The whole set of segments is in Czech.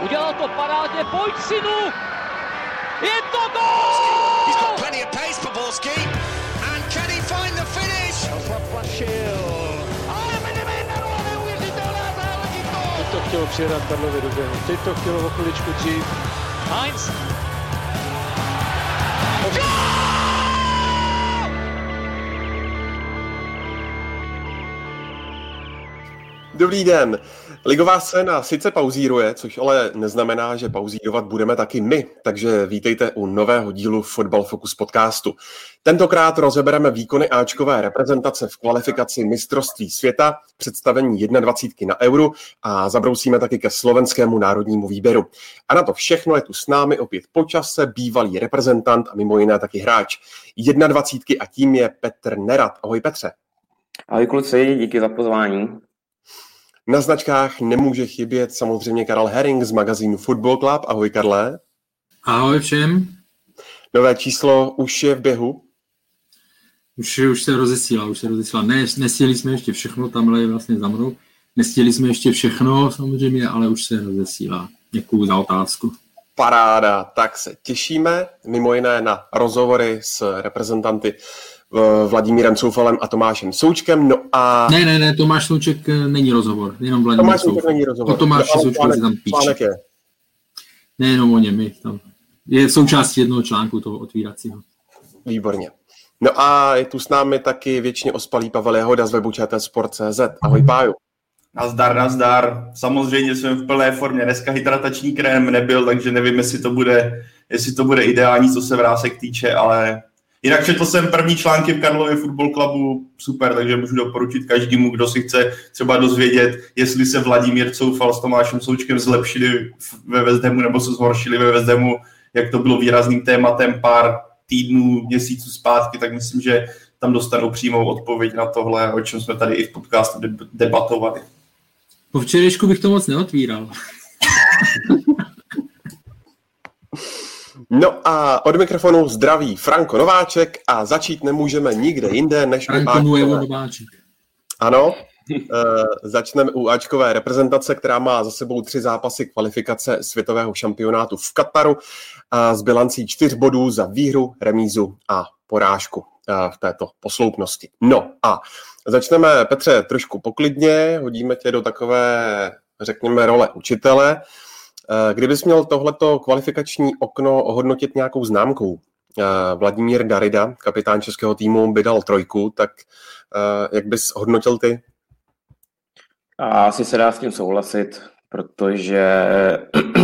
Udělal to parádně, pojď synu! Je to gol! He's got plenty of pace for Borski. And can he find the finish? Ale Benevenero, neuvěřitelná záležitost! Teď to chtělo přijedat Karlovi do. Teď to chtělo o chviličku dřív. Heinz. Dobrý den. Ligová scéna sice pauzíruje, což ale neznamená, že pauzírovat budeme taky my, takže vítejte u nového dílu Football Focus podcastu. Tentokrát rozebereme výkony Ačkové reprezentace v kvalifikaci mistrovství světa, představení 21 na euro a zabrousíme taky ke slovenskému národnímu výběru. A na to všechno je tu s námi opět počase bývalý reprezentant a mimo jiné taky hráč 21 a tím je Petr Nerad. Ahoj Petře. Ahoj kluci, díky za pozvání. Na značkách nemůže chybět samozřejmě Karel Herring z magazínu Football Club. Ahoj Karle. Ahoj všem. Nové číslo už je v běhu? Už, už se rozesílá, už se rozesílá. Ne, nestihli jsme ještě všechno, tamhle je vlastně za mnou. Nestihli jsme ještě všechno samozřejmě, ale už se rozesílá. Děkuju za otázku. Paráda, tak se těšíme, mimo jiné na rozhovory s reprezentanty Vladimírem Soufalem a Tomášem Součkem. No a... Ne, ne, ne, Tomáš Souček eh, není rozhovor, jenom Vladimír Tomáš Souček není rozhovor. O Tomáši no, Součku se tam píše. je. Ne, jenom o něm, je, tam. je součástí jednoho článku toho otvíracího. Výborně. No a je tu s námi taky věčně ospalý Pavel Jehoda z webu Sport.cz. Ahoj Páju. Nazdar, nazdar. Samozřejmě jsem v plné formě. Dneska hydratační krém nebyl, takže nevím, jestli to bude, jestli to bude ideální, co se vrásek týče, ale Jinak četl jsem první články v Karlově Football Clubu, super, takže můžu doporučit každému, kdo si chce třeba dozvědět, jestli se Vladimír Coufal s Tomášem Součkem zlepšili ve Vezdemu nebo se zhoršili ve Vezdemu, jak to bylo výrazným tématem pár týdnů, měsíců zpátky, tak myslím, že tam dostanou přímou odpověď na tohle, o čem jsme tady i v podcastu debatovali. Po včerejšku bych to moc neotvíral. No a od mikrofonu zdraví Franko Nováček a začít nemůžeme nikde jinde než Franko u Nováček. Ano, e, začneme u Ačkové reprezentace, která má za sebou tři zápasy kvalifikace světového šampionátu v Kataru a s bilancí čtyř bodů za výhru, remízu a porážku e, v této posloupnosti. No a začneme, Petře, trošku poklidně, hodíme tě do takové, řekněme, role učitele. Eh, kdybys měl tohleto kvalifikační okno ohodnotit nějakou známkou, eh, Vladimír Darida, kapitán českého týmu, by dal trojku, tak eh, jak bys hodnotil ty? A asi se dá s tím souhlasit, protože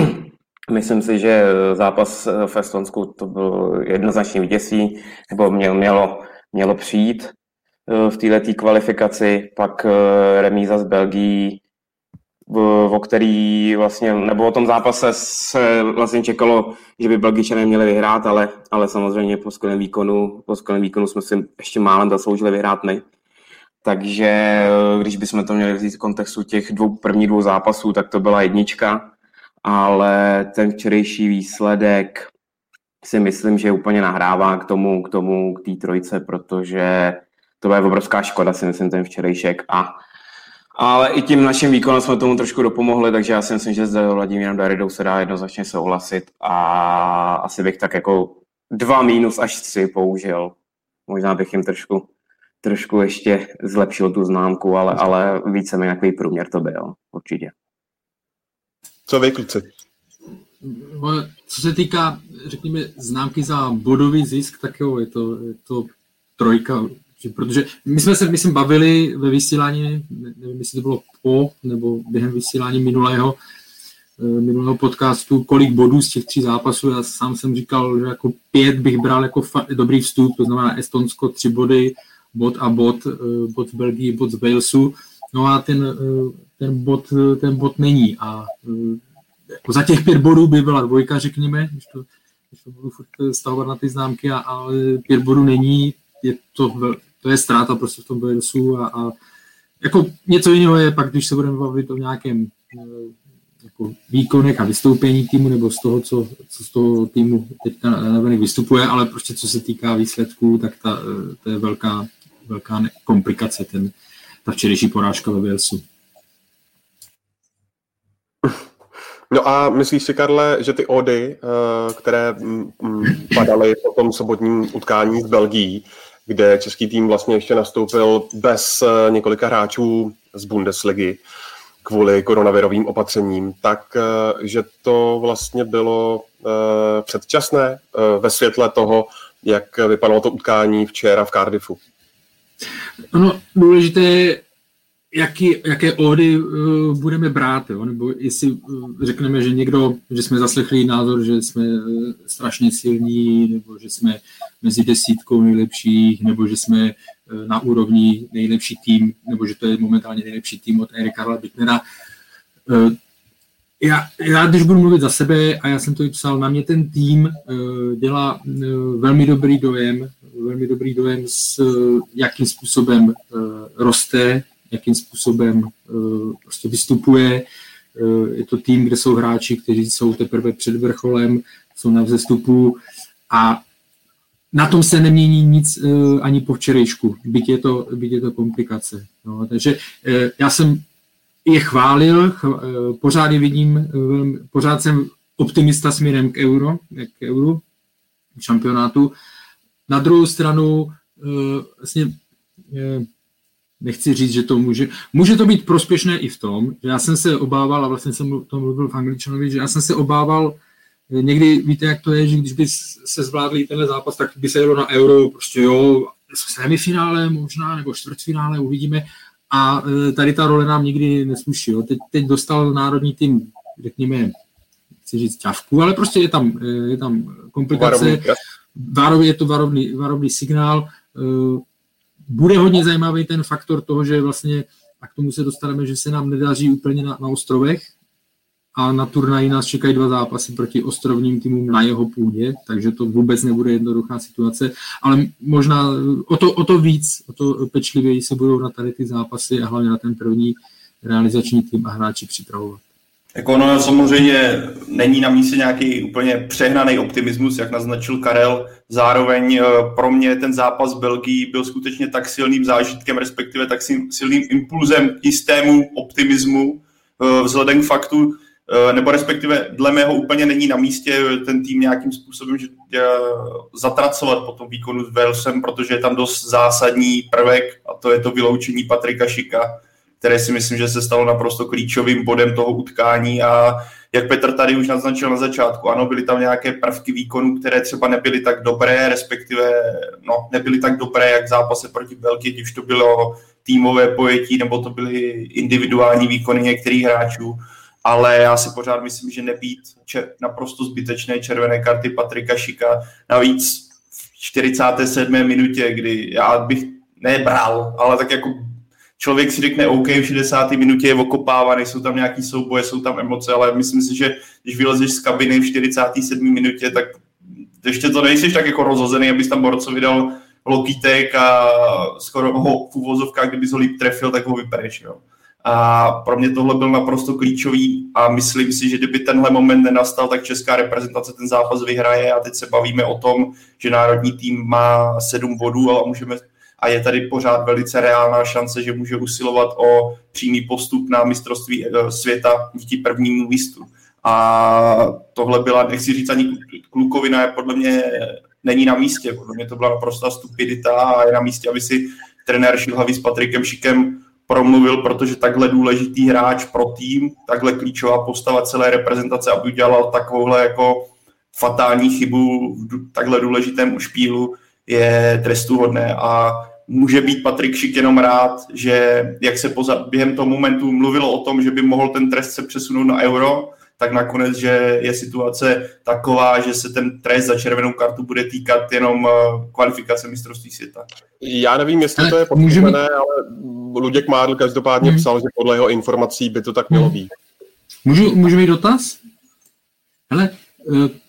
myslím si, že zápas v Estonsku to byl jednoznačně vítězství, nebo měl, mělo, mělo přijít v této kvalifikaci, pak remíza z Belgií, o který vlastně, nebo o tom zápase se vlastně čekalo, že by Belgičané měli vyhrát, ale, ale samozřejmě po skvělém výkonu, po skvělém výkonu jsme si ještě málem zasloužili vyhrát my. Takže když bychom to měli vzít v kontextu těch dvou prvních dvou zápasů, tak to byla jednička, ale ten včerejší výsledek si myslím, že úplně nahrává k tomu, k tomu, k té trojce, protože to je obrovská škoda, si myslím, ten včerejšek a ale i tím naším výkonem jsme tomu trošku dopomohli, takže já si myslím, že zde Vladimírem Daridou se dá jednoznačně souhlasit a asi bych tak jako dva mínus až tři použil. Možná bych jim trošku, trošku ještě zlepšil tu známku, ale, ale více mi nějaký průměr to byl, určitě. Co vy, kluci? Co se týká, řekněme, známky za bodový zisk, tak jo, je to, je to trojka protože my jsme se, myslím, bavili ve vysílání, nevím, jestli to bylo po nebo během vysílání minulého, eh, minulého podcastu, kolik bodů z těch tří zápasů. Já sám jsem říkal, že jako pět bych bral jako fa- dobrý vstup, to znamená Estonsko tři body, bod a bod, eh, bod z Belgii, bod z Walesu. No a ten, eh, ten, bod, ten bod není. A jako za těch pět bodů by byla dvojka, řekněme, když to, když to budu furt stahovat na ty známky, a, ale pět bodů není, je to to je ztráta prostě v tom Walesu a, a jako něco jiného je pak, když se budeme bavit o nějakém eh, jako výkonech a vystoupení týmu nebo z toho, co, co z toho týmu teďka vystupuje, ale prostě co se týká výsledků, tak ta, eh, to je velká, velká komplikace, ten, ta včerejší porážka ve Walesu. No a myslíš si, Karle, že ty ody, eh, které mm, mm, padaly po tom sobotním utkání s Belgií, kde český tým vlastně ještě nastoupil bez eh, několika hráčů z Bundesligy kvůli koronavirovým opatřením, tak eh, že to vlastně bylo předčasné ve světle toho, jak vypadalo to utkání včera v Cardiffu. Ano, důležité je, jaký, jaké ódy uh, budeme brát, jo? nebo jestli uh, řekneme, že někdo, že jsme zaslechli názor, že jsme uh, strašně silní, nebo že jsme mezi desítkou nejlepších, nebo že jsme uh, na úrovni nejlepší tým, nebo že to je momentálně nejlepší tým od Erika Karla Bittnera. Uh, já, já, když budu mluvit za sebe, a já jsem to i psal, na mě ten tým uh, dělá uh, velmi dobrý dojem, velmi dobrý dojem s jakým způsobem roste, jakým způsobem uh, prostě vystupuje. Uh, je to tým, kde jsou hráči, kteří jsou teprve před vrcholem, jsou na vzestupu a na tom se nemění nic uh, ani po včerejšku, byť je to, byť je to komplikace. No, takže já jsem je chválil, ch, pořád je vidím, pořád jsem optimista směrem k euro, k euro, šampionátu. Na druhou stranu vlastně nechci říct, že to může, může to být prospěšné i v tom, že já jsem se obával, a vlastně jsem to mluvil v angličanovi, že já jsem se obával, eh, někdy víte, jak to je, že když by se zvládli tenhle zápas, tak by se jelo na euro, prostě jo, semifinále možná, nebo čtvrtfinále, uvidíme. A eh, tady ta role nám nikdy nesluší. Jo. Teď, teď dostal národní tým, řekněme, chci říct ťavku, ale prostě je tam, eh, je tam komplikace. Varovný, je to varovný, varovný signál bude hodně zajímavý ten faktor toho, že vlastně, a k tomu se dostaneme, že se nám nedaří úplně na, na ostrovech, a na turnaji nás čekají dva zápasy proti ostrovním týmům na jeho půdě, takže to vůbec nebude jednoduchá situace, ale možná o to, o to víc, o to pečlivěji se budou na tady ty zápasy a hlavně na ten první realizační tým a hráči připravovat. Jako ono samozřejmě není na místě nějaký úplně přehnaný optimismus, jak naznačil Karel. Zároveň eh, pro mě ten zápas Belgii byl skutečně tak silným zážitkem, respektive tak silným impulzem k jistému optimismu eh, vzhledem k faktu, eh, nebo respektive dle mého úplně není na místě ten tým nějakým způsobem že zatracovat po tom výkonu s Walesem, protože je tam dost zásadní prvek a to je to vyloučení Patrika Šika které si myslím, že se stalo naprosto klíčovým bodem toho utkání a jak Petr tady už naznačil na začátku, ano, byly tam nějaké prvky výkonu, které třeba nebyly tak dobré, respektive no, nebyly tak dobré, jak v zápase proti Belgii, když to bylo týmové pojetí, nebo to byly individuální výkony některých hráčů, ale já si pořád myslím, že nebýt čer- naprosto zbytečné červené karty Patrika Šika, navíc v 47. minutě, kdy já bych nebral, ale tak jako člověk si řekne, OK, v 60. minutě je okopávaný, jsou tam nějaký souboje, jsou tam emoce, ale myslím si, že když vylezeš z kabiny v 47. minutě, tak ještě to nejsi tak jako rozhozený, abys tam borcovi dal lokítek a skoro ho v úvozovkách, kdyby ho líp trefil, tak ho vypereš. Jo. A pro mě tohle byl naprosto klíčový a myslím si, že kdyby tenhle moment nenastal, tak česká reprezentace ten zápas vyhraje a teď se bavíme o tom, že národní tým má sedm bodů, ale můžeme a je tady pořád velice reálná šance, že může usilovat o přímý postup na mistrovství eh, světa díky prvnímu místu. A tohle byla, nechci říct ani klukovina, je podle mě není na místě. Podle mě to byla naprosta stupidita a je na místě, aby si trenér Šilhavý s Patrikem Šikem promluvil, protože takhle důležitý hráč pro tým, takhle klíčová postava celé reprezentace, aby udělal takovouhle jako fatální chybu v takhle důležitém špílu, je trestuhodné a může být Patrik Šik jenom rád, že jak se poza, během toho momentu mluvilo o tom, že by mohl ten trest se přesunout na euro, tak nakonec, že je situace taková, že se ten trest za červenou kartu bude týkat jenom eh, kvalifikace mistrovství světa. Já nevím, jestli to je podstatné, ale Luděk Mádl každopádně hmm. psal, že podle jeho informací by to tak mělo hmm. být. Můžu, můžu mít dotaz? Hele,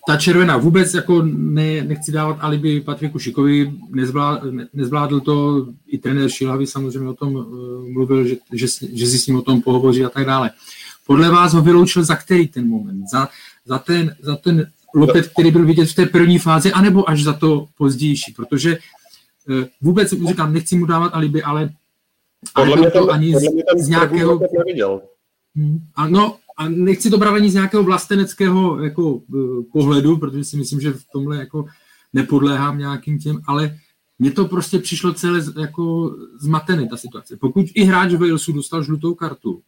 ta červená vůbec jako ne, nechci dávat alibi Patriku Šikovi, nezvládl, nezvládl to, i trenér Šilhavy samozřejmě o tom uh, mluvil, že, že, že si s ním o tom pohovoří a tak dále. Podle vás ho vyloučil za který ten moment? Za, za, ten, za ten lopet, který byl vidět v té první fázi, anebo až za to pozdější? Protože uh, vůbec, říkám, nechci mu dávat alibi, ale podle mě, ten, ani podle mě ten z nějakého... neviděl. Hmm, ano, a nechci to brát ani z nějakého vlasteneckého jako, uh, pohledu, protože si myslím, že v tomhle jako nepodléhám nějakým těm, ale mně to prostě přišlo celé jako zmatený, ta situace. Pokud i hráč Walesu dostal žlutou kartu,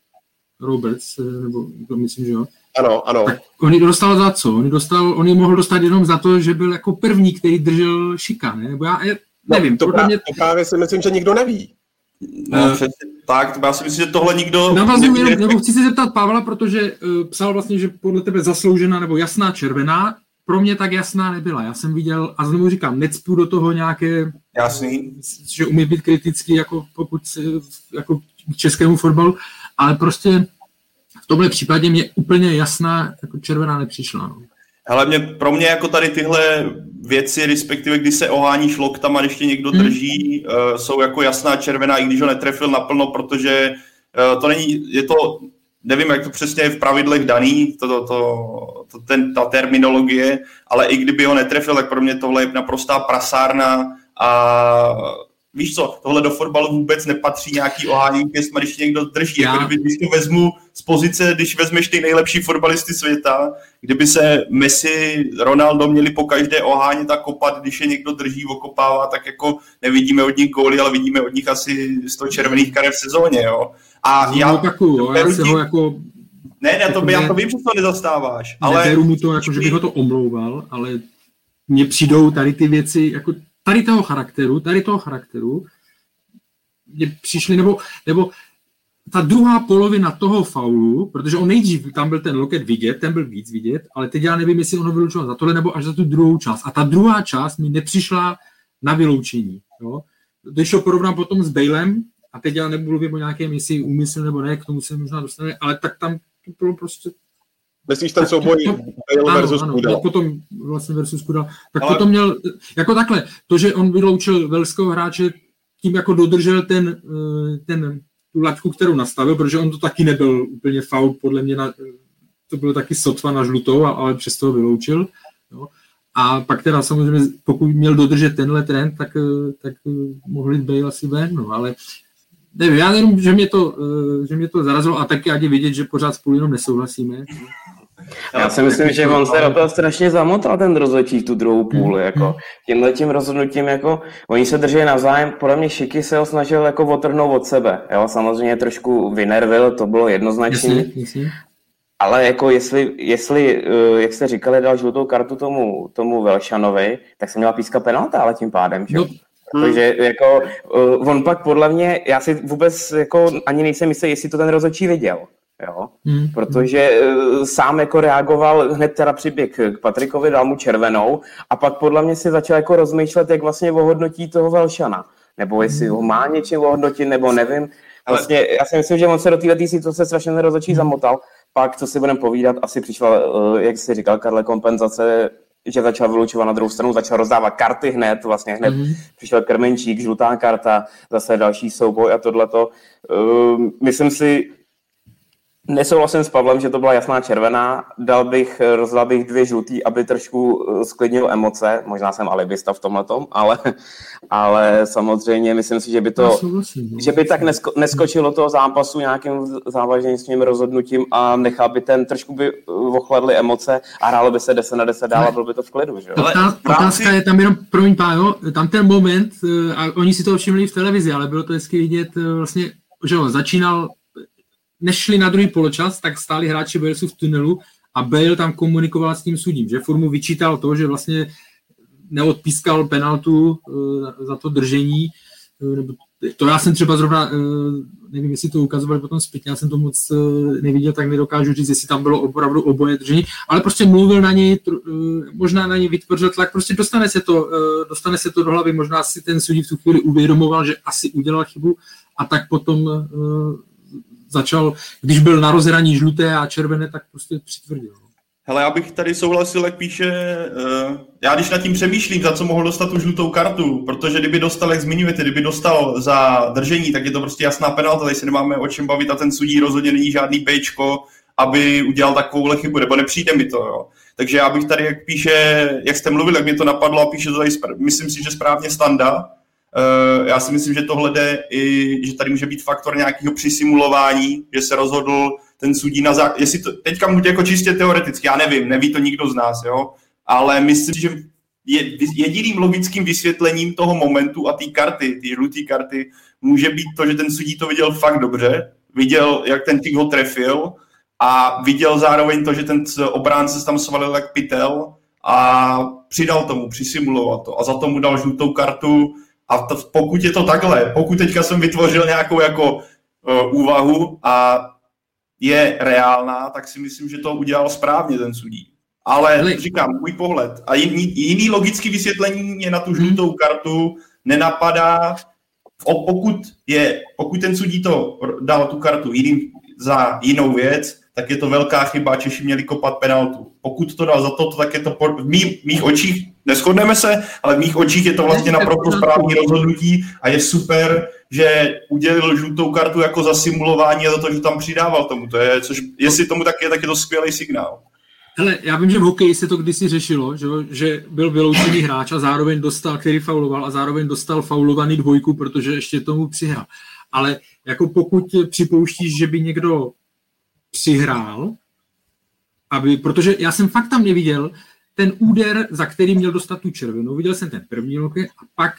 Roberts, eh, nebo to myslím, že jo, ano, ano. Tak on ji dostal za co? On ji, dostal, on ji mohl dostat jenom za to, že byl jako první, který držel šika, ne? Nebo já nevím. No, to, právě, mě... to právě si myslím, že nikdo neví. No, uh, přesně tak, já si myslím, že tohle nikdo... Navazuji jenom, nebo chci se zeptat Pavla, protože uh, psal vlastně, že podle tebe zasloužená nebo jasná červená, pro mě tak jasná nebyla. Já jsem viděl, a znovu říkám, necpu do toho nějaké... Jasný. Že umí být kritický, jako pokud jako k českému fotbalu, ale prostě v tomhle případě mě úplně jasná jako červená nepřišla. No. Hele, mě, pro mě jako tady tyhle věci, respektive když se ohání loktama, když tě někdo hmm. drží, hmm. uh, jsou jako jasná červená, i když ho netrefil naplno, protože uh, to není, je to, nevím, jak to přesně je v pravidlech daný, to, to, to, to ten, ta terminologie, ale i kdyby ho netrefil, tak pro mě tohle je naprostá prasárna a víš co, tohle do fotbalu vůbec nepatří nějaký ohání pěstma, když někdo drží. Já. Jako kdyby, když to vezmu z pozice, když vezmeš ty nejlepší fotbalisty světa, kdyby se Messi, Ronaldo měli po každé ohání tak kopat, když je někdo drží, okopává, tak jako nevidíme od nich góly, ale vidíme od nich asi 100 červených karet v sezóně, jo. A no, já, takovou, jo, já se ho jako ne, ne, to by, já to vím, že to nezastáváš. Ale... Neberu mu to, jako, že bych ho to omlouval, ale mně přijdou tady ty věci, jako tady toho charakteru, tady toho charakteru, mě přišli, nebo, nebo ta druhá polovina toho faulu, protože on nejdřív, tam byl ten loket vidět, ten byl víc vidět, ale teď já nevím, jestli ono vyloučoval za tohle nebo až za tu druhou část. A ta druhá část mi nepřišla na vyloučení. Jo? Když to porovnám potom s Bailem, a teď já nemluvím o nějakém, jestli úmysl nebo ne, k tomu se možná dostane, ale tak tam to bylo prostě Myslíš ten souboj Bale versus ano, Kudela? potom vlastně versus Kudela. Tak Ale... potom měl, jako takhle, to, že on vyloučil velského hráče, tím jako dodržel ten, eh, ten tu laťku, kterou nastavil, protože on to taky nebyl úplně faul, podle mě na, to bylo taky sotva na žlutou, ale přesto ho vyloučil. Jo. A pak teda samozřejmě, pokud měl dodržet tenhle trend, tak, eh, tak eh, mohli Bale asi ven, no, ale nevím, já jenom, že mě to, že mě to zarazilo a taky ať je vidět, že pořád spolu jenom nesouhlasíme. Já si myslím, že on se do toho strašně zamotal ten rozhodčí v tu druhou půli, mm. jako tímhle tím rozhodnutím, jako oni se drží navzájem, podle mě Šiky se ho snažil jako otrhnout od sebe, jo, samozřejmě trošku vynervil, to bylo jednoznačné, ale jako jestli, jestli, eh, jak jste říkali, dal žlutou kartu tomu, tomu Velšanovi, tak se měla píska penalta, ale tím pádem, že? No. Takže jako uh, on pak podle mě, já si vůbec jako ani nejsem jistý, jestli to ten rozhodčí viděl. Jo? Hmm. Protože uh, sám jako reagoval, hned teda přiběh k Patrikovi, dal mu červenou a pak podle mě si začal jako rozmýšlet, jak vlastně ohodnotí toho Velšana. Nebo jestli ho má něčím ohodnotit, nebo nevím. Vlastně, Ale... já si myslím, že on se do této situace strašně nerozhodčí hmm. zamotal. Pak, co si budeme povídat, asi přišla, uh, jak jsi říkal, Karle, kompenzace že začal vylučovat na druhou stranu, začal rozdávat karty hned, vlastně hned mm-hmm. přišel Krmenčík, žlutá karta, zase další souboj a tohleto. Uh, myslím si, Nesouhlasím s Pavlem, že to byla jasná červená. Dal bych, rozdal bych dvě žlutý, aby trošku eh, sklidnil emoce. Možná jsem alibista v tomhle ale, ale samozřejmě myslím si, že by to, no. že by tak nesko, neskočilo toho zápasu nějakým závažným rozhodnutím a nechal by ten, trošku by eh, ochladly emoce a hrálo by se 10 na 10 dál a bylo by to v klidu. Že? Ale otázka je tam jenom, promiň pájo, tam ten moment, eh, a oni si to všimli v televizi, ale bylo to hezky vidět, vlastně, že on začínal nešli na druhý poločas, tak stáli hráči Walesu v tunelu a Bale tam komunikoval s tím sudím, že Formu vyčítal to, že vlastně neodpískal penaltu uh, za to držení. Nebo to já jsem třeba zrovna, uh, nevím, jestli to ukazovali potom zpětně, já jsem to moc neviděl, tak nedokážu říct, jestli tam bylo opravdu oboje držení, ale prostě mluvil na něj, možná na něj vytvořil tlak, prostě dostane se to, dostane se to do hlavy, možná si ten sudí v tu chvíli uvědomoval, že asi udělal chybu a tak potom začal, když byl na rozhraní žluté a červené, tak prostě přitvrdil. Hele, já bych tady souhlasil, jak píše, uh, já když nad tím přemýšlím, za co mohl dostat tu žlutou kartu, protože kdyby dostal, jak zmiňujete, kdyby dostal za držení, tak je to prostě jasná penalta, tady se nemáme o čem bavit a ten sudí rozhodně není žádný pejčko, aby udělal takovou chybu, nebo nepřijde mi to, jo. Takže já bych tady, jak píše, jak jste mluvil, jak mě to napadlo a píše to tady, myslím si, že správně standa, já si myslím, že tohle jde i, že tady může být faktor nějakého přisimulování, že se rozhodl ten sudí na zá... jestli to, teďka mu jako čistě teoreticky, já nevím, neví to nikdo z nás, jo, ale myslím, že je, jediným logickým vysvětlením toho momentu a té karty, ty žluté karty, může být to, že ten sudí to viděl fakt dobře, viděl, jak ten typ ho trefil a viděl zároveň to, že ten obránce se tam svalil jak pytel a přidal tomu, přisimuloval to a za tomu dal žlutou kartu a to, pokud je to takhle, pokud teďka jsem vytvořil nějakou jako uh, úvahu a je reálná, tak si myslím, že to udělal správně ten sudí. Ale Ale... říkám, můj pohled. A jiný, jiný logický vysvětlení mě na tu hmm. žlutou hmm. kartu nenapadá. O, pokud, je, pokud ten sudí to dal tu kartu jiným, za jinou věc, tak je to velká chyba, Češi měli kopat penaltu. Pokud to dal za to, tak je to po, v mý, mých očích, neschodneme se, ale v mých očích je to vlastně naprosto správný rozhodnutí a je super, že udělil žlutou kartu jako za simulování a za to, že tam přidával tomu. To je, což, jestli tomu tak je, tak je to skvělý signál. Hele, já vím, že v hokeji se to kdysi řešilo, že, že byl vyloučený hráč a zároveň dostal, který fauloval a zároveň dostal faulovaný dvojku, protože ještě tomu přihrál. Ale jako pokud připouštíš, že by někdo přihrál, aby, protože já jsem fakt tam neviděl ten úder, za který měl dostat tu červenou. Viděl jsem ten první lokej a pak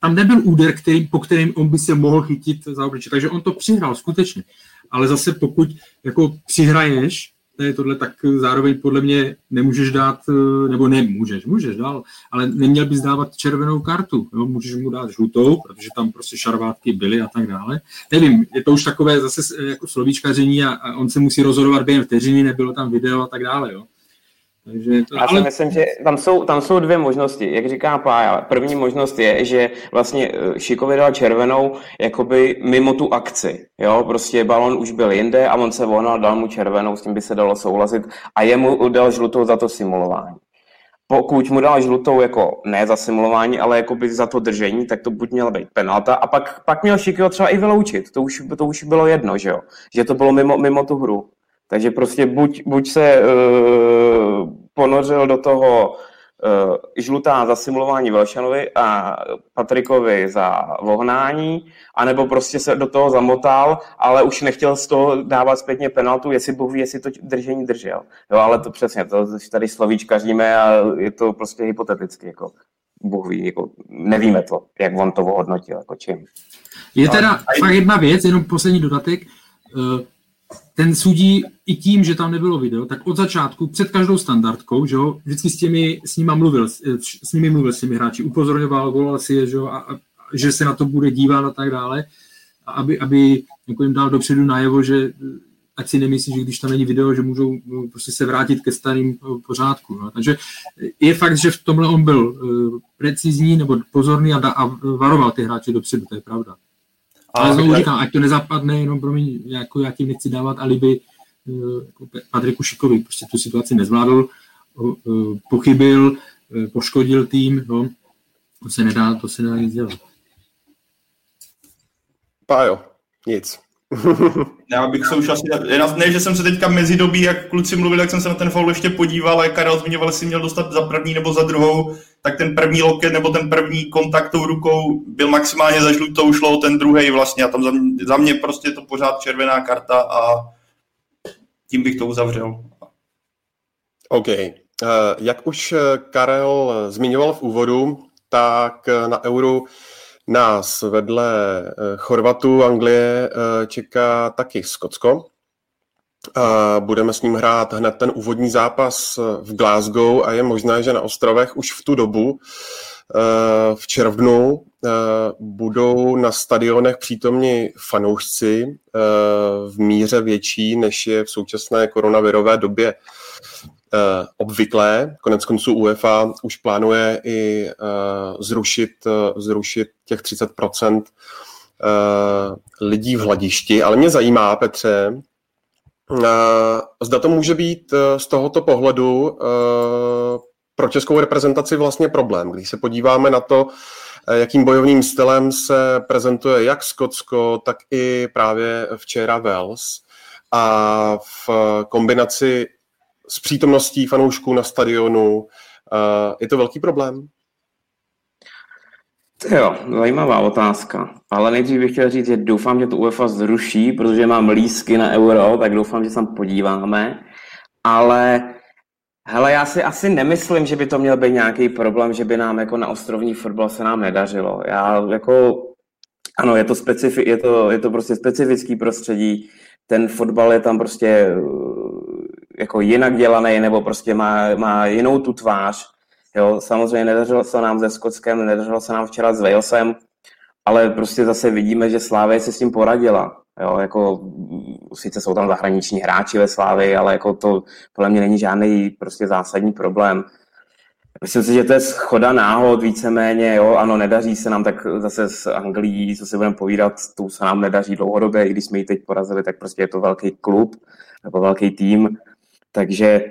tam nebyl úder, který, po kterým on by se mohl chytit za obliče. Takže on to přihrál skutečně. Ale zase pokud jako přihraješ je tohle, tak zároveň podle mě nemůžeš dát, eh, nebo nemůžeš, můžeš dál, ale neměl bys dávat červenou kartu, jo? můžeš mu dát žlutou, protože tam prostě šarvátky byly a tak dále. Nevím, je to už takové zase jako slovíčkaření a, a on se musí rozhodovat během vteřiny, nebylo tam video a tak dále. Jo? Takže to, Já si ale... myslím, že tam jsou, tam jsou dvě možnosti. Jak říká Pája, první možnost je, že vlastně eh, Šikovi dal červenou jakoby mimo tu akci. Jo, prostě balon už byl jinde a on se vonal, dal mu červenou, s tím by se dalo souhlasit a jemu dal žlutou za to simulování. Pokud mu dal žlutou jako ne za simulování, ale jako by za to držení, tak to buď měla být penalta a pak, pak měl Šikyho třeba i vyloučit. To už, to už bylo jedno, že jo? Že to bylo mimo, mimo tu hru. Takže prostě buď, buď se uh, ponořil do toho uh, žlutá za simulování Velšanovi a Patrikovi za vohnání, anebo prostě se do toho zamotal, ale už nechtěl z toho dávat zpětně penaltu, jestli Bůh ví, jestli to držení držel. Jo, ale to přesně, to tady slovíčkaříme a je to prostě hypoteticky, jako Bůh ví, jako nevíme to, jak on to ohodnotil, jako čím. Je teda no, fakt jedna věc, jenom poslední dodatek. Uh, ten sudí i tím, že tam nebylo video, tak od začátku, před každou standardkou, že jo, vždycky s, těmi, s, nima mluvil, s nimi mluvil s těmi hráči, upozorňoval, volal si je, že jo, a, a, že se na to bude dívat a tak dále, a aby, aby jako jim dal dopředu najevo, že ať si nemyslí, že když tam není video, že můžou prostě se vrátit ke starým eh, pořádku. No. Takže je fakt, že v tomhle on byl uh, precizní nebo pozorný a, da, a varoval ty hráče dopředu, to je pravda. Ale znovu říkám, ať to nezapadne, jenom pro mě, jako já tím nechci dávat alibi eh, jako Patriku Šikovi, prostě tu situaci nezvládl, eh, pochybil, eh, poškodil tým, no, to se nedá, to se nedá nic dělat. Pájo, nic. Já bych se už asi, ne, že jsem se teďka mezi dobí, jak kluci mluvili, jak jsem se na ten foul ještě podíval, jak Karel zmiňoval, jestli měl dostat za první nebo za druhou, tak ten první loket nebo ten první kontakt tou rukou byl maximálně za žlutou, šlo ten druhý vlastně a tam za mě, za mě prostě to pořád červená karta a tím bych to uzavřel. OK. Uh, jak už Karel zmiňoval v úvodu, tak na Euro nás vedle eh, Chorvatu, Anglie eh, čeká taky Skotsko. Budeme s ním hrát hned ten úvodní zápas eh, v Glasgow a je možné, že na ostrovech už v tu dobu v červnu budou na stadionech přítomni fanoušci v míře větší, než je v současné koronavirové době uh, obvyklé. Konec konců UEFA už plánuje i uh, zrušit, uh, zrušit těch 30% uh, lidí v hladišti. Ale mě zajímá, Petře, zda to může být z tohoto pohledu pro českou reprezentaci vlastně problém. Když se podíváme na to, jakým bojovým stylem se prezentuje jak Skotsko, tak i právě včera Wales. A v kombinaci s přítomností fanoušků na stadionu. Uh, je to velký problém? Jo, zajímavá otázka. Ale nejdřív bych chtěl říct, že doufám, že to UEFA zruší, protože mám lísky na euro, tak doufám, že se tam podíváme. Ale hele, já si asi nemyslím, že by to měl být nějaký problém, že by nám jako na ostrovní fotbal se nám nedařilo. Já jako, ano, je to, specifi- je to, je to prostě specifický prostředí, ten fotbal je tam prostě jako jinak dělaný, nebo prostě má, má jinou tu tvář. Jo, samozřejmě nedařilo se nám se Skotskem, nedařilo se nám včera s Walesem, ale prostě zase vidíme, že Slávě se s tím poradila. Jo, jako, sice jsou tam zahraniční hráči ve Slávě, ale jako to podle mě není žádný prostě zásadní problém. Myslím si, že to je schoda náhod víceméně, jo, ano, nedaří se nám tak zase s Anglií, co se budeme povídat, tu se nám nedaří dlouhodobě, i když jsme ji teď porazili, tak prostě je to velký klub nebo velký tým, takže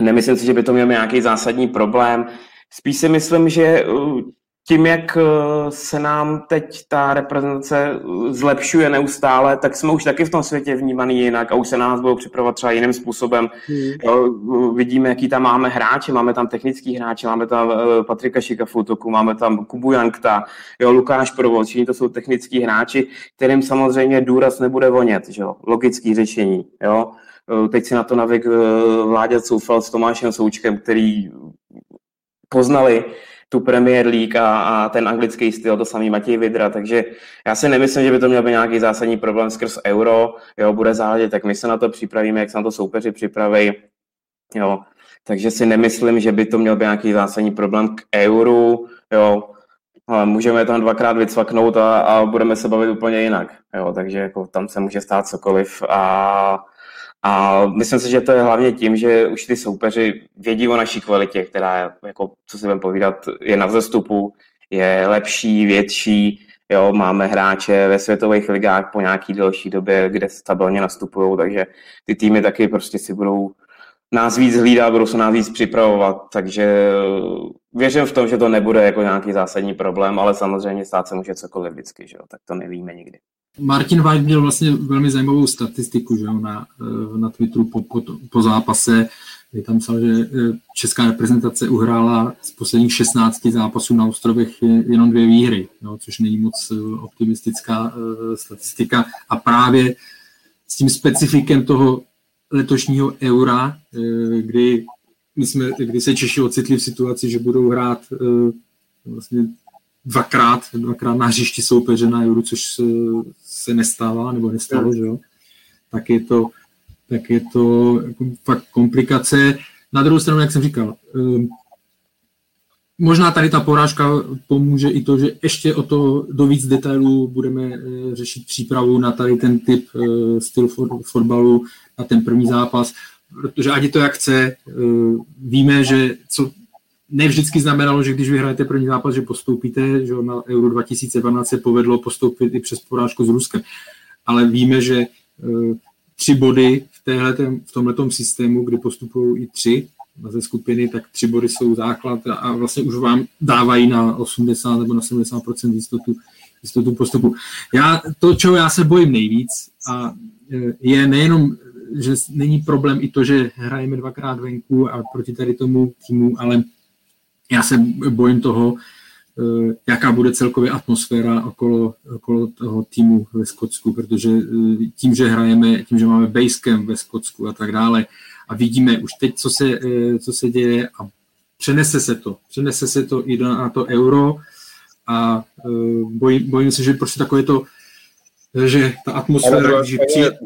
nemyslím si, že by to měl nějaký zásadní problém. Spíš si myslím, že uh, tím, jak uh, se nám teď ta reprezentace uh, zlepšuje neustále, tak jsme už taky v tom světě vnímaný jinak a už se na nás budou připravovat třeba jiným způsobem. Hmm. Vidíme, jaký tam máme hráče, máme tam technický hráče, máme tam Patrika Šika v útoku, máme tam Kubu Jankta, jo, Lukáš Provoz, to jsou technický hráči, kterým samozřejmě důraz nebude vonět, že jo, logický řešení, jo. Eh, teď si na to navyk eh, Vláďa Coufal s Tomášem Součkem, který poznali tu Premier League a, a ten anglický styl, to samý Matěj Vidra, takže já si nemyslím, že by to měl být nějaký zásadní problém skrz euro, jo, bude záležet, tak my se na to připravíme, jak se na to soupeři připraví, jo, takže si nemyslím, že by to měl být nějaký zásadní problém k euru, jo, ale můžeme tam dvakrát vycvaknout a, a budeme se bavit úplně jinak, jo, takže jako tam se může stát cokoliv a a myslím si, že to je hlavně tím, že už ty soupeři vědí o naší kvalitě, která, jako, co si budeme povídat, je na vzestupu, je lepší, větší, jo, máme hráče ve světových ligách po nějaký delší době, kde stabilně nastupují, takže ty týmy taky prostě si budou nás víc hlídat, budou se nás víc připravovat, takže věřím v tom, že to nebude jako nějaký zásadní problém, ale samozřejmě stát se může cokoliv vždycky, že jo, tak to nevíme nikdy. Martin White měl vlastně velmi zajímavou statistiku že jo, na, eh, na Twitteru po, po, po zápase, kdy tam psal, že eh, česká reprezentace uhrála z posledních 16 zápasů na ostrovech jenom dvě výhry, no, což není moc eh, optimistická statistika. A právě s tím specifikem toho letošního eura, kdy, my jsme, kdy se Češi ocitli v situaci, že budou hrát vlastně dvakrát, dvakrát na hřišti soupeře na Euro, což se, nestává, nebo nestalo, že jo? Tak je to, tak je to jako fakt komplikace. Na druhou stranu, jak jsem říkal, um, možná tady ta porážka pomůže i to, že ještě o to do víc detailů budeme uh, řešit přípravu na tady ten typ uh, styl for, fotbalu, na ten první zápas, protože ať to jak chce, uh, víme, že co ne vždycky znamenalo, že když vyhrajete první zápas, že postoupíte, že na Euro 2012 se povedlo postoupit i přes porážku s Ruskem. Ale víme, že e, tři body v, téhletem, v tomhle systému, kdy postupují i tři ze skupiny, tak tři body jsou základ a, a vlastně už vám dávají na 80 nebo na 70 jistotu, jistotu postupu. Já, to, čeho já se bojím nejvíc, a e, je nejenom, že není problém i to, že hrajeme dvakrát venku a proti tady tomu týmu, ale já se bojím toho, eh, jaká bude celkově atmosféra okolo, okolo toho týmu ve Skotsku, protože eh, tím, že hrajeme, tím, že máme basecamp ve Skotsku a tak dále a vidíme už teď, co se, eh, co se děje a přenese se to, přenese se to i na to euro a bojím, bojím se, že prostě takové to že ta atmosféra, když přijde...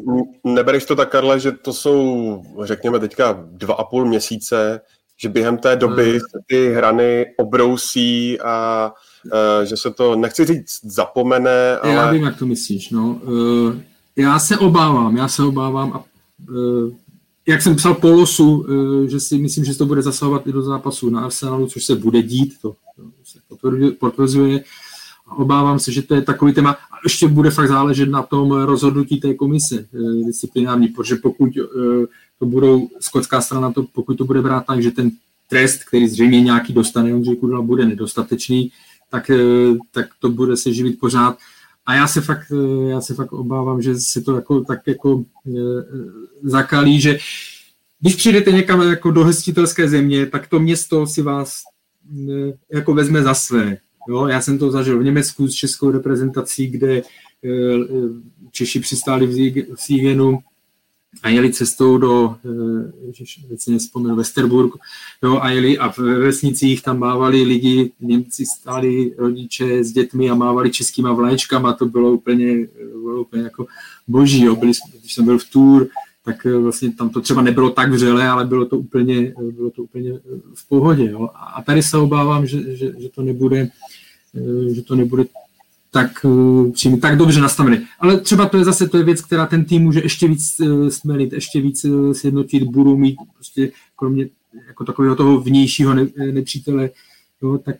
Nebereš to tak, Karle, že to jsou, řekněme, teďka dva a půl měsíce, že během té doby hmm. se ty hrany obrousí a uh, že se to, nechci říct, zapomene, ale... Já vím, jak to myslíš, no. Uh, já se obávám, já se obávám a uh, jak jsem psal po losu, uh, že si myslím, že to bude zasahovat i do zápasu na Arsenalu, což se bude dít, to, to se potvrzuje. A obávám se, že to je takový téma. A ještě bude fakt záležet na tom rozhodnutí té komise disciplinární, protože pokud to budou, skotská strana, to, pokud to bude brát tak, že ten trest, který zřejmě nějaký dostane, Ondřej Kudla, bude nedostatečný, tak, eh, tak to bude se živit pořád. A já se fakt, eh, já se fakt obávám, že se to jako, tak jako e, zakalí, že když přijdete někam jako do hostitelské země, tak to město si vás jako vezme za své. Jo, já jsem to zažil v Německu s českou reprezentací, kde Češi přistáli v Siegenu a jeli cestou do, ježiš, teď Westerburg, jo, a jeli a v vesnicích tam mávali lidi, Němci stáli rodiče s dětmi a mávali českýma vlaječkama, to bylo úplně, bylo úplně jako boží, jo. Byli, když jsem byl v Tour, tak vlastně tam to třeba nebylo tak vřele, ale bylo to úplně, bylo to úplně v pohodě. Jo. A tady se obávám, že, že, že to nebude že to nebude tak, uh, tak dobře nastavený. Ale třeba to je zase to je věc, která ten tým může ještě víc uh, smelit, ještě víc uh, sjednotit, budou mít prostě kromě jako takového toho vnějšího ne, nepřítele, jo, tak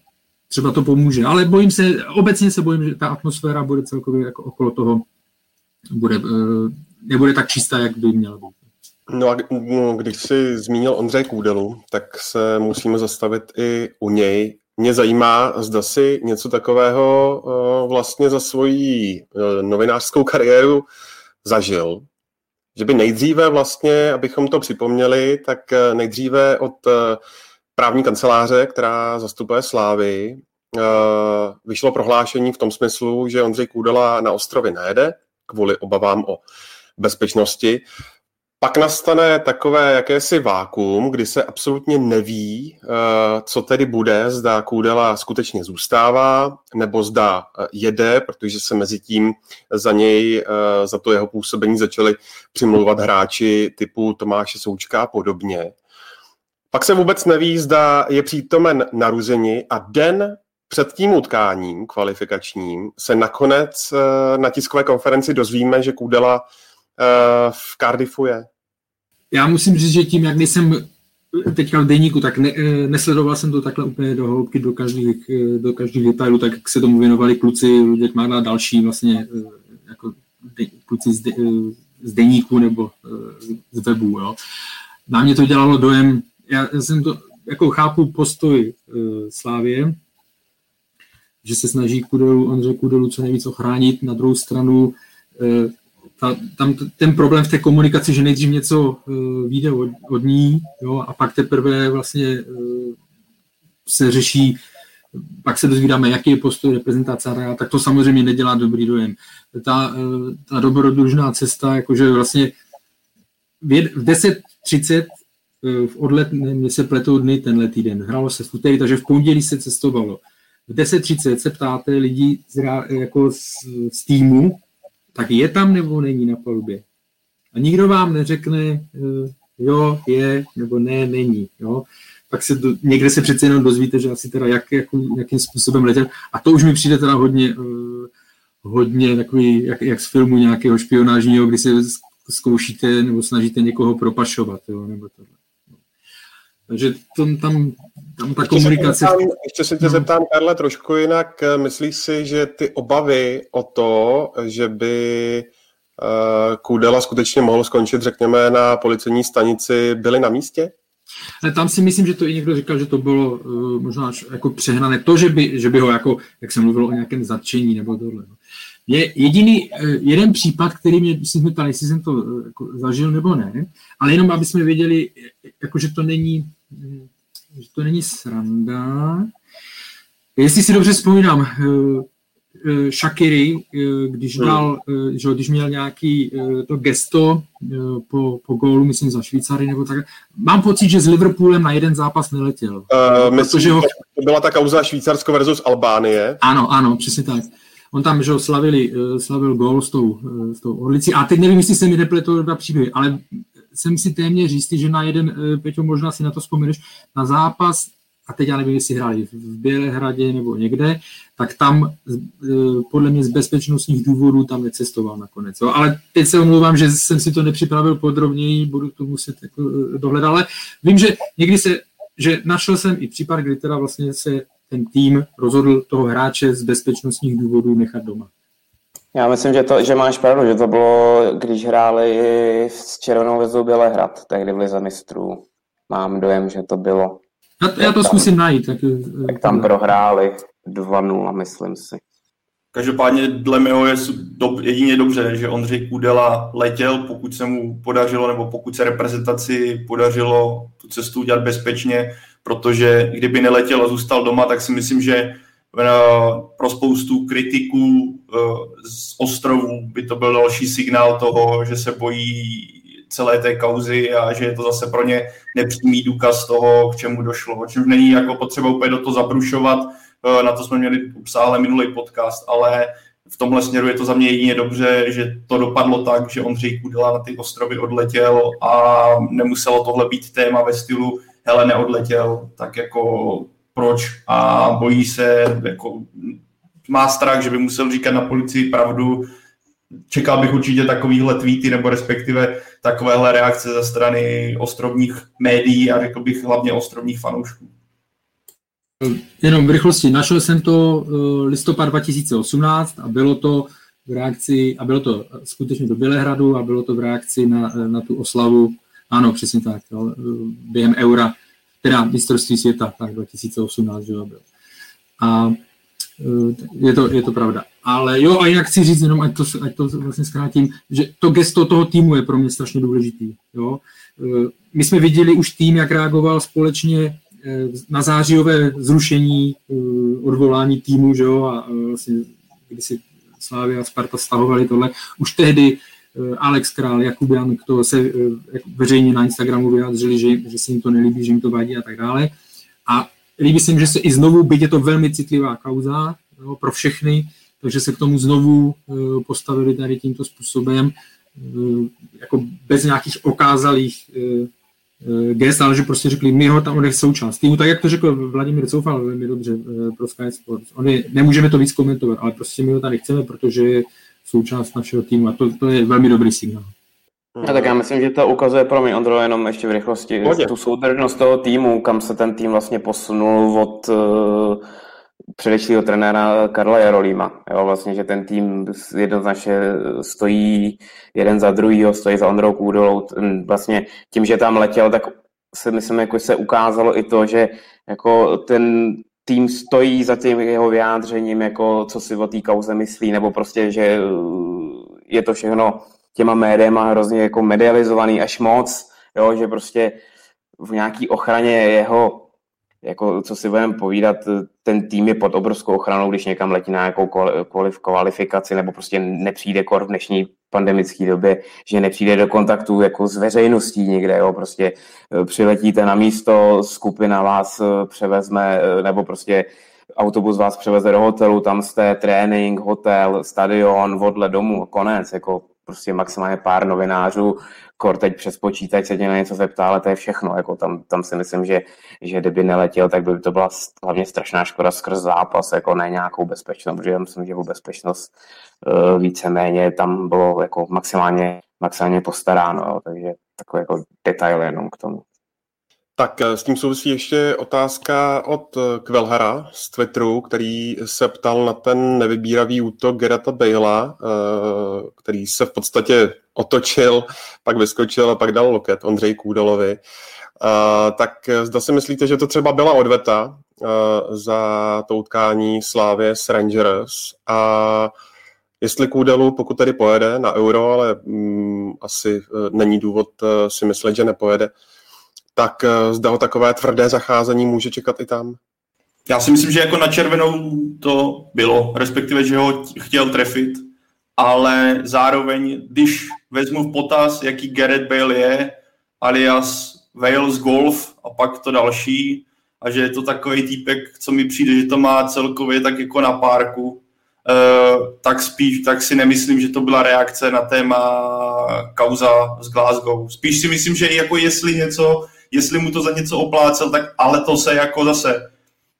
třeba to pomůže. Ale bojím se, obecně se bojím, že ta atmosféra bude celkově jako okolo toho bude, nebude tak čistá, jak by měla být. No a no, když jsi zmínil Ondřej Kůdelu, tak se musíme zastavit i u něj. Mě zajímá, zda si něco takového uh, vlastně za svoji uh, novinářskou kariéru zažil. Že by nejdříve vlastně, abychom to připomněli, tak uh, nejdříve od právní kanceláře, která zastupuje Slávy, vyšlo prohlášení v tom smyslu, že Ondřej Kůdela na ostrovy nejede kvůli obavám o bezpečnosti. Pak nastane takové jakési vákum, kdy se absolutně neví, eh, co tedy bude, zda Kůdela skutečně zůstává, nebo zda eh, jede, protože se mezi tím za něj, eh, za to jeho působení začali přimlouvat hráči typu Tomáše Součka a podobně. Pak se vůbec neví, zda je přítomen naruzení a den před tím utkáním kvalifikačním se nakonec na tiskové konferenci dozvíme, že Kůdela v Cardiffu je. Já musím říct, že tím, jak nejsem teďka v deníku, tak ne, nesledoval jsem to takhle úplně do hloubky, do každých, do každých detailů, tak jak se tomu věnovali kluci, Luděk má další vlastně jako de, kluci z, de, z deníku nebo z webu. Jo. Na mě to dělalo dojem, já, jsem to, jako chápu postoj Slávě, že se snaží Kudelu, Ondřej Kudelu co nejvíc ochránit, na druhou stranu ta, tam ten problém v té komunikaci, že nejdřív něco uh, vyjde od, od ní jo, a pak teprve vlastně uh, se řeší, pak se dozvídáme, jaký je postoj reprezentace a tak to samozřejmě nedělá dobrý dojem. Ta, uh, ta dobrodružná cesta, jakože vlastně v 10.30 v odlet, mě se pletou dny tenhle týden, hrálo se v úterý, takže v pondělí se cestovalo. V 10.30 se ptáte lidí z, jako z, z týmu, tak je tam nebo není na palubě. A nikdo vám neřekne, eh, jo, je, nebo ne, není. Jo. Pak se do, někde se přece jenom dozvíte, že asi teda jak, jak, jakým způsobem letěl. A to už mi přijde teda hodně, uh, hodně takový, jak, jak z filmu nějakého špionážního, kdy se zkoušíte nebo snažíte někoho propašovat. Jo, nebo tohle. Takže to, tam, tam ta ještě komunikace... Se zeptám, ještě se tě no. zeptám, Karle, trošku jinak. Myslíš si, že ty obavy o to, že by uh, Kudela skutečně mohl skončit, řekněme, na policejní stanici, byly na místě? Ale tam si myslím, že to i někdo říkal, že to bylo uh, možná až jako přehnané. To, že by, že by ho, jako, jak jsem mluvil o nějakém zatčení nebo tohle. No. Je jediný, uh, jeden případ, který mě, si jsme jestli jsem to uh, jako, zažil nebo ne, ale jenom, aby jsme věděli, jako, že to není že to není sranda. Jestli si dobře vzpomínám, eh, eh, Shakiri, eh, když hmm. dal, že když měl nějaký to gesto po, po gólu, myslím za Švýcary nebo tak, mám pocit, že s Liverpoolem na jeden zápas neletěl. Uh, myslím, ho... to byla ta kauza Švýcarsko versus Albánie. Ano, ano, přesně tak. On tam, že ho slavili, slavil gól s tou, s tou orlicí. A teď nevím, jestli se mi nepletou dva příběhy, ale jsem si téměř jistý, že na jeden, eh, Peťo, možná si na to vzpomeneš, na zápas, a teď já nevím, jestli hráli v Bělehradě nebo někde, tak tam eh, podle mě z bezpečnostních důvodů tam necestoval nakonec. Jo. Ale teď se omlouvám, že jsem si to nepřipravil podrobněji, budu to muset jako eh, dohledat, ale vím, že někdy se, že našel jsem i případ, kdy teda vlastně se ten tým rozhodl toho hráče z bezpečnostních důvodů nechat doma. Já myslím, že, to, že máš pravdu, že to bylo, když hráli s Červenou vezou Bělehrad, tehdy v Lize mistrů. Mám dojem, že to bylo. Já, to, já to tam, zkusím najít. Tak, tak tam prohráli 2-0, myslím si. Každopádně dle mého je do, jedině dobře, že Ondřej Kudela letěl, pokud se mu podařilo, nebo pokud se reprezentaci podařilo tu cestu udělat bezpečně, protože kdyby neletěl a zůstal doma, tak si myslím, že pro spoustu kritiků z ostrovů by to byl další signál toho, že se bojí celé té kauzy a že je to zase pro ně nepřímý důkaz toho, k čemu došlo. Čem není jako potřeba úplně do toho zabrušovat, na to jsme měli obsáhle minulý podcast, ale v tomhle směru je to za mě jedině dobře, že to dopadlo tak, že Ondřej Kudela na ty ostrovy odletěl a nemuselo tohle být téma ve stylu hele, neodletěl, tak jako proč a bojí se, jako má strach, že by musel říkat na policii pravdu. Čekal bych určitě takovýhle tweety nebo respektive takovéhle reakce ze strany ostrovních médií a řekl bych hlavně ostrovních fanoušků. Jenom v rychlosti, našel jsem to eh, listopad 2018 a bylo to v reakci, a bylo to skutečně do Bělehradu a bylo to v reakci na, eh, na tu oslavu, ano, přesně tak, jo, eh, během eura, teda mistrovství světa, tak 2018, že byl. A je to, je to pravda. Ale jo, a jinak chci říct, jenom ať to, ať to vlastně zkrátím, že to gesto toho týmu je pro mě strašně důležitý. Jo. My jsme viděli už tým, jak reagoval společně Eh, na zářijové zrušení eh, odvolání týmu, že jo, a eh, vlastně, kdy si Slávy a Sparta stahovali tohle, už tehdy Alex Král, Jakub Jan, to se veřejně na Instagramu vyjádřili, že, že se jim to nelíbí, že jim to vadí a tak dále. A líbí se jim, že se i znovu, byť je to velmi citlivá kauza jo, pro všechny, takže se k tomu znovu postavili tady tímto způsobem, jako bez nějakých okázalých Eh, gest, ale že prostě řekli, my ho tam, on je součást týmu, tak jak to řekl Vladimír Coufal velmi dobře eh, pro Sky Sports. On je, nemůžeme to víc komentovat, ale prostě my ho tady chceme, protože součást našeho týmu a to, to je velmi dobrý signál. No, tak já myslím, že to ukazuje pro mě, Ondro, jenom ještě v rychlosti, Hodě. tu soudržnost toho týmu, kam se ten tým vlastně posunul od uh, předešlého trenéra Karla Jarolíma. Jo, vlastně, že ten tým jednoznačně stojí jeden za druhýho, stojí za Ondrou Kůdolou. Vlastně tím, že tam letěl, tak se myslím, jako se ukázalo i to, že jako ten tým stojí za tím jeho vyjádřením, jako co si o té kauze myslí, nebo prostě, že uh, je to všechno těma médiema hrozně jako medializovaný až moc, jo, že prostě v nějaký ochraně jeho jako co si budeme povídat, ten tým je pod obrovskou ochranou, když někam letí na nějakou kvalifikaci nebo prostě nepřijde kor v dnešní pandemické době, že nepřijde do kontaktu jako s veřejností někde, jo, prostě eh, přiletíte na místo, skupina vás eh, převezme, eh, nebo prostě autobus vás převeze do hotelu, tam jste trénink, hotel, stadion, vodle domu, konec, jako prostě maximálně pár novinářů, kor teď přes počítač se tě na něco zeptá, ale to je všechno. Jako tam, tam si myslím, že, že kdyby neletěl, tak by to byla hlavně strašná škoda skrz zápas, jako ne nějakou bezpečnost, protože já myslím, že o bezpečnost uh, víceméně tam bylo jako maximálně, maximálně postaráno, takže takový jako detail jenom k tomu. Tak eh, s tím souvisí ještě otázka od eh, Kvelhara z Twitteru, který se ptal na ten nevybíravý útok Gerata Bejla, eh, který se v podstatě otočil, pak vyskočil a pak dal loket Ondřej Kůdalovi. Tak zda si myslíte, že to třeba byla odveta za to utkání Slávě s Rangers a jestli Kůdelu, pokud tedy pojede na euro, ale mm, asi není důvod si myslet, že nepojede, tak eh, zda ho takové tvrdé zacházení může čekat i tam? Já si myslím, že jako na červenou to bylo, respektive, že ho chtěl trefit, ale zároveň, když vezmu v potaz, jaký Gareth Bale je, alias Wales Golf a pak to další, a že je to takový týpek, co mi přijde, že to má celkově tak jako na párku, Uh, tak spíš, tak si nemyslím, že to byla reakce na téma kauza z Glasgow. Spíš si myslím, že jako jestli něco jestli mu to za něco oplácel, tak ale to se jako zase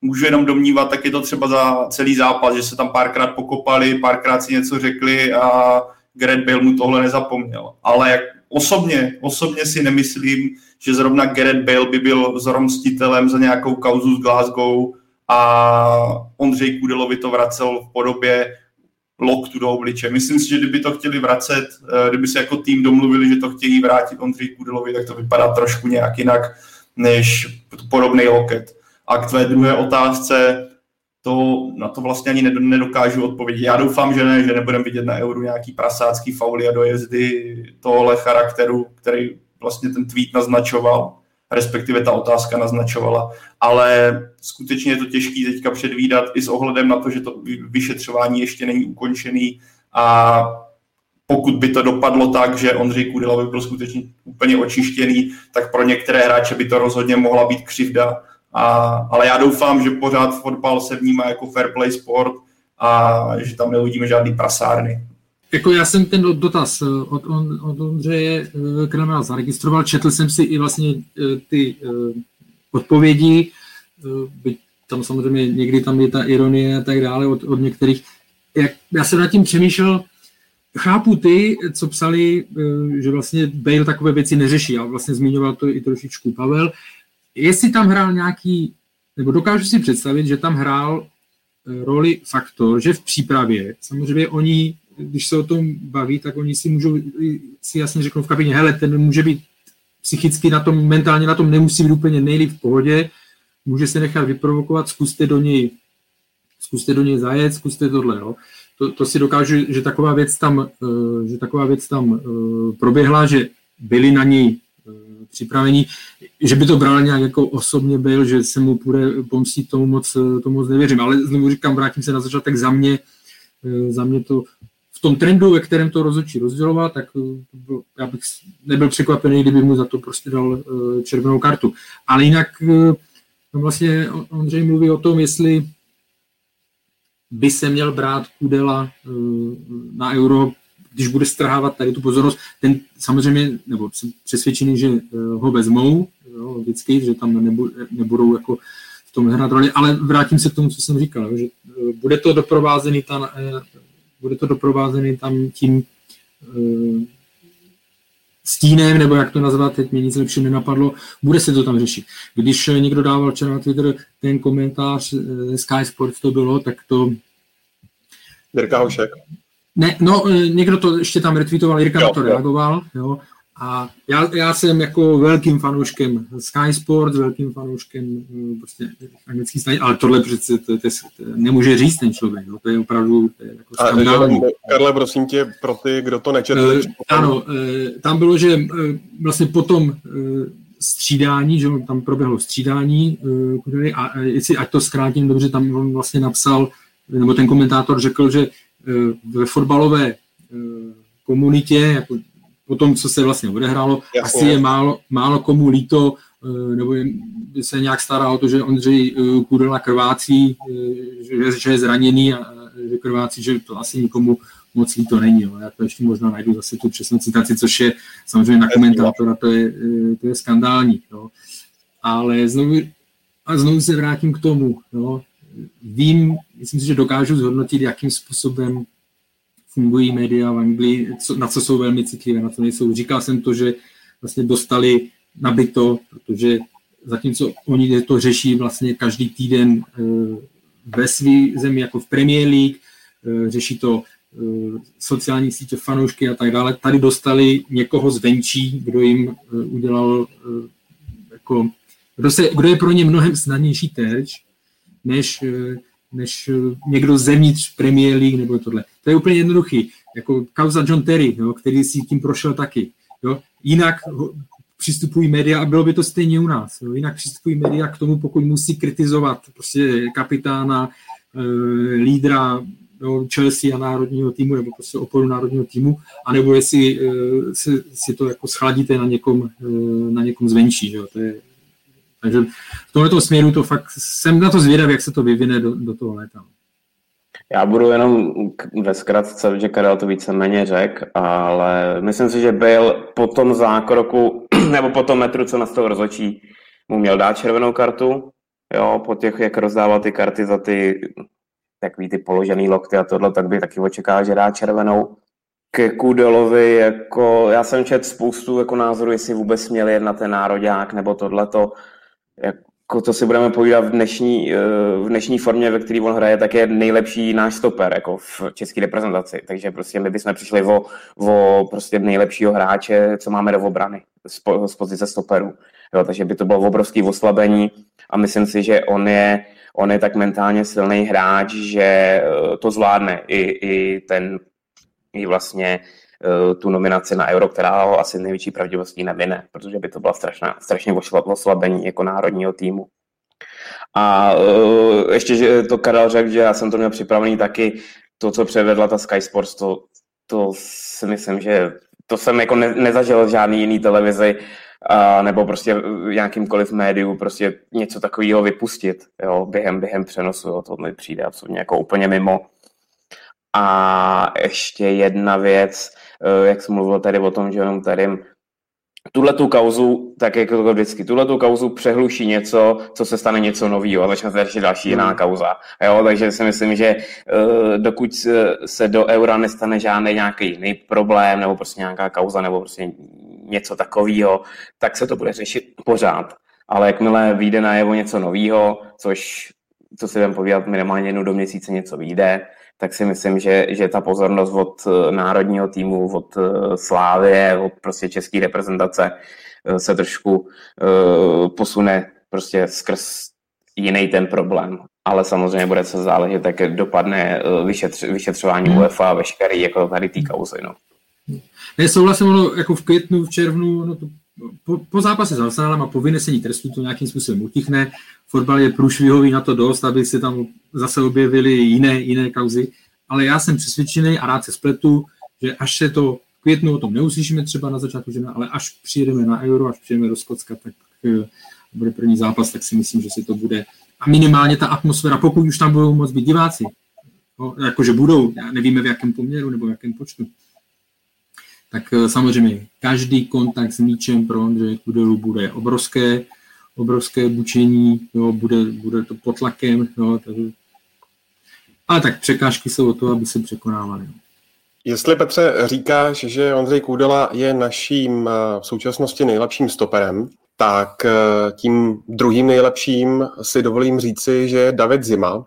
můžu jenom domnívat, tak je to třeba za celý zápas, že se tam párkrát pokopali, párkrát si něco řekli a Gareth Bale mu tohle nezapomněl. Ale jak osobně, osobně si nemyslím, že zrovna Gareth Bale by byl zromstitelem za nějakou kauzu z Glasgow a Ondřej Kudelovi to vracel v podobě loktu do obliče. Myslím si, že kdyby to chtěli vracet, eh, kdyby se jako tým domluvili, že to chtějí vrátit Ondřej Kudelovi, tak to vypadá trošku nějak jinak než podobný loket. A k tvé druhé otázce, to, na to vlastně ani nedokážu odpovědět. Já doufám, že ne, že nebudeme vidět na euru nějaký prasácký fauly a dojezdy tohle charakteru, který vlastně ten tweet naznačoval. Respektive ta otázka naznačovala. Ale skutečně je to těžké teďka předvídat i s ohledem na to, že to vyšetřování ještě není ukončený a pokud by to dopadlo tak, že Ondřej Kudela by byl skutečně úplně očištěný, tak pro některé hráče by to rozhodně mohla být křivda. A, ale já doufám, že pořád fotbal se vnímá jako fair play sport a že tam neuvidíme žádný prasárny. Jako já jsem ten dotaz eh, od, od Ondřeje eh, Kremla zaregistroval, četl jsem si i vlastně eh, ty odpovědi, byť tam samozřejmě někdy tam je ta ironie a tak dále od, od některých. Jak, já jsem nad tím přemýšlel, chápu ty, co psali, že vlastně Bale takové věci neřeší. A vlastně zmiňoval to i trošičku Pavel. Jestli tam hrál nějaký, nebo dokážu si představit, že tam hrál roli faktor, že v přípravě, samozřejmě oni když se o tom baví, tak oni si můžou si jasně řeknout v kabině, hele, ten může být psychicky na tom, mentálně na tom nemusí být úplně nejlíp v pohodě, může se nechat vyprovokovat, zkuste do něj, zkuste do něj zajet, zkuste tohle, jo. To, to si dokážu, že taková věc tam, eh, že taková věc tam eh, proběhla, že byli na něj eh, připravení, že by to bral nějak jako osobně byl, že se mu půjde pomstit, tomu moc, tomu moc nevěřím. Ale znovu říkám, vrátím se na začátek, za mě, za mě to v tom trendu, ve kterém to rozhodčí rozděloval, tak eh, já bych nebyl překvapený, kdyby mu za to prostě dal uh, červenou kartu. Ale jinak uh, vlastně Ondřej mluví o tom, jestli by se měl brát Kudela na euro, když bude strhávat tady tu pozornost. Ten samozřejmě, nebo jsem přesvědčený, že ho vezmou jo, vždycky, že tam nebudou jako v tom hrát roli, ale vrátím se k tomu, co jsem říkal, že bude to doprovázený ta, bude to doprovázený tam tím uh, stínem, nebo jak to nazvat, teď mě nic lepšího nenapadlo, bude se to tam řešit. Když někdo dával včera na Twitter ten komentář uh, Sky Sports to bylo, tak to... Jirka Hošek. Ne, no, eh, někdo to ještě tam retweetoval, Jirka jo, na to reagoval, jo, a já, já jsem jako velkým fanouškem Sky Sports, velkým fanouškem eh, prostě anglický stanic, ale tohle přece to, to, to, nemůže říct ten člověk, no, to je opravdu to je jako skandální. Karle, prosím tě, pro ty, kdo to nečetl. Uh, ano, uh, tam bylo, že uh, vlastně potom uh, střídání, že tam proběhlo střídání uh, a uh, jestli, ať to zkrátím dobře, tam on vlastně napsal, nebo ten komentátor řekl, že uh, ve fotbalové uh, komunitě, jako po tom, co se vlastně odehrálo. Jasně. Asi je málo, málo komu líto, eh, nebo se nějak stará o to, že Ondřej eh, Kudela krvácí, eh, že, že je zraněný a že krvácí, že to asi nikomu moc líto není. Jo. Já to ještě možná najdu zase tu přesnou citaci, což je samozřejmě na komentátora, to je, to je skandální. Jo. Ale znovu, a znovu se vrátím k tomu. Jo. Vím, myslím si, že dokážu zhodnotit, jakým způsobem fungují média v Anglii, co, na co jsou velmi citlivé, na co nejsou. Říkal jsem to, že vlastně dostali nabito, protože zatímco oni to řeší vlastně každý týden eh, ve své zemi, jako v Premier League, eh, řeší to eh, sociální sítě, fanoušky a tak dále. Tady dostali někoho zvenčí, kdo jim udělal jako, kdo, se, kdo je pro ně mnohem snadnější terč, než než někdo zevnitř Premier League nebo tohle. To je úplně jednoduchý. Jako kauza John Terry, jo, který si tím prošel taky. Jo. Jinak přistupují média, a bylo by to stejně u nás, jo. jinak přistupují média k tomu, pokud musí kritizovat prostě kapitána, e, lídra jo, Chelsea a národního týmu, nebo prostě oporu národního týmu, anebo jestli e, si, si to jako schladíte na někom, e, na někom zvenčí. Jo. To je takže v tomto směru to fakt, jsem na to zvědav, jak se to vyvine do, do toho léta. Já budu jenom ve zkratce, že Karel to víceméně řek, ale myslím si, že byl po tom zákroku, nebo po tom metru, co nastal rozhodčí, mu měl dát červenou kartu, jo, po těch, jak rozdával ty karty za ty takový ty položený lokty a tohle, tak by taky očekával, že dá červenou. Ke Kudelovi, jako, já jsem četl spoustu jako názorů, jestli vůbec měl jet na ten nároďák nebo tohleto jako to si budeme povídat v dnešní, eh, v dnešní formě, ve které on hraje, tak je nejlepší náš stoper jako v české reprezentaci. Takže prostě my bychom přišli o, o prostě nejlepšího hráče, co máme do obrany z, z pozice stoperu. Jo, takže by to bylo obrovské oslabení a myslím si, že on je, on je tak mentálně silný hráč, že eh, to zvládne i, i ten i vlastně tu nominaci na Euro, která ho asi největší pravděpodobností nevine, protože by to byla strašná, strašně oslabení jako národního týmu. A uh, ještě, že to Karel řekl, že já jsem to měl připravený taky, to, co převedla ta Sky Sports, to, to si myslím, že to jsem jako ne, nezažil žádný jiný televizi, a, nebo prostě v nějakýmkoliv médiu prostě něco takového vypustit jo, během, během přenosu. Jo, to mi přijde absolutně jako úplně mimo. A ještě jedna věc, eh, jak jsem mluvil tady o tom jenom tady tuhle tu kauzu, tak jako to vždycky, tuhle tu kauzu přehluší něco, co se stane něco nového a začne se řešit další jiná hmm. kauza. Jo, takže si myslím, že uh, dokud se do eura nestane žádný nějaký jiný problém, nebo prostě nějaká kauza, nebo prostě něco takového, tak se to bude řešit pořád. Ale jakmile vyjde najevo něco nového, což, co si budeme povídat, minimálně jednou do měsíce něco vyjde, tak si myslím, že, že ta pozornost od eh, národního týmu, od eh, Slávie, od prostě české reprezentace eh, se trošku posune prostě skrz jiný ten problém. Ale samozřejmě bude se záležet, jak dopadne vyšetř, vyšetřování hmm. UEFA a veškerý jako tady té kauzy. No. Ne, souhlasím, ono jako v květnu, v červnu, no to po, po zápase s Arsenalem a po vynesení trestu to nějakým způsobem utichne. Fotbal je průšvihový na to dost, aby se tam zase objevily jiné, jiné kauzy, ale já jsem přesvědčený a rád se spletu, že až se to květnu o tom neuslyšíme třeba na začátku že ale až přijedeme na Euro, až přijedeme do Skotska, tak uh, bude první zápas, tak si myslím, že si to bude a minimálně ta atmosféra, pokud už tam budou moc být diváci, no, jakože budou, nevíme v jakém poměru nebo v jakém počtu, tak eh, samozřejmě každý kontakt s míčem pro Ondřeje Kudelu bude obrovské, obrovské bučení, jo, bude, bude to pod tlakem, jo, takže... ale tak překážky jsou o to, aby se překonávaly. Jestli Petře říkáš, že Ondřej Kůdela je naším eh, v současnosti nejlepším stoperem, tak eh, tím druhým nejlepším si dovolím říci, že je David Zima,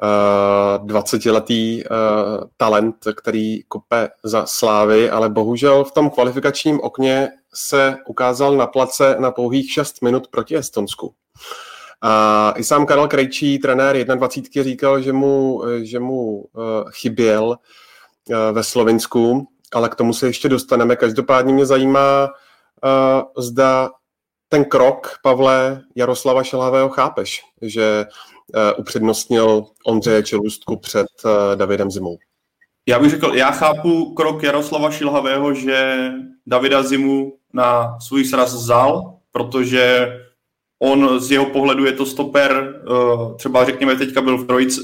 20-letý uh, eh, talent, který kope za slávy, ale bohužel v tom kvalifikačním okně se ukázal na place na pouhých 6 minut proti Estonsku. A i sám Karel Krejčí, trenér 21, říkal, že mu, že mu uh, chyběl uh, ve Slovinsku, ale k tomu se ještě dostaneme. Každopádně mě zajímá, uh, zda ten krok, Pavle, Jaroslava Šelhavého chápeš, že uh, upřednostnil Ondřeje Čelůstku před uh, Davidem Zimou. Já bych řekl, já chápu krok Jaroslava Šilhavého, že Davida Zimu na svůj sraz vzal, protože on z jeho pohledu je to stoper, uh, třeba řekněme teďka byl v trojic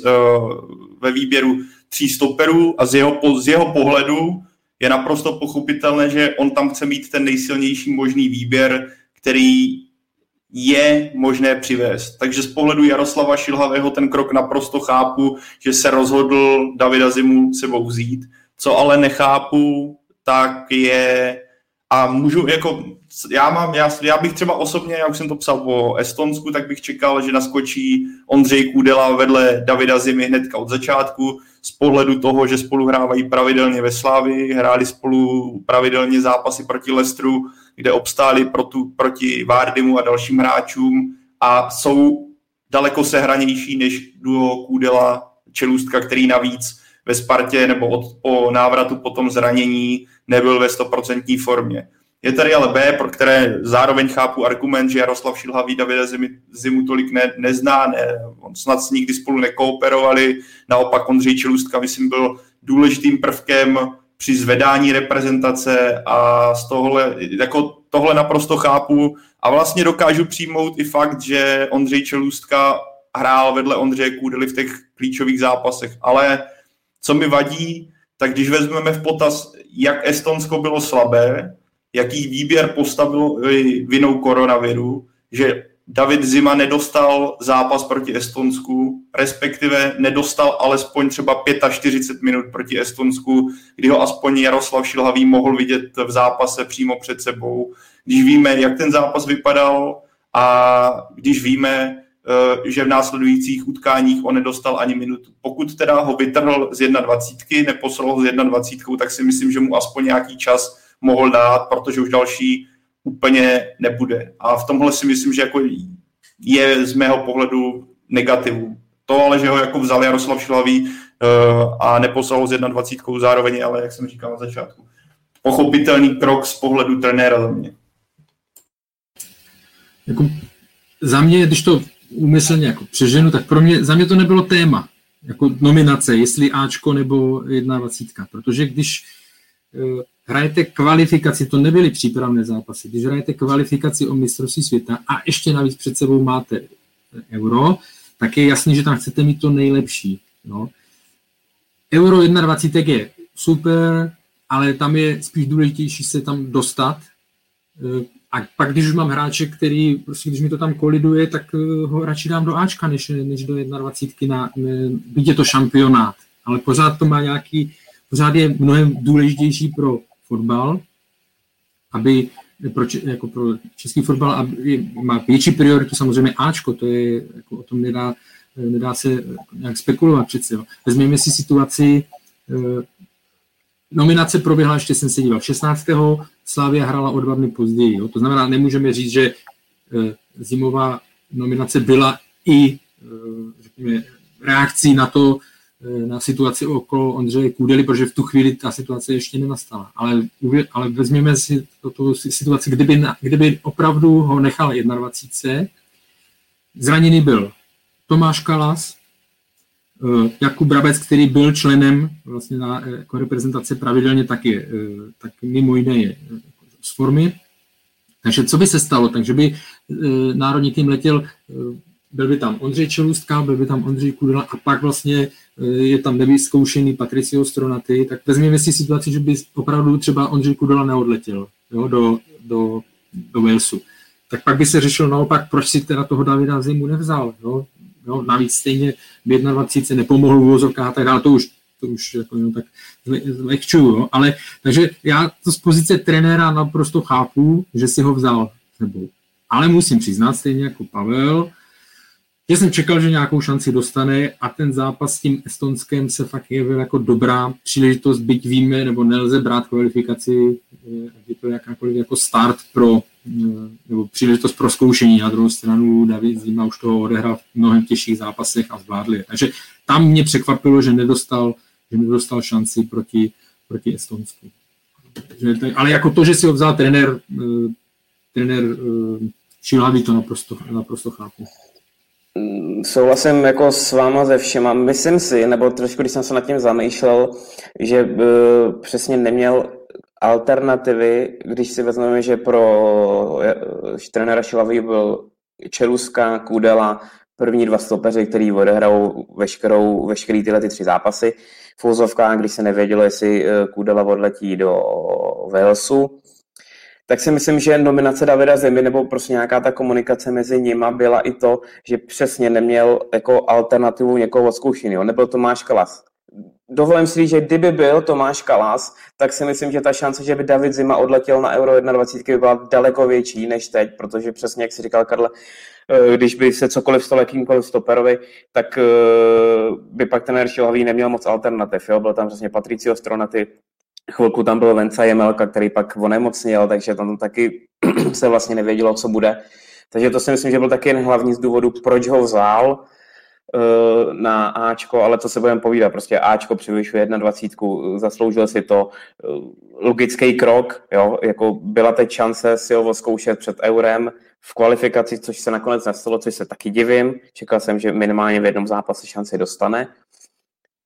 ve výběru tří stoperů a z jeho, z jeho pohledu je naprosto pochopitelné, že on tam chce mít ten nejsilnější možný výběr, který je možné přivést. Takže z pohledu Jaroslava Šilhavého ten krok naprosto chápu, že se rozhodl Davida Zimu sebou vzít. Co ale nechápu, tak je a můžu jako, já mám, já, já bych třeba osobně, já už jsem to psal o Estonsku, tak bych čekal, že naskočí Ondřej Kůdela vedle Davida Zimy hnedka od začátku, z pohledu toho, že spolu hrávají pravidelně ve Slávi, hráli spolu pravidelně zápasy proti Lestru, kde obstáli tu, proti Vardimu a dalším hráčům a jsou daleko sehranější než duo Kůdela Čelůstka, který navíc ve Spartě nebo od, po návratu po tom zranění nebyl ve 100% formě. Je tady ale B, pro které zároveň chápu argument, že Jaroslav Šilhavý Davida Zimu, Zimu tolik ne, nezná, ne, on snad nikdy spolu nekooperovali, naopak Ondřej Čelůstka, myslím, byl důležitým prvkem při zvedání reprezentace a z tohle, jako tohle naprosto chápu. A vlastně dokážu přijmout i fakt, že Ondřej Čelůstka hrál vedle Ondřeje Kůdely v těch klíčových zápasech, ale co mi vadí, tak když vezmeme v potaz, jak Estonsko bylo slabé, jaký výběr postavilo vinou koronaviru, že David Zima nedostal zápas proti Estonsku, respektive nedostal alespoň třeba 45 minut proti Estonsku, kdy ho aspoň Jaroslav Šilhavý mohl vidět v zápase přímo před sebou. Když víme, jak ten zápas vypadal a když víme, eh, že v následujících utkáních on nedostal ani minutu. Pokud teda ho vytrhl z 21, neposlal ho z 21, tak si myslím, že mu aspoň nějaký čas mohl dát, protože už další úplně nebude. A v tomhle si myslím, že jako je z mého pohledu negativu. To ale, že ho jako vzal Jaroslav Šilavý, a neposlal s 21 zároveň, ale jak jsem říkal na začátku. Pochopitelný krok z pohledu trenéra za mě. Jako, za mě, když to úmyslně jako přeženu, tak pro mě, za mě to nebylo téma, jako nominace, jestli Ačko nebo 21, protože když uh, hrajete kvalifikaci, to nebyly přípravné zápasy, když hrajete kvalifikaci o mistrovství světa a ještě navíc před sebou máte euro, tak je jasný, že tam chcete mít to nejlepší. No. Euro 21 je super, ale tam je spíš důležitější se tam dostat. Eh, a pak, když už mám hráče, který, prostě když mi to tam koliduje, tak eh, ho radši dám do Ačka, než, než do 21. Na, byť je to šampionát. Ale pořád to má nějaký, pořád je mnohem důležitější pro fotbal, aby pro, jako pro český fotbal aby, má větší prioritu samozřejmě Ačko, to je, jako o tom nedá, nedá se nějak spekulovat přece. Jo. Vezměme si situaci, eh, nominace proběhla, ještě jsem se díval, 16. Slávia hrála o dva dny později. Jo. To znamená, nemůžeme říct, že eh, zimová nominace byla i eh, řekněme, reakcí na to, Eh, na situaci okolo Ondřeje Kudely, protože v tu chvíli ta situace ještě nenastala. Ale, ale vezměme si tu situaci, kdyby, kdyby opravdu ho nechal 21. Zraněný byl Tomáš Kalas, eh, Jakub Brabec, který byl členem vlastně na, eh, jako reprezentace pravidelně, tak, je, tak mimo jiné je z formy. Takže co by se stalo? Takže by národní tým letěl byl by tam Ondřej Čelůstka, byl by tam Ondřej Kudela a pak vlastně eh, je tam nevyzkoušený Patricio Stronaty, tak vezměme si situaci, že by opravdu třeba Ondřej Kudela neodletěl jo, do, do, do Walesu. Tak pak by se řešil naopak, proč si teda toho Davida Zimu nevzal. Jo? Jo, navíc stejně v 21. nepomohl uvozovkách, tak dále, to už, to už jako jenom tak zlehčuju. Jo? Ale takže já to z pozice trenéra naprosto chápu, že si ho vzal sebou. Ale musím přiznat, stejně jako Pavel, že jsem čekal, že nějakou šanci dostane a ten zápas s tím Estonskem se fakt jevil jako dobrá příležitost, byť víme, nebo nelze brát kvalifikaci, eh, je to jakákoliv jako start pro, eh, nebo příležitost pro zkoušení. Na druhou stranu David Zima už toho odehrál v mnohem těžších zápasech a zvládli. Takže tam mě překvapilo, že nedostal, že nedostal šanci proti, proti Estonsku. Ale jako to, že si ho vzal trenér, eh, trenér Šilhavý, to naprosto, naprosto chápu. Mm, souhlasím jako s váma ze všema. Myslím si, nebo trošku, když jsem se nad tím zamýšlel, že uh, přesně neměl alternativy, když si vezmeme, že pro uh, trenéra Šilavý byl Čeluska, Kudela, první dva stopeři, který odehrajou veškerou, veškerý tyhle ty tři zápasy. V když se nevědělo, jestli Kudela odletí do Walesu, tak si myslím, že nominace Davida Zemi nebo prostě nějaká ta komunikace mezi nima byla i to, že přesně neměl jako alternativu někoho odzkoušený. Nebyl Tomáš Kalas. Dovolím si říct, že kdyby byl Tomáš Kalas, tak si myslím, že ta šance, že by David Zima odletěl na Euro 21 by byla daleko větší než teď, protože přesně, jak si říkal Karle, eh, když by se cokoliv stalo jakýmkoliv stoperovi, tak eh, by pak ten Eršilový neměl moc alternativ. Jo? Byl tam přesně Patricio Stronaty, Chvilku tam byl Venca Jemelka, který pak onemocněl, takže tam taky se vlastně nevědělo, co bude. Takže to si myslím, že byl taky jeden hlavní z důvodů, proč ho vzal uh, na Ačko, ale to se budeme povídat. Prostě Ačko převyšuje 21, zasloužil si to. Uh, logický krok, jo, jako byla teď šance si ho zkoušet před eurem v kvalifikaci, což se nakonec nestalo, což se taky divím. Čekal jsem, že minimálně v jednom zápase šanci dostane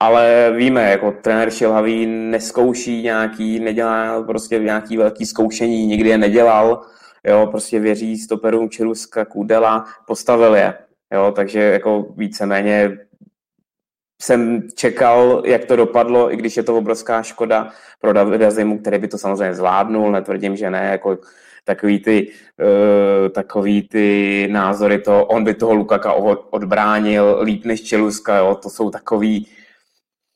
ale víme, jako trenér Šilhavý neskouší nějaký, nedělá prostě nějaký velký zkoušení, nikdy je nedělal, jo, prostě věří stoperům Čeruska, Kudela, postavil je, jo, takže jako víceméně jsem čekal, jak to dopadlo, i když je to obrovská škoda pro Davida Zimu, který by to samozřejmě zvládnul, netvrdím, že ne, jako takový ty, uh, takový ty názory, to on by toho Lukaka odbránil líp než Čeluska, jo, to jsou takový,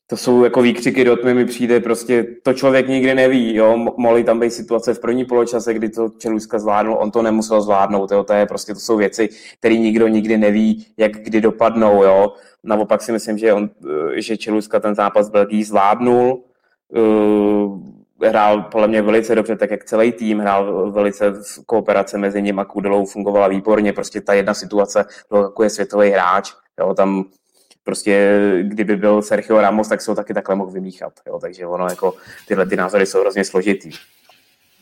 to jsou jako výkřiky do tmy, mi přijde prostě, to člověk nikdy neví, jo, mohly tam být situace v první poločase, kdy to Čeluska zvládnul, on to nemusel zvládnout, jo, to je prostě, to jsou věci, které nikdo nikdy neví, jak kdy dopadnou, jo, naopak si myslím, že, on, že Čeluska ten zápas Belgii zvládnul, uh, hrál podle mě velice dobře, tak jak celý tým hrál velice kooperace mezi ním a Kudelou fungovala výborně, prostě ta jedna situace, jako je světový hráč, jo, tam prostě kdyby byl Sergio Ramos, tak se ho taky takhle mohl vymíchat. Jo? Takže ono jako tyhle ty názory jsou hrozně složitý.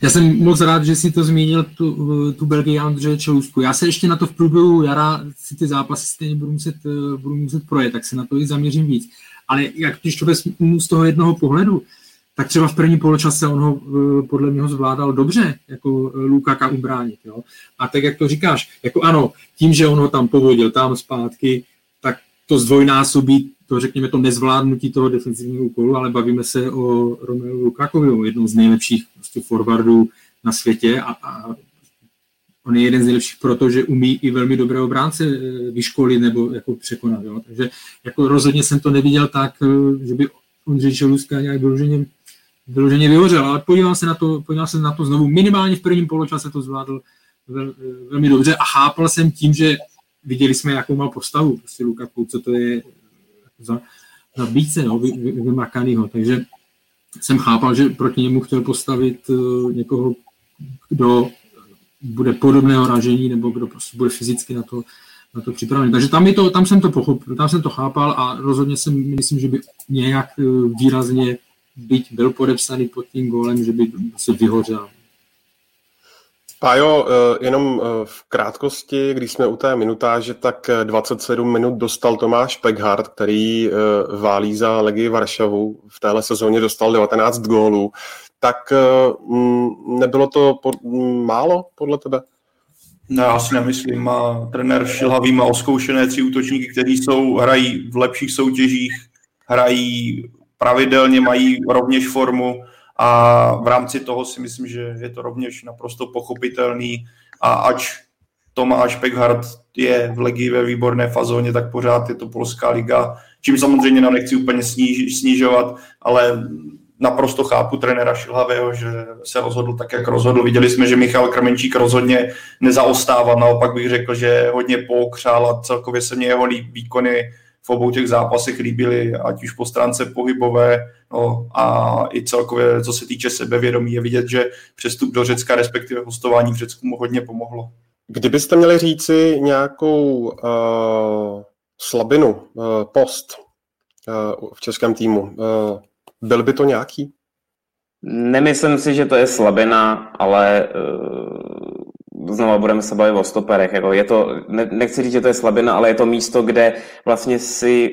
Já jsem moc rád, že si to zmínil, tu, tu Belgii Andřeje Čelusku. Já se ještě na to v průběhu jara si ty zápasy stejně budu muset, budu muset projet, tak se na to i zaměřím víc. Ale jak když to vezmu z toho jednoho pohledu, tak třeba v prvním poločase on ho podle mě ho zvládal dobře, jako Lukaka ubránit. Jo? A tak, jak to říkáš, jako ano, tím, že on ho tam povodil tam zpátky, to zdvojnásobí to, řekněme, to nezvládnutí toho defensivního úkolu, ale bavíme se o Romelu Lukakovi, o jednom z nejlepších prostě forwardů na světě a, a on je jeden z nejlepších, protože umí i velmi dobré obránce eh, vyškolit nebo jako překonat. Jo. Takže jako rozhodně jsem to neviděl tak, eh, že by Ondřej Čeluska nějak vyloženě, vyloženě vyhořel, ale podíval se na to, podíval se na to znovu. Minimálně v prvním poločase to zvládl vel, eh, velmi dobře a chápal jsem tím, že viděli jsme, jakou mal postavu, prostě Lukaku, co to je za, za více no, vymakanýho. Takže jsem chápal, že proti němu chtěl postavit uh, někoho, kdo bude podobného ražení nebo kdo prostě bude fyzicky na to, na to připravený. Takže tam, je to, tam jsem to pochopil, tam jsem to chápal a rozhodně jsem myslím, že by nějak uh, výrazně byť byl podepsaný pod tím gólem, že by se vyhořel. Pájo, eh, jenom eh, v krátkosti, když jsme u té minutáže, tak 27 minut dostal Tomáš Peghart, který eh, válí za Legii Varšavu. V téhle sezóně dostal 19 gólů. Tak nebylo to málo podle tebe? Ne, já si nemyslím. Má trenér Šilhavý má oskoušené tři útočníky, kteří jsou, hrají v lepších soutěžích, hrají pravidelně, mají rovněž formu a v rámci toho si myslím, že je to rovněž naprosto pochopitelný a ač Tomáš Pekhart je v Legii ve výborné fazóně, tak pořád je to polská liga, čím samozřejmě na nechci úplně sníž, snižovat, ale naprosto chápu trenéra Šilhavého, že se rozhodl tak, jak rozhodl. Viděli jsme, že Michal Krmenčík rozhodně nezaostával, naopak bych řekl, že hodně pookřál a celkově se mě jeho výkony v obou těch zápasech líbily, ať už po stránce pohybové no, a i celkově, co se týče sebevědomí, je vidět, že přestup do Řecka, respektive hostování v Řecku mu hodně pomohlo. Kdybyste měli říci nějakou uh, slabinu, uh, post uh, v českém týmu, uh, byl by to nějaký? Nemyslím si, že to je slabina, ale uh, znova budeme se bavit o stoperech. Jako je to, ne, nechci říct, že to je slabina, ale je to místo, kde vlastně si,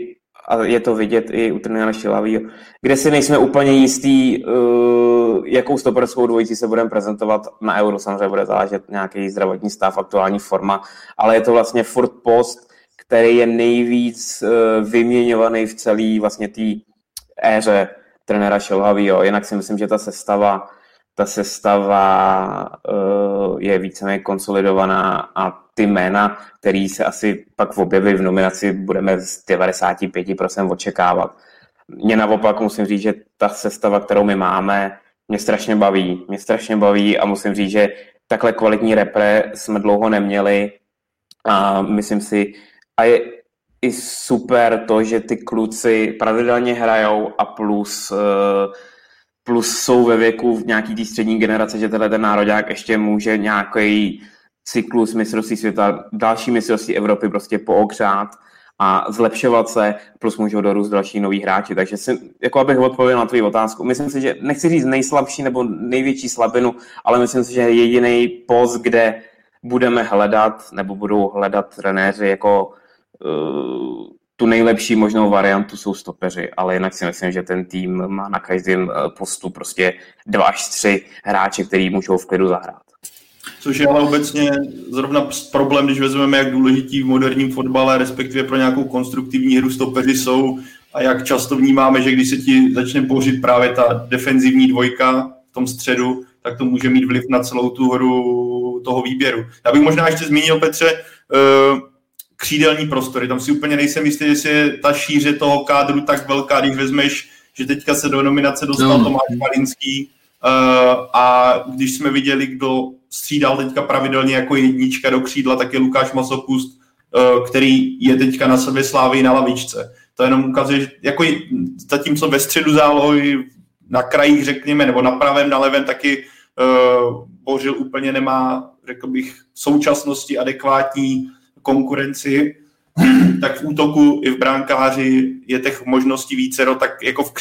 a je to vidět i u trenéra Šilaví, kde si nejsme úplně jistý, uh, jakou stoperskou dvojici se budeme prezentovat na Euro. Samozřejmě bude záležet nějaký zdravotní stav, aktuální forma, ale je to vlastně furt post, který je nejvíc uh, vyměňovaný v celé vlastně té éře trenéra Šilhavýho. Jinak si myslím, že ta sestava ta sestava uh, je víceméně konsolidovaná a ty jména, který se asi pak objeví v nominaci, budeme z 95% očekávat. Mě naopak musím říct, že ta sestava, kterou my máme, mě strašně baví. Mě strašně baví a musím říct, že takhle kvalitní repre jsme dlouho neměli a myslím si, a je i super to, že ty kluci pravidelně hrajou a plus uh, plus jsou ve věku v nějaký té střední generace, že tenhle ten národák ještě může nějaký cyklus mistrovství světa, další mistrovství Evropy prostě pookřát a zlepšovat se, plus můžou dorůst další noví hráči. Takže si, jako abych odpověděl na tvou otázku, myslím si, že nechci říct nejslabší nebo největší slabinu, ale myslím si, že jediný post, kde budeme hledat, nebo budou hledat trenéři jako uh, tu nejlepší možnou variantu jsou stopeři, ale jinak si myslím, že ten tým má na každém eh, postu prostě dva až tři hráče, který můžou v klidu zahrát. Což je ale obecně zrovna problém, když vezmeme, jak důležití v moderním fotbale, respektive pro nějakou konstruktivní hru stopeři jsou a jak často vnímáme, že když se ti začne bořit právě ta defenzivní dvojka v tom středu, tak to může mít vliv na celou tu hru toho výběru. Já bych možná ještě zmínil, Petře, uh, křídelní prostory. Tam si úplně nejsem jistý, jestli je ta šíře toho kádru tak velká, když vezmeš, že teďka se do nominace dostal no. Tomáš Malinský uh, a když jsme viděli, kdo střídal teďka pravidelně jako jednička do křídla, tak je Lukáš Masopust, uh, který je teďka na sebe slávy na lavičce. To jenom ukazuje, že jako zatímco ve středu zálohy na krajích, řekněme, nebo na pravém, na levém taky uh, Bořil úplně nemá, řekl bych, v současnosti adekvátní konkurenci, tak v útoku i v bránkáři je těch možností více, no, tak jako v,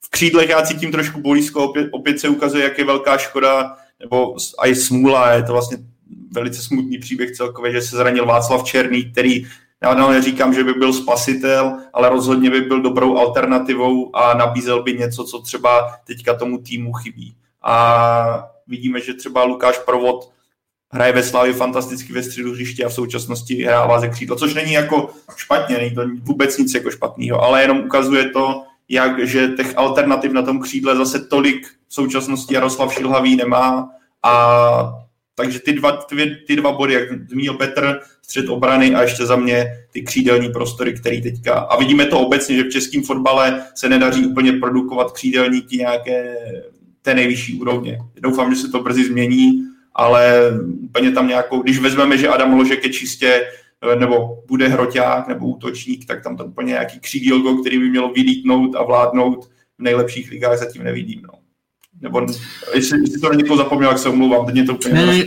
v křídlech já cítím trošku bolízko, opět, opět se ukazuje, jak je velká škoda, nebo i smůla, je to vlastně velice smutný příběh celkově, že se zranil Václav Černý, který já neříkám, že by byl spasitel, ale rozhodně by byl dobrou alternativou a nabízel by něco, co třeba teďka tomu týmu chybí. A vidíme, že třeba Lukáš Provod hraje ve Slavě fantasticky ve středu hřiště a v současnosti hrává ze křídla, což není jako špatně, není to vůbec nic jako špatného, ale jenom ukazuje to, jak, že těch alternativ na tom křídle zase tolik v současnosti Jaroslav Šilhavý nemá a takže ty dva, ty, ty dva body, jak zmínil Petr, střed obrany a ještě za mě ty křídelní prostory, který teďka... A vidíme to obecně, že v českém fotbale se nedaří úplně produkovat křídelníky nějaké té nejvyšší úrovně. Doufám, že se to brzy změní, ale úplně tam nějakou... Když vezmeme, že Adam Ložek je čistě nebo bude hroťák nebo útočník, tak tam to úplně nějaký křídílko, který by mělo vylítnout a vládnout v nejlepších ligách, zatím nevidím. No. Nebo jestli, jestli to někoho zapomněl, jak se omlouvám, teď mě to úplně... Ne,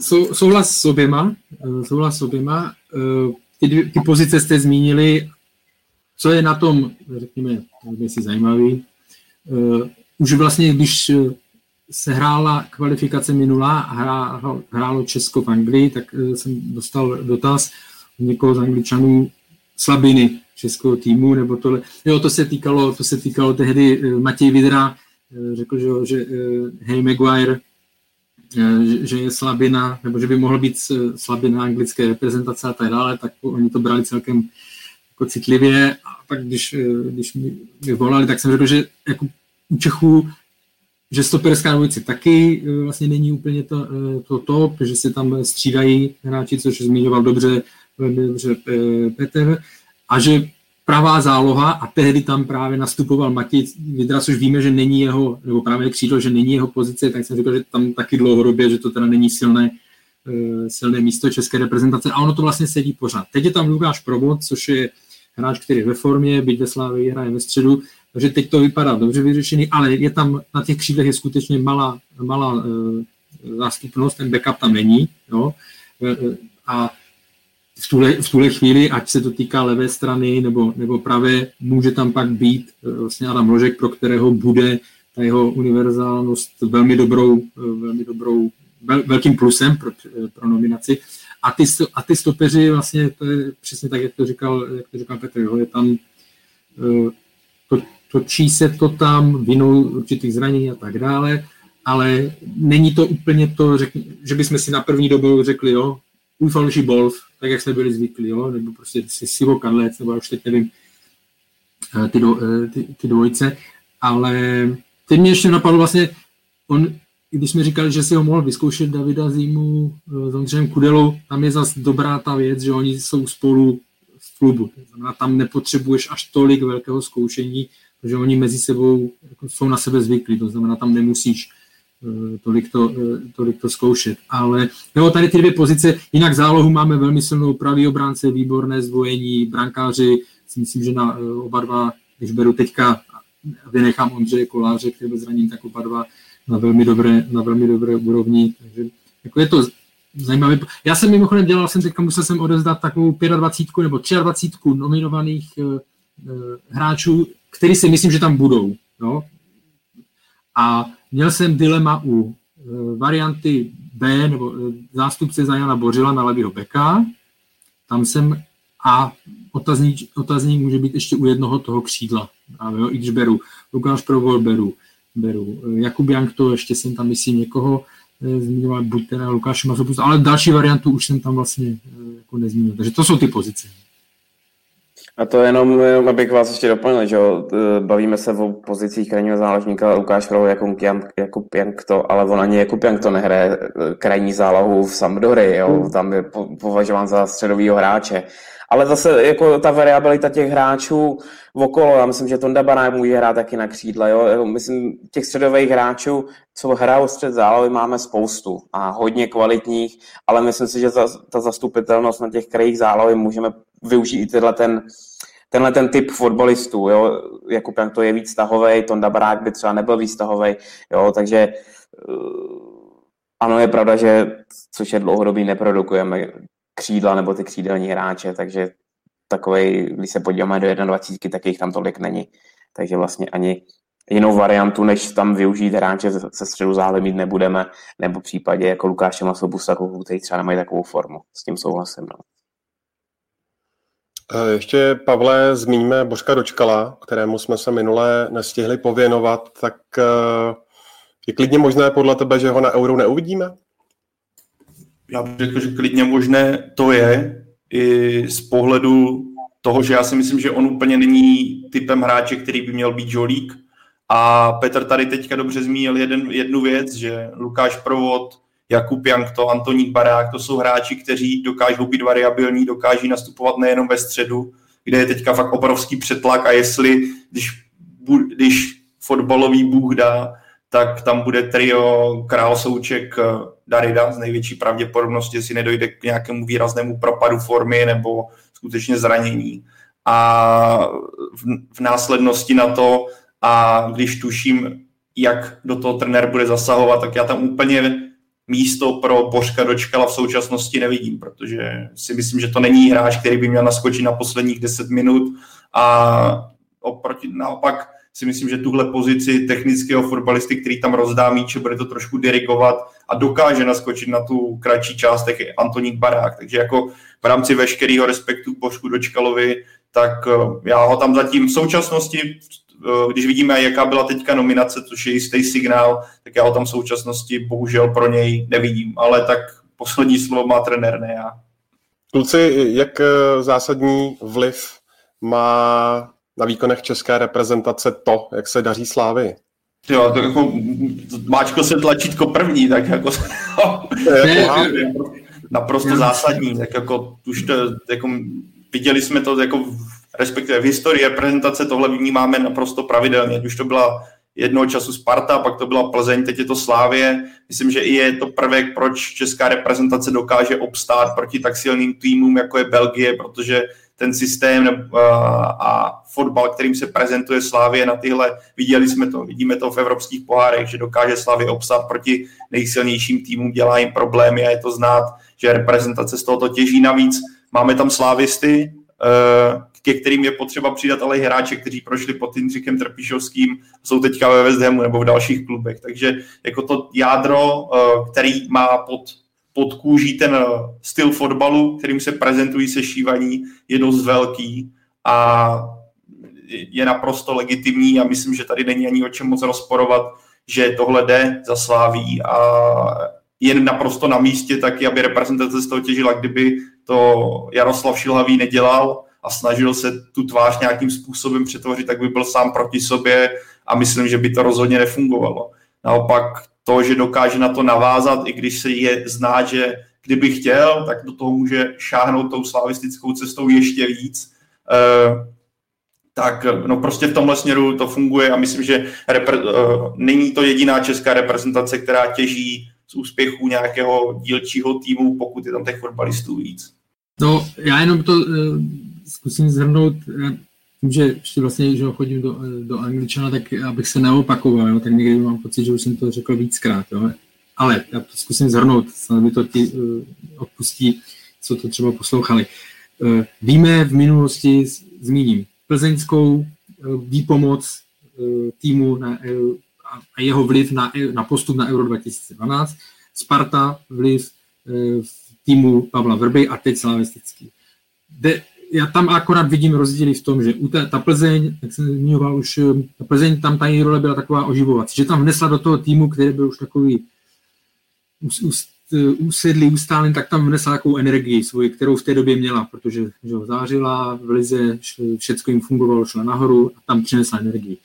sou, souhlas s oběma, eh, souhlas s oběma. Eh, ty, dvě, ty pozice jste zmínili, co je na tom, řekněme, zajímavý, eh, už vlastně, když se hrála kvalifikace minulá a hrálo, hrálo Česko v Anglii, tak jsem dostal dotaz někoho z Angličanů slabiny českého týmu, nebo tohle. Jo, to se týkalo, to se týkalo tehdy Matěj Vidra, Eh, řekl, že, že eh, Maguire, eh, že je slabina, nebo že by mohl být slabina anglické reprezentace a tak dále, tak oni to brali celkem jako citlivě a pak když, když mi volali, tak jsem řekl, že jako u Čechů že stoperská dvojice taky vlastně není úplně to, to top, že se tam střídají hráči, což zmiňoval dobře, dobře Petr, a že pravá záloha a tehdy tam právě nastupoval Matic Vidra, což víme, že není jeho, nebo právě křídlo, že není jeho pozice, tak jsem řekl, že tam taky dlouhodobě, že to teda není silné, silné místo české reprezentace a ono to vlastně sedí pořád. Teď je tam Lukáš Probot, což je hráč, který je ve formě, byť ve Slávě hraje ve středu, takže teď to vypadá dobře vyřešený, ale je tam, na těch křídlech je skutečně malá, malá uh, zástupnost, ten backup tam není, jo, uh, a v tuhle, v tuhle chvíli, ať se to týká levé strany nebo, nebo pravé, může tam pak být eh, vlastně Adam Ložek, pro kterého bude ta jeho univerzálnost velmi dobrou, eh, velmi dobrou vel, velkým plusem pro, eh, pro nominaci. A ty, a ty stopeři vlastně, to je přesně tak, jak to říkal, jak to říkal Petr, jo, je tam točí se to tam vinou určitých zranění a tak dále, ale není to úplně to, řek, že bychom si na první dobu řekli, jo, Ulfaluši Bolf, tak jak jsme byli zvyklí, jo? nebo prostě si Sivo Kadlec, nebo už teď nevím, eh, ty, do, eh, ty, ty dvojice, ale teď mě ještě napadlo vlastně, on, když jsme říkali, že si ho mohl vyzkoušet Davida Zimu eh, s Ondřejem Kudelou, tam je zase dobrá ta věc, že oni jsou spolu v klubu. Znamená, tam nepotřebuješ až tolik velkého zkoušení, protože oni mezi sebou jako jsou na sebe zvyklí, to znamená, tam nemusíš Eh, tolik to, eh, tolik to zkoušet. Ale jo, tady ty dvě pozice, jinak zálohu máme velmi silnou pravý obránce, výborné zdvojení, brankáři, si myslím, že na eh, oba dva, když beru teďka, vynechám Ondřeje Koláře, který byl zraněn, tak oba dva na velmi dobré, na velmi dobré úrovni. Takže jako je to zajímavé. Já jsem mimochodem dělal, jsem teďka musel jsem odezdat takovou 25 nebo 23 nominovaných hráčů, který si myslím, že tam budou. No? A Měl jsem dilema u e, varianty B, nebo e, zástupce za Jana Bořila na levýho beka. Tam jsem a otazník, otazník může být ještě u jednoho toho křídla. Právě, jo, i když beru Lukáš Provol, beru, beru Jakub Jank, to ještě jsem tam myslím někoho zmiňoval, buď teda Lukáš Masopust, ale další variantu už jsem tam vlastně jako nezmínil. Takže to jsou ty pozice. A to jenom, abych vás ještě doplnil, že jo, bavíme se o pozicích krajního záložníka Lukáš Jakub, Jank, Jakub Jank to, ale on ani Jakub Jank to nehraje krajní zálohu v Sampdory, jo, hmm. tam je považován za středovýho hráče. Ale zase jako ta variabilita těch hráčů okolo, já myslím, že Tonda Banák může hrát taky na křídle, jo? myslím, těch středových hráčů, co hrajou střed zálohy, máme spoustu a hodně kvalitních, ale myslím si, že ta, ta zastupitelnost na těch krajích zálohy můžeme využít i tenhle ten, tenhle ten typ fotbalistů, jo, Jank to je víc tahovej, Tonda Barák by třeba nebyl víc tahovej, jo, takže uh, ano, je pravda, že což je dlouhodobý, neprodukujeme křídla nebo ty křídelní hráče, takže takový, když se podíváme do 21, tak jich tam tolik není. Takže vlastně ani jinou variantu, než tam využít hráče se středu zále mít nebudeme, nebo v případě jako Lukáše Masobusa, který třeba nemají takovou formu. S tím souhlasím. No. Eh, ještě, Pavle, zmíníme Božka Dočkala, kterému jsme se minule nestihli pověnovat, tak eh, je klidně možné podle tebe, že ho na euro neuvidíme? Já bych řekl, že klidně možné to je i z pohledu toho, že já si myslím, že on úplně není typem hráče, který by měl být žolík. A Petr tady teďka dobře zmínil jeden, jednu věc, že Lukáš Provod, Jakub Jankto, Antoník Barák, to jsou hráči, kteří dokážou být variabilní, dokáží nastupovat nejenom ve středu, kde je teďka fakt obrovský přetlak a jestli, když, když fotbalový bůh dá, tak tam bude trio Král Souček eh, Darida z největší pravděpodobnosti, jestli nedojde k nějakému výraznému propadu formy nebo skutečně zranění. A v, v následnosti na to, a když tuším, jak do toho trenér bude zasahovat, tak já tam úplně místo pro Božka Dočkala v současnosti nevidím, protože si myslím, že to není hráč, který by měl naskočit na posledních 10 minut a oproti, naopak si myslím, že tuhle pozici technického fotbalisty, který tam rozdá míče, bude to trošku dirigovat a dokáže naskočit na tu kratší část, tak je Antoník Barák. Takže jako v rámci veškerého respektu k Božku Dočkalovi, tak eh, já ho tam zatím v současnosti, eh, když vidíme, jaká byla teďka nominace, což je jistý signál, tak já ho tam v současnosti bohužel pro něj nevidím. Ale tak poslední slovo má trenér, ne já. Kluci, jak eh, zásadní vliv má na výkonech české reprezentace to, jak se daří Slávy. Jo, to jako máčko se tlačítko první, tak jako, jako naprosto zásadní, tak jako už to, jako viděli jsme to jako respektive v historii reprezentace tohle vnímáme naprosto pravidelně, už to byla jednoho času Sparta, pak to byla Plzeň, teď je to Slávě. Myslím, že i je to prvek, proč česká reprezentace dokáže obstát proti tak silným týmům, jako je Belgie, protože ten systém a fotbal, kterým se prezentuje Slávě na tyhle, viděli jsme to, vidíme to v evropských pohárech, že dokáže Slávě obsat proti nejsilnějším týmům, dělá jim problémy a je to znát, že reprezentace z tohoto těží. Navíc máme tam slávisty, eh, ke kterým je potřeba přidat ale i hráče, kteří prošli pod Jindřikem Trpišovským, jsou teďka ve West Hamu nebo v dalších klubech. Takže jako to jádro, eh, který má pod pod kůží ten eh, styl fotbalu, kterým se prezentují sešívaní, je dost velký a je naprosto legitimní a myslím, že tady není ani o čem moc rozporovat, že tohle jde za sláví a je naprosto na místě taky, aby reprezentace z toho těžila, kdyby to Jaroslav Šilhavý nedělal a snažil se tu tvář nějakým způsobem přetvořit, tak by byl sám proti sobě a myslím, že by to rozhodně nefungovalo. Naopak to, že dokáže na to navázat, i když se je znát, že kdyby chtěl, tak do toho může šáhnout tou slavistickou cestou ještě víc. E, tak no prostě v tomhle směru to funguje a myslím, že repre, e, není to jediná česká reprezentace, která těží z úspěchu nějakého dílčího týmu, pokud je tam těch fotbalistů víc. No, já jenom to uh, zkusím zhrnout tím, že ještě vlastně, že chodím do, do Angličana, tak abych se neopakoval, jo, tak někdy mám pocit, že už jsem to řekl víckrát. Jo. Ale já to zkusím zhrnout, snad mi to ti uh, odpustí, co to třeba poslouchali. Uh, víme v minulosti, zmíním, plzeňskou uh, výpomoc uh, týmu na, uh, a jeho vliv na, na postup na Euro 2012, Sparta vliv uh, týmu Pavla Vrby a teď slavistický. De, já tam akorát vidím rozdíly v tom, že u té, ta Plzeň, jak jsem zmiňoval už, eh, ta Plzeň, tam ta její role byla taková oživovací, že tam vnesla do toho týmu, který byl už takový usedlý, ustálen, tak tam vnesla takovou energii svoji, kterou v té době měla, protože že zářila v lize, všechno jim fungovalo, šla nahoru a tam přinesla energii.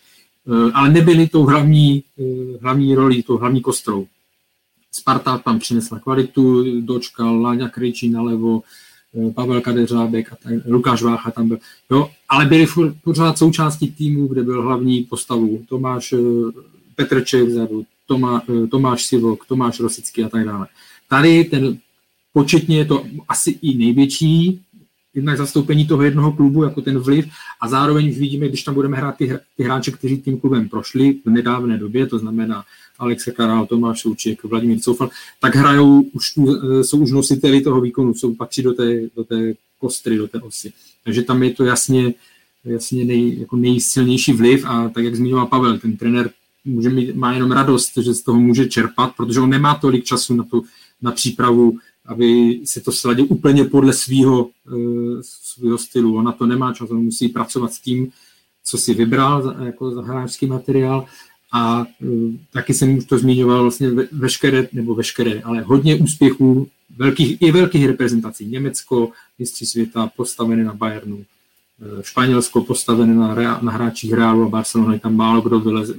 Eh, ale nebyli tou hlavní, eh, hlavní roli, tou hlavní kostrou. Sparta tam přinesla kvalitu, dočkal Láňa Krejčí nalevo, Eh, Pavel Kadeřábek a tak, Lukáš Vácha tam byl. Jo, ale byli pořád součástí týmu, kde byl hlavní postavu Tomáš eh, Petrček vzadu, Tomá, eh, Tomáš Sivok, Tomáš Rosický a tak dále. Tady ten početně je to asi i největší jednak zastoupení toho jednoho klubu, jako ten vliv a zároveň vidíme, když tam budeme hrát ty, ty hráče, kteří tím klubem prošli v nedávné době, to znamená Alexe Karál, Tomáš Souček, Vladimír Coufal, tak hrajou, už, jsou už nositeli toho výkonu, jsou patří do té, do té kostry do té osy. Takže tam je to jasně, jasně nej, jako nejsilnější vliv a tak, jak zmiňoval Pavel, ten trenér může mít, má jenom radost, že z toho může čerpat, protože on nemá tolik času na, tu, na přípravu, aby se to sladil úplně podle svého svýho stylu. On na to nemá čas, on musí pracovat s tím, co si vybral jako hráčský materiál a uh, taky jsem už to zmiňoval vlastně ve, veškeré, nebo veškeré, ale hodně úspěchů velkých, i velkých reprezentací. Německo, mistři světa, postavené na Bayernu, e, Španělsko postavené na, na hráčích Realu a Barcelony, tam málo kdo vylez, e,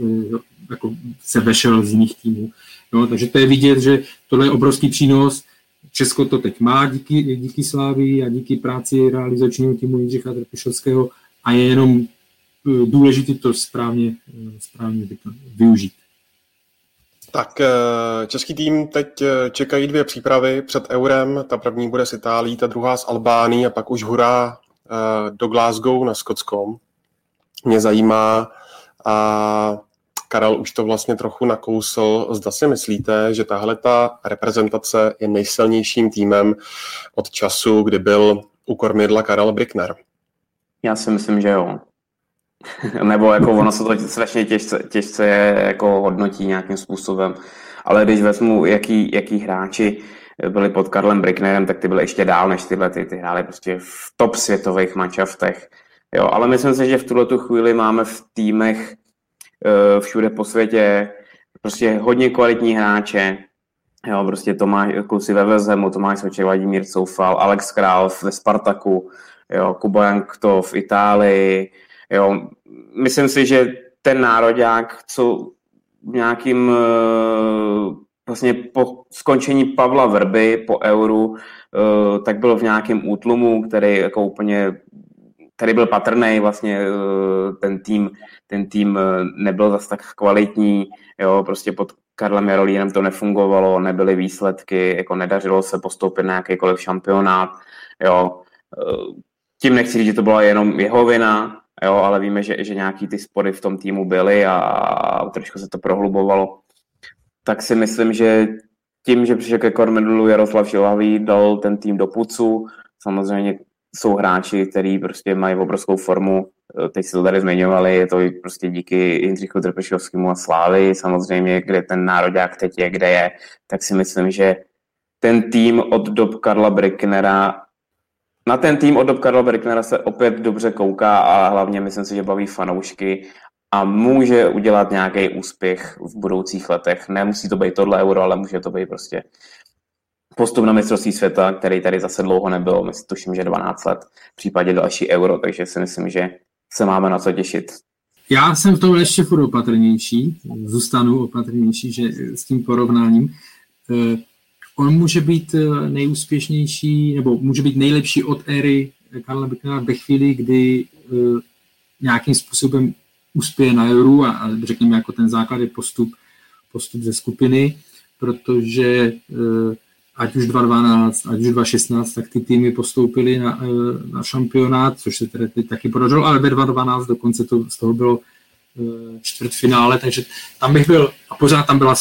jako se vešel z jiných týmů. No, takže to je vidět, že tohle je obrovský přínos. Česko to teď má díky, díky Slávii a díky práci realizačního týmu Jindřicha Trpišovského a je jenom důležité to správně, eh, správně využít. Tak eh, český tým teď čekají dvě přípravy před Eurem. Ta první bude s Itálií, ta druhá s Albánií a pak už hurá do Glasgow na Skotskom. Mě zajímá, a Karel už to vlastně trochu nakousl, zda si myslíte, že tahle ta reprezentace je nejsilnějším týmem od času, kdy byl u kormidla Karel Brickner? Já si myslím, že jo. Nebo jako ono se to strašně těžce, těžce je, jako hodnotí nějakým způsobem. Ale když vezmu, jaký, jaký hráči byli pod Karlem Bricknerem, tak ty byly ještě dál než tyhle, ty, ty hráli prostě v top světových manšaftech. Jo, ale myslím si, že v tuhle tu chvíli máme v týmech uh, všude po světě prostě hodně kvalitní hráče, Jo, prostě Tomáš, kluci ve Vezemu, Tomáš Soček, Vladimír Coufal, Alex Král ve Spartaku, jo, Kuba Jankto v Itálii, Jo, myslím si, že ten nároďák, co v nějakým eh, vlastně po skončení Pavla Vrby po euru, eh, tak byl v nějakém útlumu, který jako úplně který byl patrný, vlastně eh, ten tým, ten tým nebyl zase tak kvalitní, jo, prostě pod Karlem Jarolínem to nefungovalo, nebyly výsledky, jako nedařilo se postoupit na jakýkoliv šampionát, jo. Tím nechci říct, že to byla jenom jeho vina, jo, ale víme, že, že nějaký ty spory v tom týmu byly a, a trošku se to prohlubovalo. Tak si myslím, že tím, že přišel ke kormidlu Jaroslav Šilhavý, dal ten tým do pucu, samozřejmě jsou hráči, kteří prostě mají obrovskou formu, teď se to tady zmiňovali, je to prostě díky Jindřichu Trpešovskému a Slávy, samozřejmě, kde ten národák teď je, kde je, tak si myslím, že ten tým od dob Karla Bricknera na ten tým od dob Karla Berknera se opět dobře kouká a hlavně myslím si, že baví fanoušky a může udělat nějaký úspěch v budoucích letech. Nemusí to být tohle euro, ale může to být prostě postup na mistrovství světa, který tady zase dlouho nebyl, myslím, tuším, že 12 let, v případě další euro, takže si myslím, že se máme na co těšit. Já jsem v tom ještě furt opatrnější, zůstanu opatrnější že s tím porovnáním. Eh, on může být eh, nejúspěšnější, nebo může být nejlepší od éry Karla Becknera ve chvíli, kdy uh, nějakým způsobem uspěje na euru a, a řekněme jako ten základ je postup, postup ze skupiny, protože ať už 2012, ať už 2016, tak ty týmy postoupily na, na šampionát, což se tedy teď taky podařilo, ale ve 2012 dokonce to, z toho bylo čtvrtfinále, takže tam bych byl, a pořád tam byla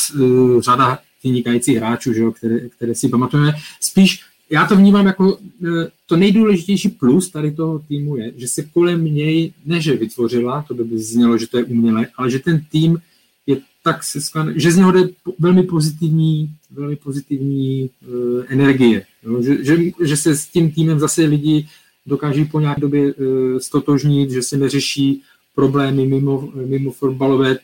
řada vynikajících hráčů, že jo, které, které si pamatujeme. Spíš já to vnímám jako e, to nejdůležitější plus tady toho týmu je, že se kolem něj neže vytvořila, to by znělo, že to je umělé, ale že ten tým je tak sesklan, že z něho jde velmi pozitivní, velmi pozitivní uh, energie. Jo? Že, že, že, se s tím týmem zase lidi dokáží po nějaké době uh, stotožnit, že se neřeší problémy mimo, mimo fotbalové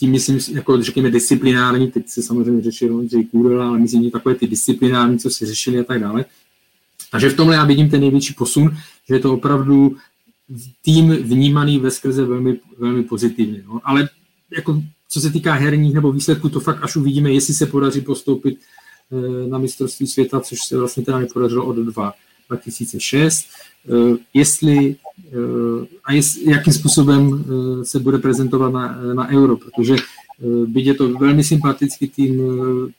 tím myslím, jako řekněme disciplinární, teď se samozřejmě řešil Ondřej Kůrel, ale myslím, takové ty disciplinární, co si řešili a tak dále. Takže v tomhle já vidím ten největší posun, že je to opravdu tým vnímaný ve skrze velmi, velmi pozitivně. No. Ale jako, co se týká herních nebo výsledků, to fakt až uvidíme, jestli se podaří postoupit eh, na mistrovství světa, což se vlastně teda nepodařilo od 2 2006. Eh, jestli eh, a jest, jakým způsobem eh, se bude prezentovat na, na euro, protože byť je to velmi sympatický tým,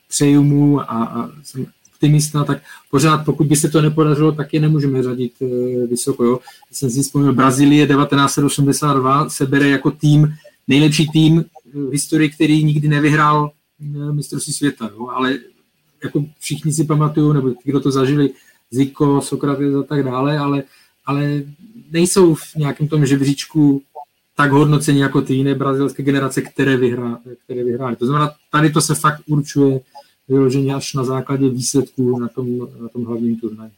přeju mu a, a jsem optimista, tak pořád, pokud by se to nepodařilo, tak je nemůžeme řadit vysoko. Jo. Jsem si vzpomněl, Brazílie 1982 se bere jako tým, nejlepší tým v historii, který nikdy nevyhrál mistrovství světa, jo. ale jako všichni si pamatují, nebo kdo to zažili, Ziko, Sokrates a tak dále, ale, ale nejsou v nějakém tom žebříčku tak hodnocení jako ty jiné brazilské generace, které, vyhrá, které vyhrály. To znamená, tady to se fakt určuje vyloženě až na základě výsledků na tom, na tom hlavním turnaji.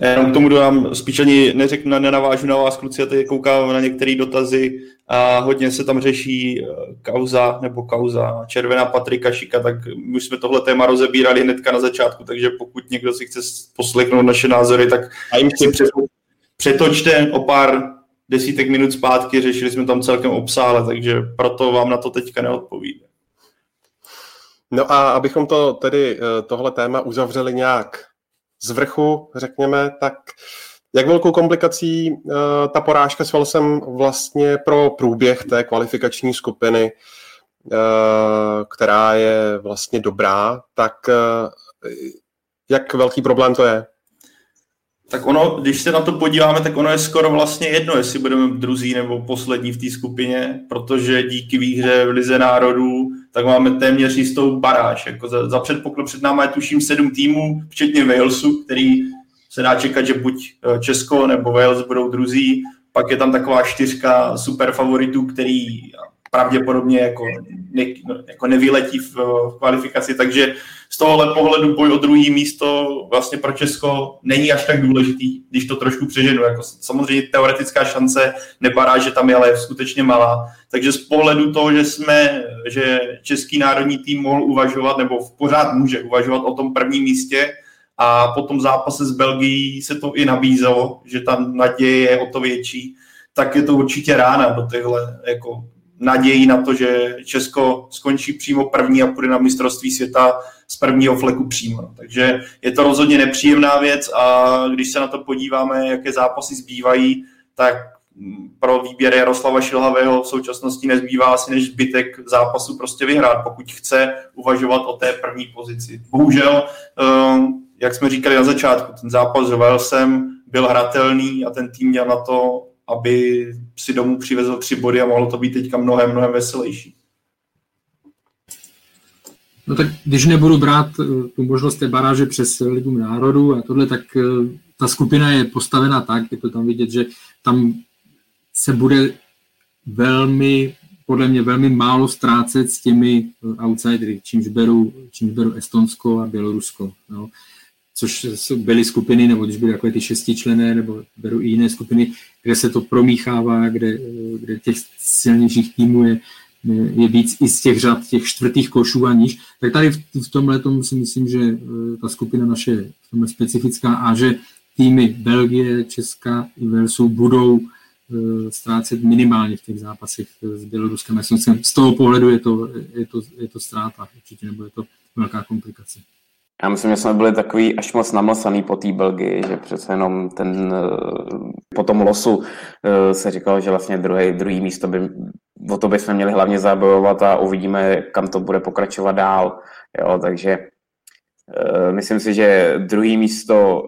Já jenom k tomu dodám, spíš ani neřeknu, nenavážu na vás, kluci, já tady koukám na některé dotazy a hodně se tam řeší eh, kauza nebo kauza červená Patrika Šika, tak už jsme tohle téma rozebírali hnedka na začátku, takže pokud někdo si chce poslechnout naše názory, tak a jim si přetočte o pár desítek minut zpátky, řešili jsme tam celkem obsále, takže proto vám na to teďka neodpovím. No a abychom to tedy eh, tohle téma uzavřeli nějak z vrchu, řekněme, tak jak velkou komplikací uh, ta porážka s Velsem vlastně pro průběh té kvalifikační skupiny, uh, která je vlastně dobrá, tak uh, jak velký problém to je? Tak ono, když se na to podíváme, tak ono je skoro vlastně jedno, jestli budeme druzí nebo poslední v té skupině, protože díky výhře v Lize národů, tak máme téměř jistou baráž. Jako za, za předpoklad před námi je tuším sedm týmů, včetně Walesu, který se dá čekat, že buď eh, Česko nebo Wales budou druzí, pak je tam taková čtyřka super favoritů, který pravděpodobně jako, ne, jako nevyletí v, v kvalifikaci, takže z tohohle pohledu boj o druhý místo vlastně pro Česko není až tak důležitý, když to trošku přeženu. Jako samozřejmě teoretická šance nebará, že tam je, ale je skutečně malá. Takže z pohledu toho, že jsme, že český národní tým mohl uvažovat, nebo v pořád může uvažovat o tom prvním místě, a po tom zápase s Belgií se to i nabízelo, že ta naděje je o to větší, tak je to určitě rána do těchhle jako naději na to, že Česko skončí přímo první a půjde na mistrovství světa z prvního fleku přímo. Takže je to rozhodně nepříjemná věc a když se na to podíváme, jaké zápasy zbývají, tak pro výběr Jaroslava Šilhavého v současnosti nezbývá asi než zbytek zápasu prostě vyhrát, pokud chce uvažovat o té první pozici. Bohužel, eh, jak jsme říkali na začátku, ten zápas s Walesem byl hratelný a ten tým měl na to, aby si domů přivezl tři body a mohlo to být teďka mnohem, mnohem veselější. No tak když nebudu brát eh, tu možnost té baráže přes Ligu národů a tohle, tak eh, ta skupina je postavena tak, je to tam vidět, že tam se bude velmi, podle mě velmi málo ztrácet s těmi eh, outsidery, čímž beru, čímž beru Estonsko a Bělorusko. No což byly skupiny, nebo když byly takové ty šestičlené, nebo beru i jiné skupiny, kde se to promíchává, kde, kde těch silnějších týmů je, je víc i z těch řad těch čtvrtých košů a níž, tak tady v, v tomhle tomu si myslím, že eh, ta skupina naše je v specifická a že týmy Belgie, Česka i Velsu budou eh, ztrácet minimálně v těch zápasech s Běloruskem Z toho pohledu je to, je to, je to ztráta, určitě nebo je to velká komplikace. Já myslím, že jsme byli takový až moc namlsaný po té Belgii, že přece jenom ten, eh, po tom losu eh, se říkalo, že vlastně druhý, druhý místo by, o to bychom měli hlavně zabojovat a uvidíme, kam to bude pokračovat dál. Jo, takže eh, myslím si, že druhý místo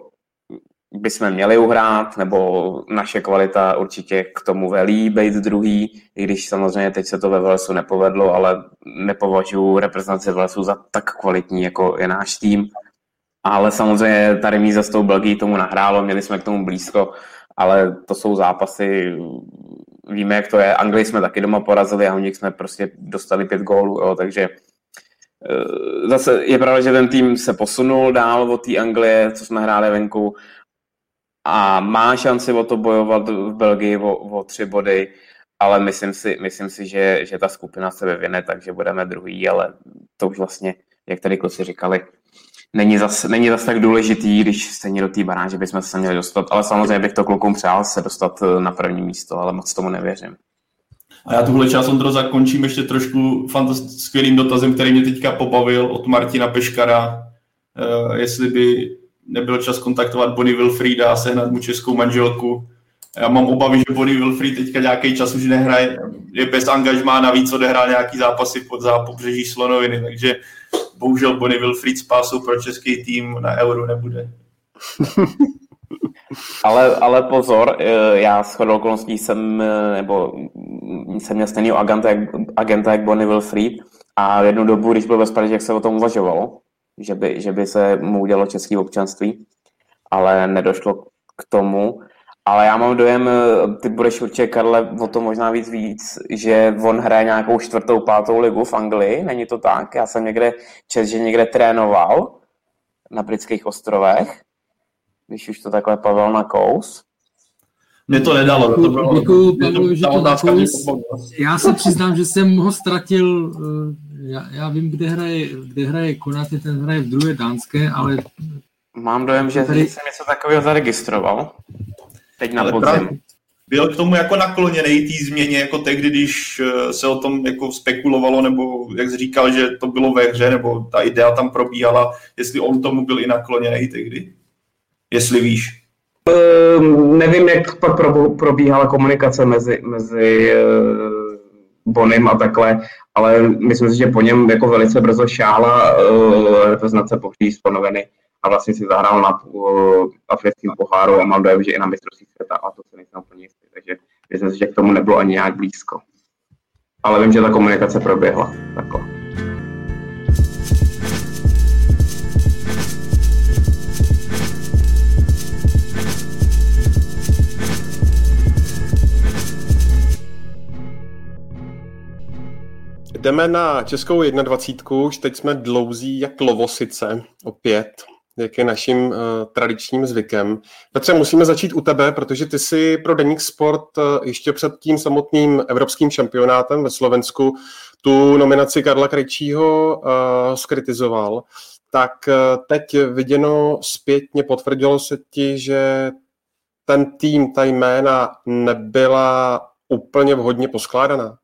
bychom měli uhrát, nebo naše kvalita určitě k tomu velí být druhý, i když samozřejmě teď se to ve Velsu nepovedlo, ale nepovažuji reprezentaci Velsu za tak kvalitní, jako je náš tým. Ale samozřejmě ta remíza s tou Belgií tomu nahrálo, měli jsme k tomu blízko, ale to jsou zápasy, víme, jak to je. Anglii jsme taky doma porazili a u nich jsme prostě dostali pět gólů, jo, takže eh, zase je pravda, že ten tým se posunul dál od té Anglie, co jsme hráli venku, a má šanci o to bojovat v Belgii o, o tři body, ale myslím si, myslím si že, že ta skupina se vyvine, takže budeme druhý, ale to už vlastně, jak tady kluci říkali, není zas, není zas tak důležitý, když stejně do té baráže bychom se měli dostat, ale samozřejmě bych to klukům přál se dostat eh, na první místo, ale moc tomu nevěřím. A já tuhle část, Ondro, zakončím ještě trošku skvělým dotazem, který mě teďka pobavil od Martina Peškara, uh, jestli by nebyl čas kontaktovat Bonnie Wilfrida a sehnat mu českou manželku. Já mám obavy, že Bonnie Wilfried teďka nějaký čas už nehraje, je bez angažmá, navíc odehrál nějaký zápasy pod zápobřeží Slonoviny, takže bohužel Bonnie Wilfried spásou pro český tým na Euro nebude. ale, ale pozor, eh, já s chodou okolností jsem, eh, nebo jsem měl stejný agenta, agenta jak Bonnie Wilfried a jednu dobu, když byl ve Spartě, jak se o tom uvažovalo, že by, že by se mu udělalo české občanství, ale nedošlo k tomu. Ale já mám dojem, ty budeš určitě, Karle, o to možná víc víc, že on hraje nějakou čtvrtou, pátou ligu v Anglii, není to tak? Já jsem někde čest, že někde trénoval na britských ostrovech, když už to takhle Pavel na kous. Mě to nedalo. To bylo, Děkuju, Pavlu, že to nakous. Já se přiznám, že jsem ho ztratil, eh, já, já vím, kde hraje, kde hraje Konaty, ten hraje v druhé dánské, ale... Mám dojem, že tady... jsem něco takového zaregistroval. Teď na podzim. Byl k tomu jako nakloněný té změně, jako tehdy, když eh, se o tom jako spekulovalo, nebo jak jsi říkal, že to bylo ve hře, nebo ta idea tam probíhala, jestli on tomu byl i nakloněný tehdy? Jestli víš. Uh, nevím, jak pak probíhala komunikace mezi, mezi uh, Bonym a takhle, ale myslím si, že po něm jako velice brzo šála uh, reprezentace pohří stanoveny a vlastně si zahrál na uh, africkým poháru a mám dojem, že i na mistrovství světa a to se nejsem úplně jistý, takže myslím si, že k tomu nebylo ani nějak blízko. Ale vím, že ta komunikace proběhla takhle. Jdeme na českou 21. Už teď jsme dlouzí jak lovosice, opět, jak je naším uh, tradičním zvykem. Petře, musíme začít u tebe, protože ty si pro Deník Sport uh, ještě před tím samotným evropským šampionátem ve Slovensku tu nominaci Karla Krejčího uh, skritizoval. Tak uh, teď viděno zpětně potvrdilo se ti, že ten tým, ta jména nebyla úplně vhodně poskládaná?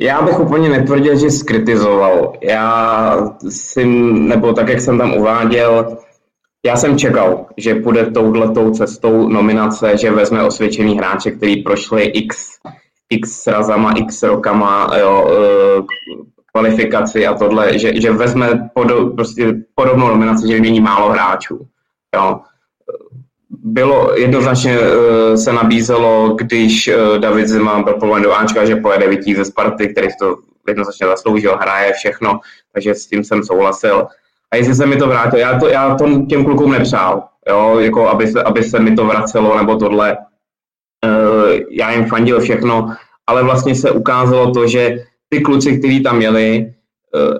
Já bych úplně netvrdil, že skritizoval. Já si, nebo tak, jak jsem tam uváděl, já jsem čekal, že půjde touhletou cestou nominace, že vezme osvědčený hráče, který prošli x, x razama, x rokama jo, e, kvalifikaci a tohle, že, že vezme podo, prostě podobnou nominaci, že vymění málo hráčů. Jo bylo jednoznačně uh, se nabízelo, když uh, David Zima byl povolen do Ačka, že pojede Vití ze Sparty, který to jednoznačně zasloužil, hraje všechno, takže s tím jsem souhlasil. A jestli se mi to vrátilo, já to, já to těm klukům nepřál, jo, jako aby se, aby se mi to vracelo nebo tohle. Uh, já jim fandil všechno, ale vlastně se ukázalo to, že ty kluci, kteří tam měli,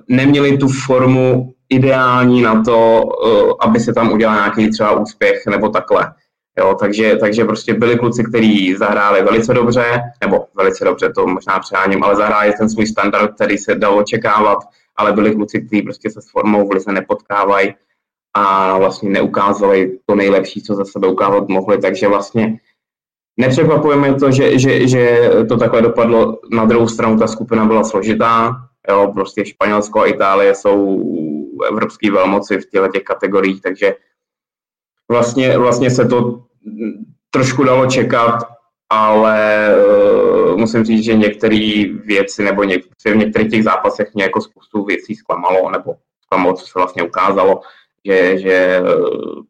neměli tu formu ideální na to, uh, aby se tam udělal nějaký třeba úspěch nebo takhle. Jo, takže, takže prostě byli kluci, kteří zahráli velice dobře, nebo velice dobře, to možná přeháním, ale zahráli ten svůj standard, který se dal očekávat, ale byli kluci, kteří prostě se s formou lize nepotkávají a vlastně neukázali to nejlepší, co za sebe ukázat mohli, takže vlastně nepřekvapuje mě to, že, že, že to takhle dopadlo. Na druhou stranu ta skupina byla složitá, jo, prostě Španělsko a Itálie jsou evropské velmoci v těchto těch kategoriích, takže vlastně, vlastně se to trošku dalo čekat, ale uh, musím říct, že některé věci nebo něk, v některých těch zápasech mě jako spoustu věcí zklamalo, nebo zklamalo, co se vlastně ukázalo, že, že uh,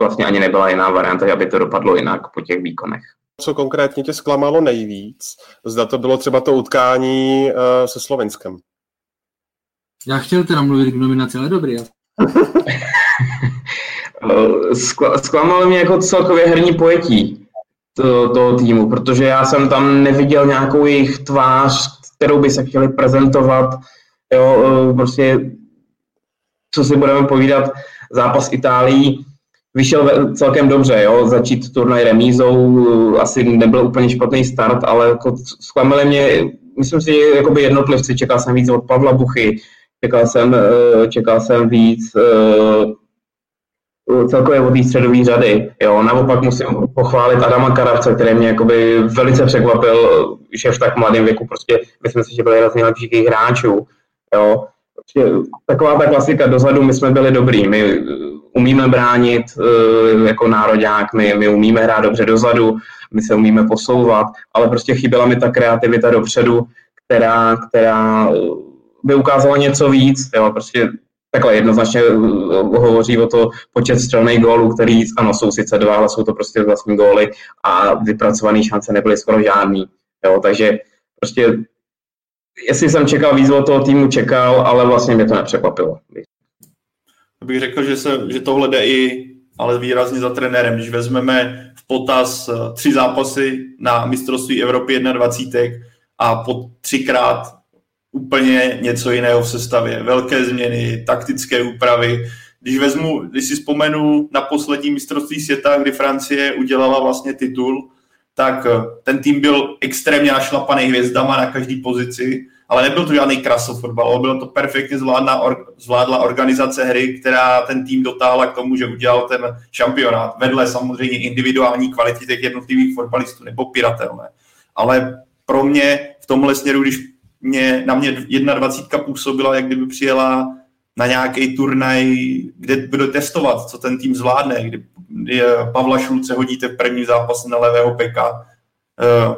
vlastně ani nebyla jiná varianta, aby to dopadlo jinak po těch výkonech. Co konkrétně tě zklamalo nejvíc? Zda to bylo třeba to utkání uh, se Slovenskem? Já chtěl teda mluvit k nominaci, ale dobrý. Zklamalo mě jako celkově herní pojetí to, toho týmu, protože já jsem tam neviděl nějakou jejich tvář, kterou by se chtěli prezentovat. Jo, e, prostě, co si budeme povídat, zápas Itálií vyšel celkem dobře, jo, začít turnaj remízou, asi nebyl úplně špatný start, ale jako zklamali mě, myslím si, jakoby jednotlivci, čekal jsem víc od Pavla Buchy, čekal jsem, e, čekal jsem víc e, celkově od té středové řady. Jo. Naopak musím pochválit Adama Karavce, který mě jakoby velice překvapil, že v tak mladém věku prostě myslím si, že byl jeden z nejlepších hráčů. Jo. Prostě taková ta klasika dozadu, my jsme byli dobrý, my umíme bránit jako národák, my, my umíme hrát dobře dozadu, my se umíme posouvat, ale prostě chyběla mi ta kreativita dopředu, která, která by ukázala něco víc. Jo. Prostě takhle jednoznačně eh, hovoří o to počet střelných gólů, který, ano, jsou sice dva, ale jsou to prostě vlastní góly a vypracované šance nebyly skoro žádný. Jo, takže prostě jestli jsem čekal víc od toho týmu, čekal, ale vlastně mě to nepřekvapilo. bych řekl, že, se, že tohle jde i ale výrazně za trenérem. Když vezmeme v potaz eh, tři zápasy na mistrovství Evropy 21 a po třikrát úplně něco jiného v sestavě. Velké změny, taktické úpravy. Když vezmu, když si vzpomenu na poslední mistrovství světa, kdy Francie udělala vlastně titul, tak eh, ten tým byl extrémně našlapaný hvězdama na každý pozici, ale nebyl to žádný krasofotbal, ale bylo to perfektně zvládla, or, zvládla organizace hry, která ten tým dotáhla k tomu, že udělal ten šampionát. Vedle samozřejmě individuální kvality těch jednotlivých fotbalistů, nebo piratelné. Ale pro mě v tomhle směru, když mě, na mě 21 působila, jak kdyby přijela na nějaký turnaj, kde bude testovat, co ten tým zvládne, kdy, kdy Pavla Šulce hodíte v první zápase na levého peka, eh,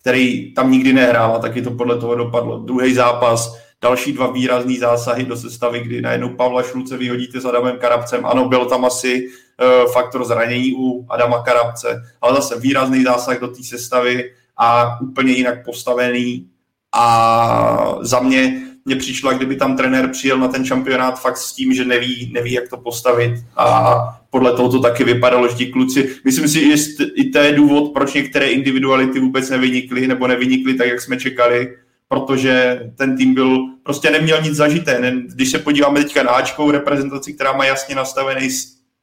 který tam nikdy nehrál a taky to podle toho dopadlo. Druhý zápas, další dva výrazný zásahy do sestavy, kdy najednou Pavla Šulce vyhodíte s Adamem Karabcem. Ano, byl tam asi uh, faktor zranění u Adama Karabce, ale zase výrazný zásah do té sestavy a úplně jinak postavený. A za mě mně přišlo, kdyby tam trenér přijel na ten šampionát fakt s tím, že neví, neví jak to postavit a podle toho to taky vypadalo, že ti kluci, myslím si, že i to je důvod, proč některé individuality vůbec nevynikly nebo nevynikly tak, jak jsme čekali, protože ten tým byl, prostě neměl nic zažité. Když se podíváme teďka na Ačkou reprezentaci, která má jasně nastavený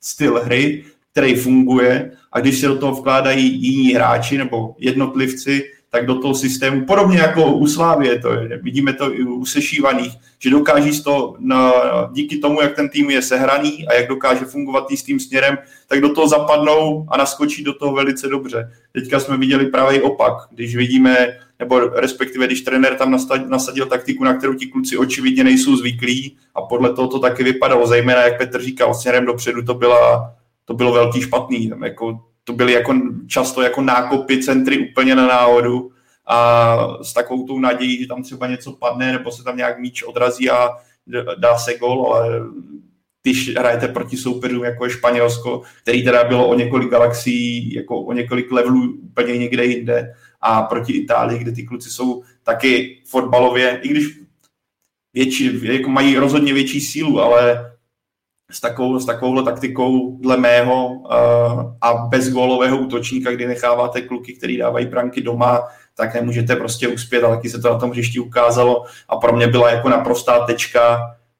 styl hry, který funguje a když se do toho vkládají jiní hráči nebo jednotlivci, tak do toho systému, podobně jako u Slávě, to je, vidíme to i u sešívaných, že dokáží to na, díky tomu, jak ten tým je sehraný a jak dokáže fungovat tím směrem, tak do toho zapadnou a naskočí do toho velice dobře. Teďka jsme viděli právě opak, když vidíme, nebo respektive když trenér tam nasadil, nasadil taktiku, na kterou ti kluci očividně nejsou zvyklí a podle toho to taky vypadalo, zejména jak Petr říkal, směrem dopředu to, byla, to bylo velký špatný, tam jako to byly jako často jako nákopy centry úplně na náhodu a s takovou tou nadějí, že tam třeba něco padne nebo se tam nějak míč odrazí a dá se gol, ale když hrajete proti soupeřům jako je Španělsko, který teda bylo o několik galaxií, jako o několik levelů úplně někde jinde a proti Itálii, kde ty kluci jsou taky fotbalově, i když větší, jako mají rozhodně větší sílu, ale s, takovou, s takovouhle taktikou dle mého uh, a bez gólového útočníka, kdy necháváte kluky, který dávají branky doma, tak nemůžete prostě uspět, ale taky se to na tom hřišti ukázalo. A pro mě byla jako naprostá tečka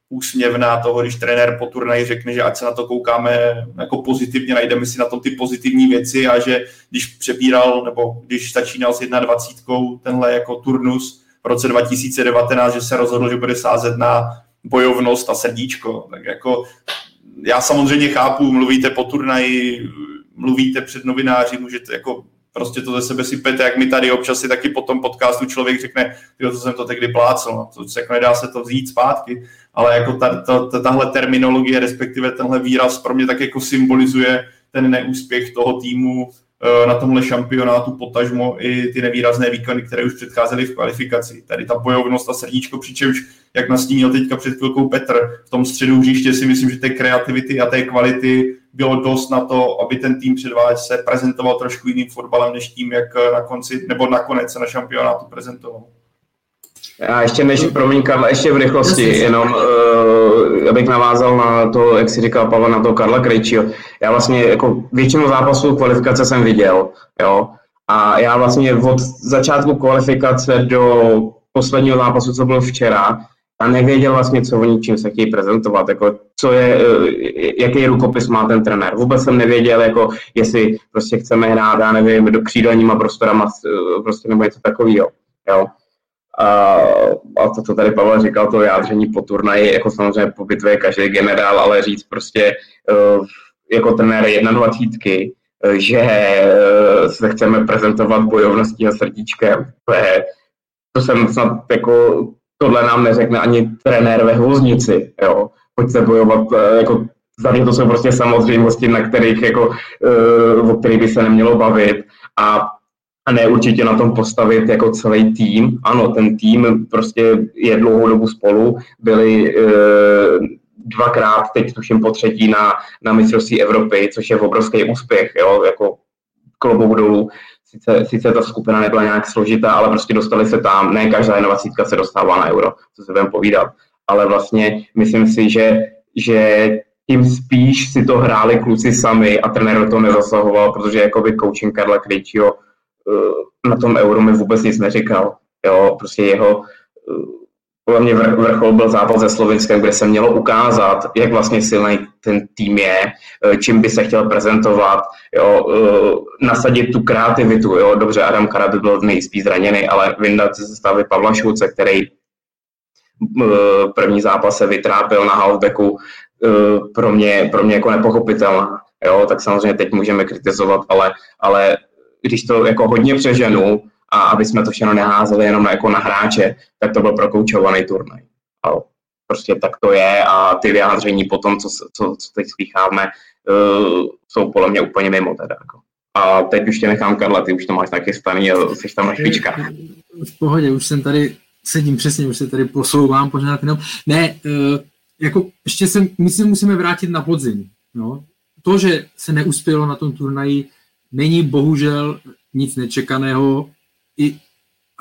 úsměvná toho, když trenér po turnaji řekne, že ať se na to koukáme jako pozitivně, najdeme si na tom ty pozitivní věci a že když přebíral nebo když začínal s 21 tenhle jako turnus v roce 2019, že se rozhodl, že bude sázet na bojovnost a srdíčko. Tak jako já samozřejmě chápu, mluvíte po turnaji, mluvíte před novináři, můžete jako prostě to ze sebe sypete, jak mi tady občas si taky po tom podcastu člověk řekne, jo, to jsem to tehdy plácel, no, to se jako nedá se to vzít zpátky, ale jako ta, ta, ta, tahle terminologie, respektive tenhle výraz pro mě tak jako symbolizuje ten neúspěch toho týmu na tomhle šampionátu potažmo i ty nevýrazné výkony, které už předcházely v kvalifikaci. Tady ta bojovnost a srdíčko, přičemž, jak nastínil teďka před chvilkou Petr, v tom středu hřiště si myslím, že té kreativity a té kvality bylo dost na to, aby ten tým před se prezentoval trošku jiným fotbalem, než tím, jak na konci, nebo nakonec se na šampionátu prezentoval. Já ještě než, promiň Karla, ještě v rychlosti, jenom uh, abych navázal na to, jak si říkal Pavel, na to Karla Krejčího. Já vlastně jako většinu zápasů kvalifikace jsem viděl, jo, a já vlastně od začátku kvalifikace do posledního zápasu, co byl včera, a nevěděl vlastně, co oni čím se chtějí prezentovat, jako co je, uh, jaký rukopis má ten trenér. Vůbec jsem nevěděl, jako jestli prostě chceme hrát, já nevím, do křídelníma prostorama, uh, prostě nebo něco takového. Jo. A, a to, co tady Pavel říkal, to jádření po turnaji, jako samozřejmě po bitvě každý generál, ale říct prostě uh, jako trenér 21, uh, že uh, se chceme prezentovat bojovností a srdíčkem, to, je, to jsem snad jako, tohle nám neřekne ani trenér ve hvoznici, jo. Pojďte bojovat, jako tady to jsou prostě samozřejmosti, na kterých jako, o kterých by se nemělo bavit a a ne určitě na tom postavit jako celý tým. Ano, ten tým prostě je dlouhou dobu spolu, byli e, dvakrát, teď tuším po třetí na, na mistrovství Evropy, což je obrovský úspěch, jo, jako klobouk dolů. Sice, sice ta skupina nebyla nějak složitá, ale prostě dostali se tam, ne každá 21 se dostává na euro, co se budeme povídat. Ale vlastně myslím si, že že tím spíš si to hráli kluci sami a trenér to nezasahoval, protože jakoby coaching Karla Krejčího na tom euro mi vůbec nic neříkal. Jo, prostě jeho eh, podle mě vrchol byl zápas se Slovinskem, kde se mělo ukázat, jak vlastně silný ten tým je, eh, čím by se chtěl prezentovat, jo, nasadit tu kreativitu. Jo. Dobře, Adam Kara by byl nejspíš zraněný, ale vyndat ze stavy Pavla Šulce, který první zápas se vytrápil na halfbacku, Eh, pro mě, pro mě jako nepochopitelná. Jo, tak samozřejmě teď můžeme kritizovat, ale, ale když to jako hodně přeženu a aby jsme to všechno neházeli jenom na, jako na hráče, tak to byl prokoučovaný turnaj. A prostě tak to je a ty vyjádření potom, co, co, co teď slycháme, uh, jsou podle mě úplně mimo teda. Jako. A teď už tě nechám, Karla, ty už to máš taky staný a jsi tam na špičkách. V pohodě, už jsem tady, sedím přesně, už se tady posouvám pořád jenom. Ne, uh, jako ještě se, my se musíme vrátit na podzim. No. To, že se neuspělo na tom turnaji, není bohužel nic nečekaného. I,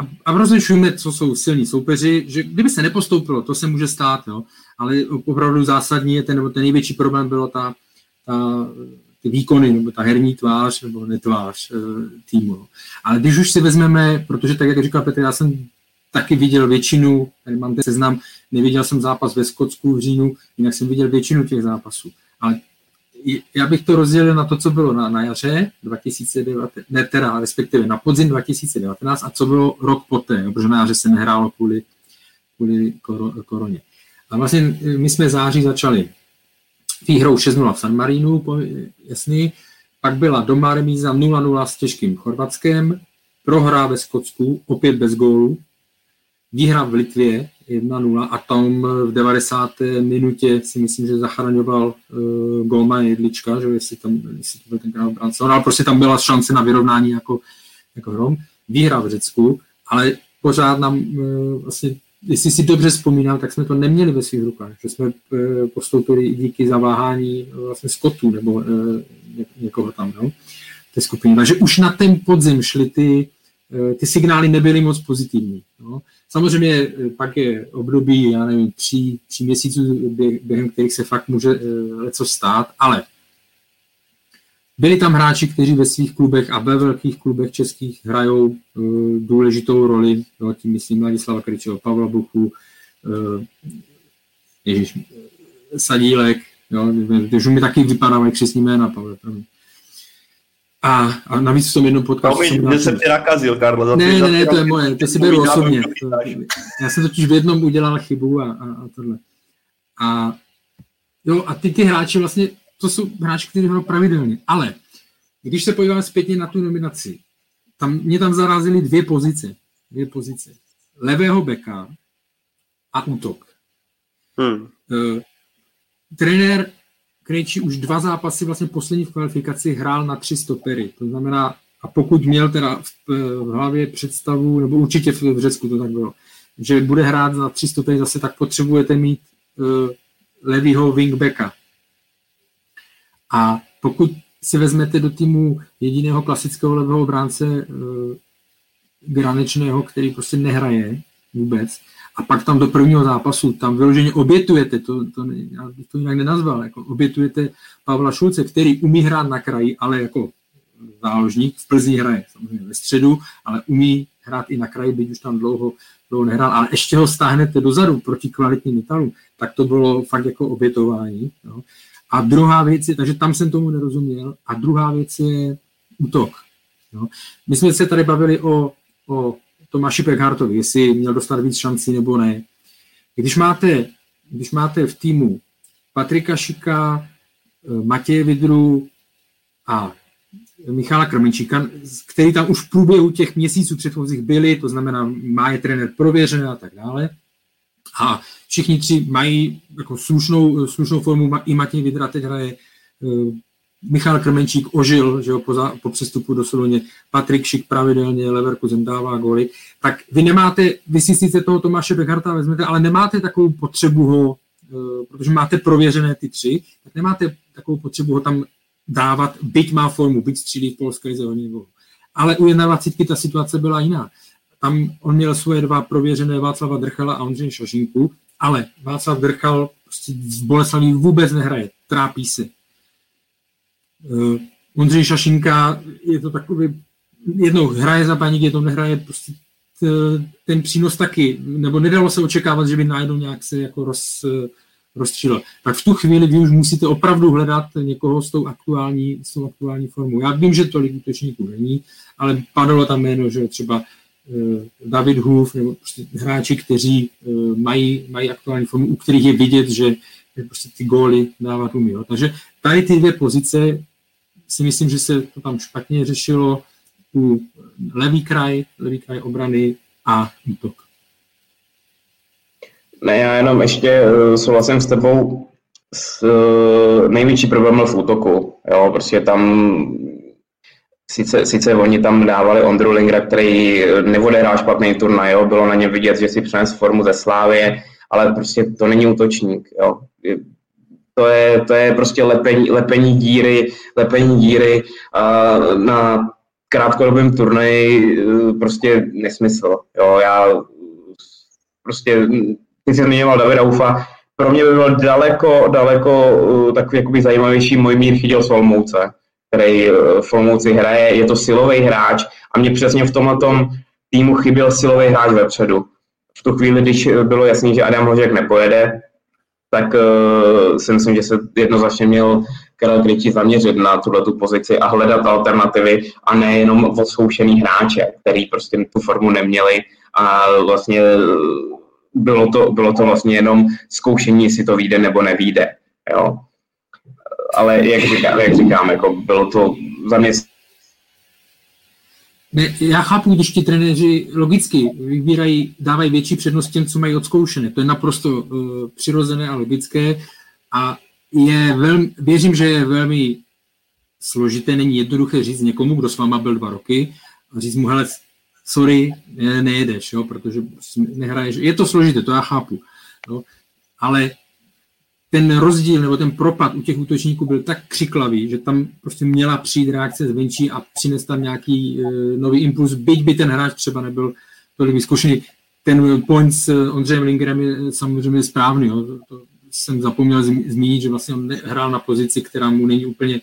a, a rozlišujeme, co jsou silní soupeři, že kdyby se nepostoupilo, to se může stát, jo, ale opravdu zásadní je ten, nebo ten největší problém bylo ta, ta ty výkony, nebo ta herní tvář, nebo netvář e, týmu. Ale když už si vezmeme, protože tak, jak říkal Petr, já jsem taky viděl většinu, tady mám ten seznam, neviděl jsem zápas ve Skotsku v říjnu, jinak jsem viděl většinu těch zápasů. Ale já bych to rozdělil na to, co bylo na, na jaře 2019, ne teda, respektive na podzim 2019 a co bylo rok poté, protože na jaře se nehrálo kvůli, kvůli koroně. A vlastně my jsme září začali výhrou 6-0 v San Marinu, jasný, pak byla doma remíza 0-0 s těžkým Chorvatskem, prohra ve Skotsku, opět bez gólu, výhra v Litvě 1-0 a tam v 90. minutě si myslím, že zachraňoval uh, golman Jedlička, že jestli tam, jestli to byl tenkrát brance, ale prostě tam byla šance na vyrovnání jako, jako hrom. Výhra v Řecku, ale pořád nám uh, vlastně jestli si dobře vzpomínám, tak jsme to neměli ve svých rukách, že jsme uh, postoupili i díky zaváhání vlastně Skotu nebo ně, někoho tam, no, té skupině. Takže už na ten podzim šly ty, ty signály nebyly moc pozitivní. No. Samozřejmě eh, pak je období, já nevím, tří, tří měsíců, během kterých se fakt může eh, něco stát, ale byli tam hráči, kteří ve svých klubech a ve velkých klubech českých hrajou uh, důležitou roli, jo, tím myslím Vladislava Kryčeho, Pavla Buchu, uh, Ježíš, Sadílek, jo, když mi taky vypadávají křesní jména, Pavel, promiň. A, a navíc v tom jednom podcastu... Promiň, že jsem tě nakazil, Karlo. Za ne, ne, ne, to je moje, to si beru osobně. Já jsem totiž v jednom udělal chybu a, a, a tohle. A jo, a ty, ty hráči vlastně, to jsou hráči, kteří hrajou pravidelně. Ale když se podíváme zpětně na tu nominaci, tam, mě tam zarazily dvě pozice. Dvě pozice. Levého beka a útok. Hmm. Uh, trenér Krejčí už dva zápasy vlastně poslední v kvalifikaci hrál na tři stopery. To znamená, a pokud měl teda v, v hlavě představu, nebo určitě v, v Řecku to tak bylo, že bude hrát na tři stopery zase, tak potřebujete mít uh, levýho wingbacka. A pokud si vezmete do týmu jediného klasického levého bránce uh, Granečného, který prostě nehraje vůbec, a pak tam do prvního zápasu, tam vyloženě obětujete, to, to, já bych to jinak nenazval, jako obětujete Pavla Šulce, který umí hrát na kraji, ale jako záložník v Plzni hraje samozřejmě ve středu, ale umí hrát i na kraji, byť už tam dlouho, dlouho nehrál, ale ještě ho stáhnete dozadu proti kvalitním metalům, tak to bylo fakt jako obětování. Jo. A druhá věc je, takže tam jsem tomu nerozuměl, a druhá věc je útok. Jo. My jsme se tady bavili o, o Tomáši Pekhartovi, jestli měl dostat víc šancí nebo ne. Když máte, když máte v týmu Patrika Šika, eh, Matěje Vidru a Michala Krmenčíka, který tam už v průběhu těch měsíců předchozích byli, to znamená, má je trenér prověřený a tak dále. A všichni tři mají jako slušnou, slušnou formu, i Matěj Vidra teď hraje eh, Michal Krmenčík ožil že jo, po, za, po přestupu do Soluně, Patrik Šik pravidelně, Leverkusen dává góly, tak vy nemáte, vy si sice toho Tomáše Becharta vezmete, ale nemáte takovou potřebu ho, e, protože máte prověřené ty tři, tak nemáte takovou potřebu ho tam dávat, byť má formu, byť střílí v polské lize. Ale u 21 ta situace byla jiná. Tam on měl svoje dva prověřené Václava Drchala a Ondřej Šašinku, ale Václav Drchal prostě v Boleslaví vůbec nehraje, trápí se. Uh, Ondřej Šašinka je to takový, jednou hraje za baník, jednou nehraje, prostě ten přínos taky, nebo nedalo se očekávat, že by najednou nějak se jako roz, rozstřílel. Tak v tu chvíli vy už musíte opravdu hledat někoho s tou aktuální, s tou aktuální formou. Já vím, že tolik útočníků není, ale padalo tam jméno, že třeba eh, David Hoof nebo prostě hráči, kteří eh, mají, mají aktuální formu, u kterých je vidět, že, že prostě ty góly dávat umí. Takže tady ty dvě pozice si myslím, že se to tam špatně řešilo u levý kraj, levý kraj obrany a útok. Ne, já jenom ještě uh, souhlasím s tebou. S, uh, největší problém byl v útoku. Jo, prostě tam Sice, sice oni tam dávali Ondru Lingra, který neodehrál špatný turnaj, jo, bylo na něm vidět, že si přines formu ze Slávy, ale prostě to není útočník. Jo. To je, to je prostě lepení, lepení díry, lepení díry uh, na krátkodobém turnaji uh, prostě nesmysl. Jo. Já prostě ty jsi zmiňoval Davida Ufa, pro mě by byl daleko, daleko uh, takový jakoby zajímavější můj mír chytil Solmouce, který uh, v Olmouci hraje, je to silový hráč a mě přesně v tomhle tom týmu chyběl silový hráč vepředu. V tu chvíli, když bylo jasný, že Adam Hožek nepojede, tak uh, si myslím, že se jednoznačně měl Karel Kryčí zaměřit na tuhle tu pozici a hledat alternativy a nejenom odzkoušený hráče, který prostě tu formu neměli a vlastně bylo to, bylo to vlastně jenom zkoušení, jestli to vyjde nebo nevíde. Jo. Ale jak říkám, jak říkám jako bylo to za mě ne, já chápu, když ti trenéři logicky vybírají, dávají větší přednost těm, co mají odzkoušené. To je naprosto uh, přirozené a logické a je velmi, věřím, že je velmi složité, není jednoduché říct někomu, kdo s váma byl dva roky, a říct mu, hele, sorry, nejedeš, jo, protože nehraješ. Je to složité, to já chápu. Jo, ale ten rozdíl nebo ten propad u těch útočníků byl tak křiklavý, že tam prostě měla přijít reakce zvenčí a přinést tam nějaký uh, nový impuls, byť by ten hráč třeba nebyl tolik vyzkoušený. Ten point s Ondřejem Lingerem je samozřejmě správný. Jo. To, to jsem zapomněl zmínit, že vlastně on hrál na pozici, která mu není úplně,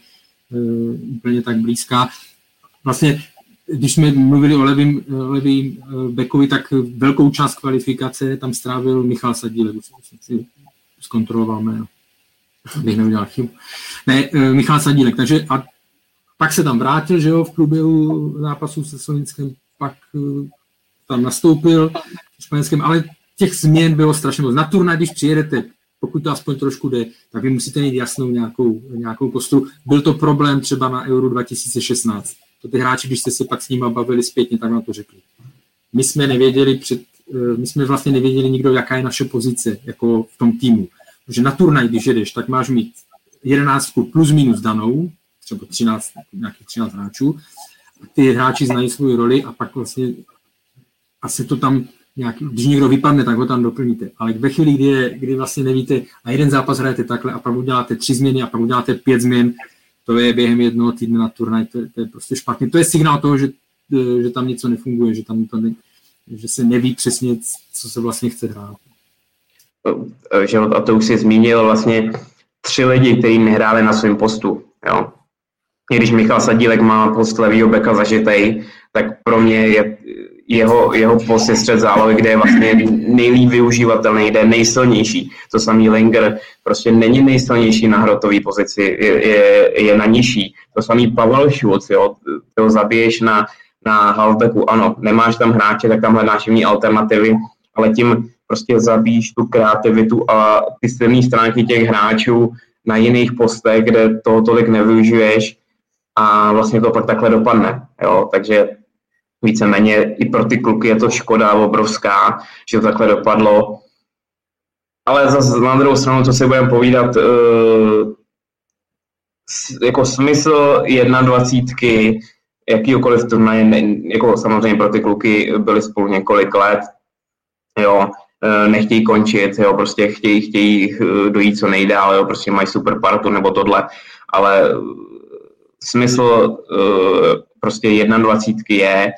uh, úplně tak blízká. Vlastně když jsme mluvili o levým, levým bekovi, tak velkou část kvalifikace tam strávil Michal Sadílek, jméno, abych neudělal chybu. Ne, eh, Michal Sadílek, takže a pak se tam vrátil, že jo, v průběhu zápasu se Slovinskem, pak eh, tam nastoupil v španělském, ale těch změn bylo strašně moc. Na turnaj, když přijedete, pokud to aspoň trošku jde, tak vy musíte mít jasnou nějakou, nějakou kostru. Byl to problém třeba na Euro 2016 to ty hráči, když jste se pak s nimi bavili zpětně, tak nám to řekli. My jsme nevěděli před, my jsme vlastně nevěděli nikdo, jaká je naše pozice jako v tom týmu. Protože na turnaj, když jedeš, tak máš mít 11 plus minus danou, třeba 13, nějakých 13 hráčů, ty hráči znají svou roli a pak vlastně asi to tam nějak, když někdo vypadne, tak ho tam doplníte. Ale ve chvíli, kdy, kdy vlastně nevíte a jeden zápas hrajete takhle a pak uděláte tři změny a pak uděláte pět změn, to je během jednoho týdne na turnaj, to, to je prostě špatně. To je signál toho, že, že tam něco nefunguje, že tam to ne, že se neví přesně, co se vlastně chce hrát. Že, a to už si zmínil vlastně tři lidi, kteří nehráli na svém postu. Jo. Když Michal Sadílek má post levýho beka zažitej, tak pro mě je jeho, jeho post je střed zálohy, kde je vlastně nejlíp využívatelný, kde je nejsilnější. To samý Linger prostě není nejsilnější na hrotové pozici, je, je, je, na nižší. To samý Pavel Šulc, jo, ty ho zabiješ na, na halfbacku, ano, nemáš tam hráče, tak tam hledáš jiný alternativy, ale tím prostě zabíjíš tu kreativitu a ty silné stránky těch hráčů na jiných postech, kde toho tolik nevyužiješ a vlastně to pak takhle dopadne. Jo? Takže víceméně i pro ty kluky je to škoda obrovská, že to takhle dopadlo. Ale zase na druhou stranu, co si budeme povídat, uh, jako smysl jedna dvacítky, jakýkoliv turnaje, jako samozřejmě pro ty kluky byli spolu několik let, jo, eh, nechtějí končit, jo, prostě chtějí, chtějí eh, dojít co nejdál, jo, prostě mají super partu nebo tohle, ale smysl prostě 21 je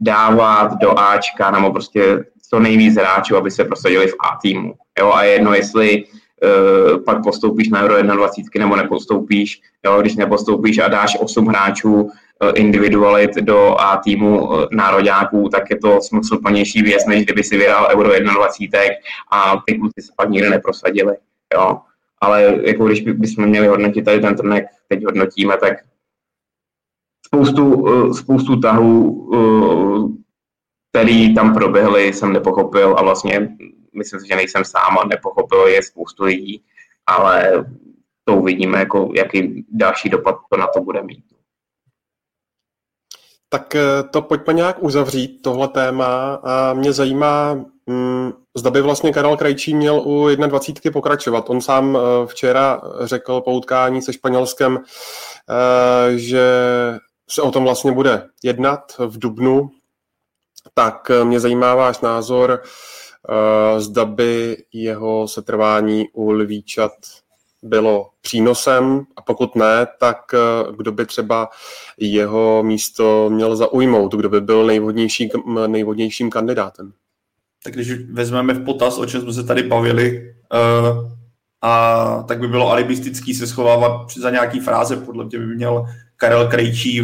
dávat do Ačka nebo prostě co nejvíc hráčů, aby se prosadili v A týmu. Jo, a jedno, jestli uh, pak postoupíš na Euro 21 nebo nepostoupíš. Jo, když nepostoupíš a dáš 8 hráčů individualit do A týmu uh, nároďáků, tak je to smysluplnější věc, než kdyby si vyhrál Euro 21 a ty kluci se pak nikdy neprosadili. Jo. Ale jako když bychom měli hodnotit tady ten trnek, teď hodnotíme, tak spoustu, spoustu tahů, který tam proběhly, jsem nepochopil a vlastně myslím si, že nejsem sám a nepochopil je spoustu lidí, ale to uvidíme, jako, jaký další dopad to na to bude mít. Tak eh, to pojďme nějak uzavřít, tohle téma. A mě zajímá, hm, zda by vlastně Karel Krajčí měl u 21. pokračovat. On sám eh, včera řekl po utkání se Španělskem, eh, že se o tom vlastně bude jednat v Dubnu. Tak mě zajímá váš názor, zda by jeho setrvání u Lvíčat bylo přínosem a pokud ne, tak kdo by třeba jeho místo měl zaujmout, kdo by byl nejvhodnější, nejvhodnějším kandidátem? Tak když vezmeme v potaz, o čem jsme se tady bavili, uh, a tak by bylo alibistický se schovávat za nějaký fráze, podle mě by měl Karel Krejčí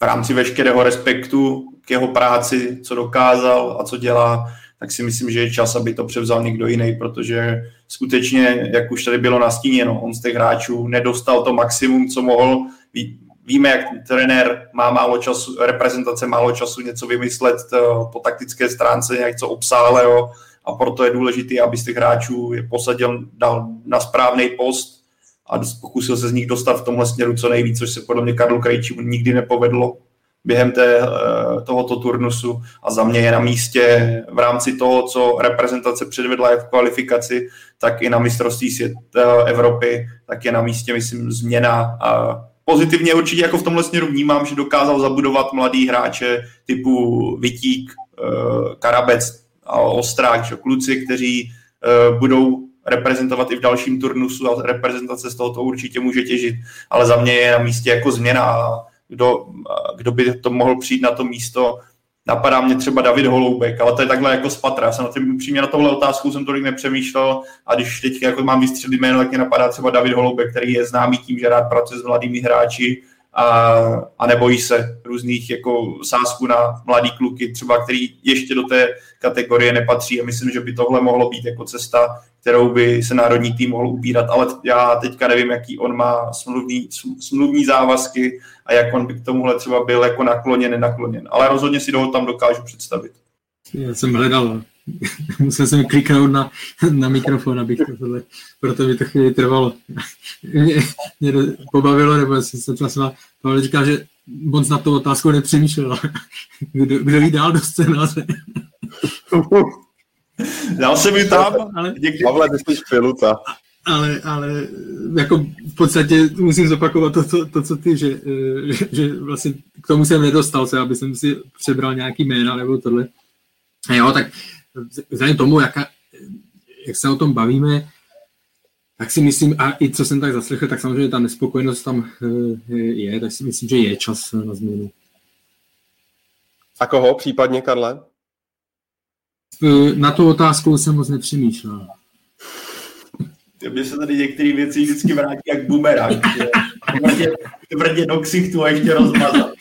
v rámci veškerého respektu k jeho práci, co dokázal a co dělá, tak si myslím, že je čas, aby to převzal někdo jiný, protože skutečně, jak už tady bylo nastíněno, on z těch hráčů nedostal to maximum, co mohl. Ví, víme, jak trenér má málo času, reprezentace málo času něco vymyslet eh, po taktické stránce, něco obsáhlého a proto je důležité, aby z těch hráčů je posadil, dal na správný post a pokusil se z nich dostat v tomhle směru co nejvíc, což se podle mě Karlu Krejčímu nikdy nepovedlo během té, eh, tohoto turnusu a za mě je na místě v rámci toho, co reprezentace předvedla v kvalifikaci, tak i na mistrovství svět eh, Evropy, tak je na místě, myslím, změna. A pozitivně určitě jako v tomhle směru vnímám, že dokázal zabudovat mladý hráče typu Vitík, eh, Karabec a Ostrák, že kluci, kteří budou reprezentovat i v dalším turnusu a reprezentace z tohoto určitě může těžit, ale za mě je na místě jako změna kdo, kdo by to mohl přijít na to místo. Napadá mě třeba David Holoubek, ale to je takhle jako z patra. Já jsem na tím upřímně na tohle otázku jsem tolik nepřemýšlel a když teď jako mám vystřelit jméno, tak mě napadá třeba David Holoubek, který je známý tím, že rád pracuje s mladými hráči a, a nebojí se různých jako sázků na mladý kluky, třeba který ještě do té kategorie nepatří a myslím, že by tohle mohlo být jako cesta, kterou by se národní tým mohl ubírat, ale já teďka nevím, jaký on má smluvní, smluvní závazky a jak on by k tomuhle třeba byl jako nakloněn, nenakloněn. Ale rozhodně si toho tam dokážu představit. Já jsem hledal, musel jsem kliknout na, na mikrofon, abych to tohle, proto by to chvíli trvalo. mě, mě pobavilo, nebo jsem se třeba Pavel říkal, že moc na to otázku nepřemýšlel. kdo, kdo jí dál do scénáře? Dal jsem mi tam. Ale, Pavle, ty jsi piluta. Ale, ale jako v podstatě musím zopakovat to, to, to co ty, že, že, že vlastně k tomu jsem nedostal se, aby jsem si přebral nějaký jména nebo tohle. A jo, tak vzhledem tomu, jaka, jak se o tom bavíme, tak si myslím, a i co jsem tak zaslechl, tak samozřejmě ta nespokojenost tam eh, je, tak si myslím, že je čas na změnu. A koho případně, Karle? Na tu otázku jsem moc nepřemýšlel. Mně se tady některé věci vždycky vrátí jak bumerang. Tvrdě do ksichtu a ještě rozmazat.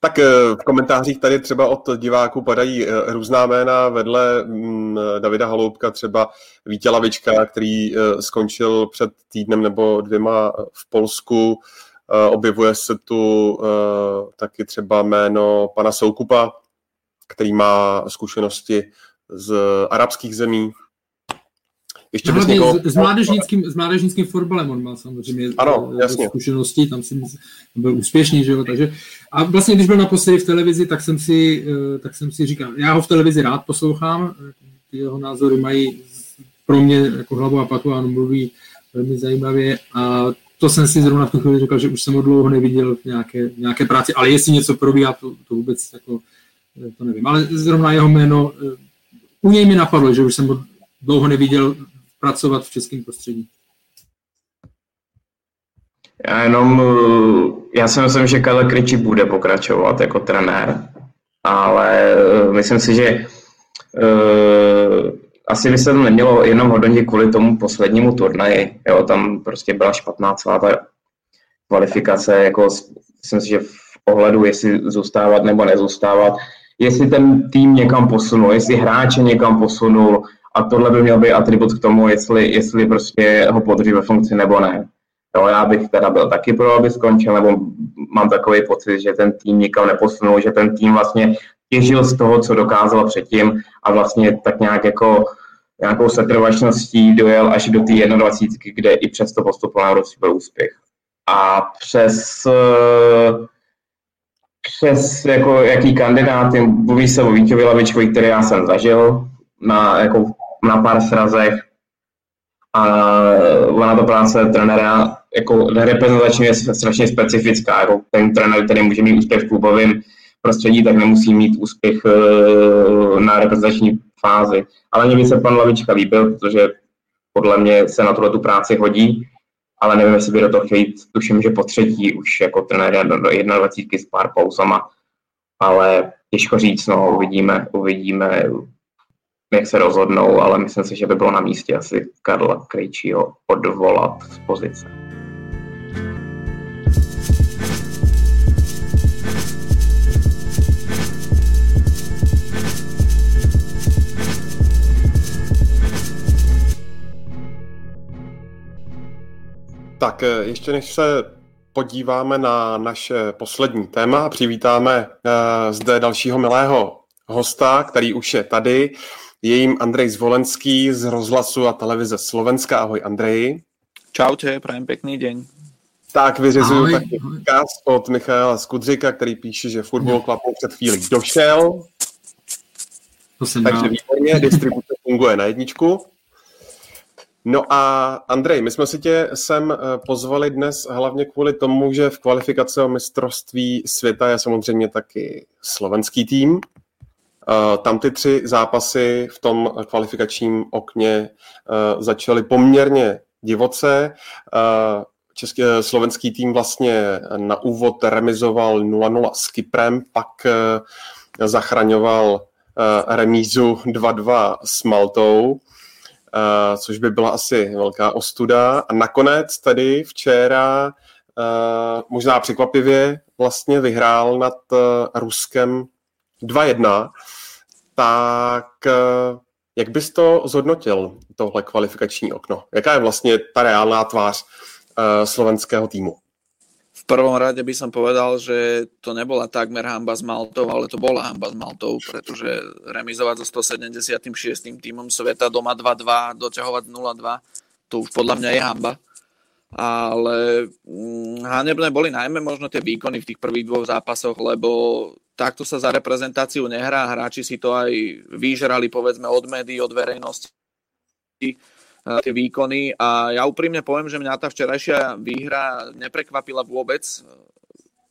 Tak eh, v komentářích tady třeba od diváků padají eh, různá jména vedle mm, Davida Haloubka, třeba Vítě Lavička, který eh, skončil před týdnem nebo dvěma v Polsku. Objevuje se tu taky třeba jméno pana Soukupa, který má zkušenosti z arabských zemí. Ještě no, někoho... s, mládežnickým, s mládežnickým fotbalem on má samozřejmě ano, jasně. zkušenosti, tam si byl úspěšný, že jo, takže a vlastně když byl naposledy v televizi, tak jsem si, eh, tak jsem si říkal, já ho v televizi rád poslouchám, ty jeho názory mají pro mě jako hlavu a patu a on mluví velmi zajímavě a to jsem si zrovna v tu chvíli říkal, že už jsem ho dlouho neviděl v nějaké, v nějaké práci, ale jestli něco probíhá, to, to vůbec jako to nevím, ale zrovna jeho jméno, eh, u něj mi napadlo, že už jsem ho dlouho neviděl pracovat v českém prostředí. Já jenom, já si myslím, že Karel Kriči bude pokračovat jako trenér, ale eh, myslím si, že asi by se to nemělo jenom hodnotit kvůli tomu poslednímu turnaji. Jo, tam prostě byla špatná celá ta kvalifikace, jako myslím si, že v ohledu, jestli zůstávat nebo nezůstávat, jestli ten tým někam posunul, jestli hráče někam posunul a tohle by měl být atribut k tomu, jestli, jestli prostě ho podrží ve funkci nebo ne. Jo, já bych teda byl taky pro, aby skončil, nebo mám takový pocit, že ten tým nikam neposunul, že ten tým vlastně těžil z toho, co dokázal předtím a vlastně tak nějak jako nějakou setrvačností dojel až do té 21, kde i přesto postupoval na byl úspěch. A přes přes jako jaký kandidáty, mluví se o Vítěvi Lavičkovi, který já jsem zažil na, jako, na pár srazech a ona to práce trenéra jako reprezentačně je strašně specifická. Jako ten trenér, který může mít úspěch v klubovém prostředí, tak nemusí mít úspěch eh, na reprezentační fázi. Ale mě by se pan Lavička líbil, protože podle mě se na tuhle tu práci hodí, ale nevím, jestli by do toho chtějí, tuším, že po třetí už jako trenér do 21 s pár pauzama, ale těžko říct, no, uvidíme, uvidíme, jak se rozhodnou, ale myslím si, že by bylo na místě asi Karla Krejčího odvolat z pozice. Tak eh, ještě než se podíváme na naše poslední téma, přivítáme uh, zde dalšího milého hosta, který už je tady. Je jim Andrej Zvolenský z rozhlasu a televize Slovenska. Ahoj Andreji. Čaute, prajem pěkný den. Tak vyřizuju taky vzkaz od Michaela Skudřika, který píše, že Football Club před chvílí došel. To Takže dál. výborně, distribuce funguje na jedničku. No a Andrej, my jsme si tě sem eh, pozvali dnes hlavně kvůli tomu, že v kvalifikaci o mistrovství světa je samozřejmě taky slovenský tým. Eh, tam ty tři zápasy v tom kvalifikačním okně eh, začaly poměrně divoce. Český, slovenský tým vlastně na úvod remizoval 0-0 s Kyprem, pak zachraňoval remízu 2-2 s Maltou což by byla asi velká ostuda. A nakonec tady včera, možná překvapivě, vlastně vyhrál nad Ruskem 2-1. Tak uh, jak bys to zhodnotil, tohle kvalifikační okno? Jaká je vlastně ta reálná tvář uh, slovenského týmu? prvom rade by som povedal, že to nebola takmer hamba s Maltou, ale to bola hamba s Maltou, pretože remizovať so 176. týmom sveta doma 2-2, doťahovať 0-2, to už podľa mňa je hamba. Ale hm, hanebné boli najmä možno tie výkony v tých prvých dvoch zápasoch, lebo takto sa za reprezentáciu nehrá, hráči si to aj vyžrali povedzme od médií, od verejnosti Eh, tie výkony a ja úprimne poviem, že mňa tá včerajšia výhra neprekvapila vôbec.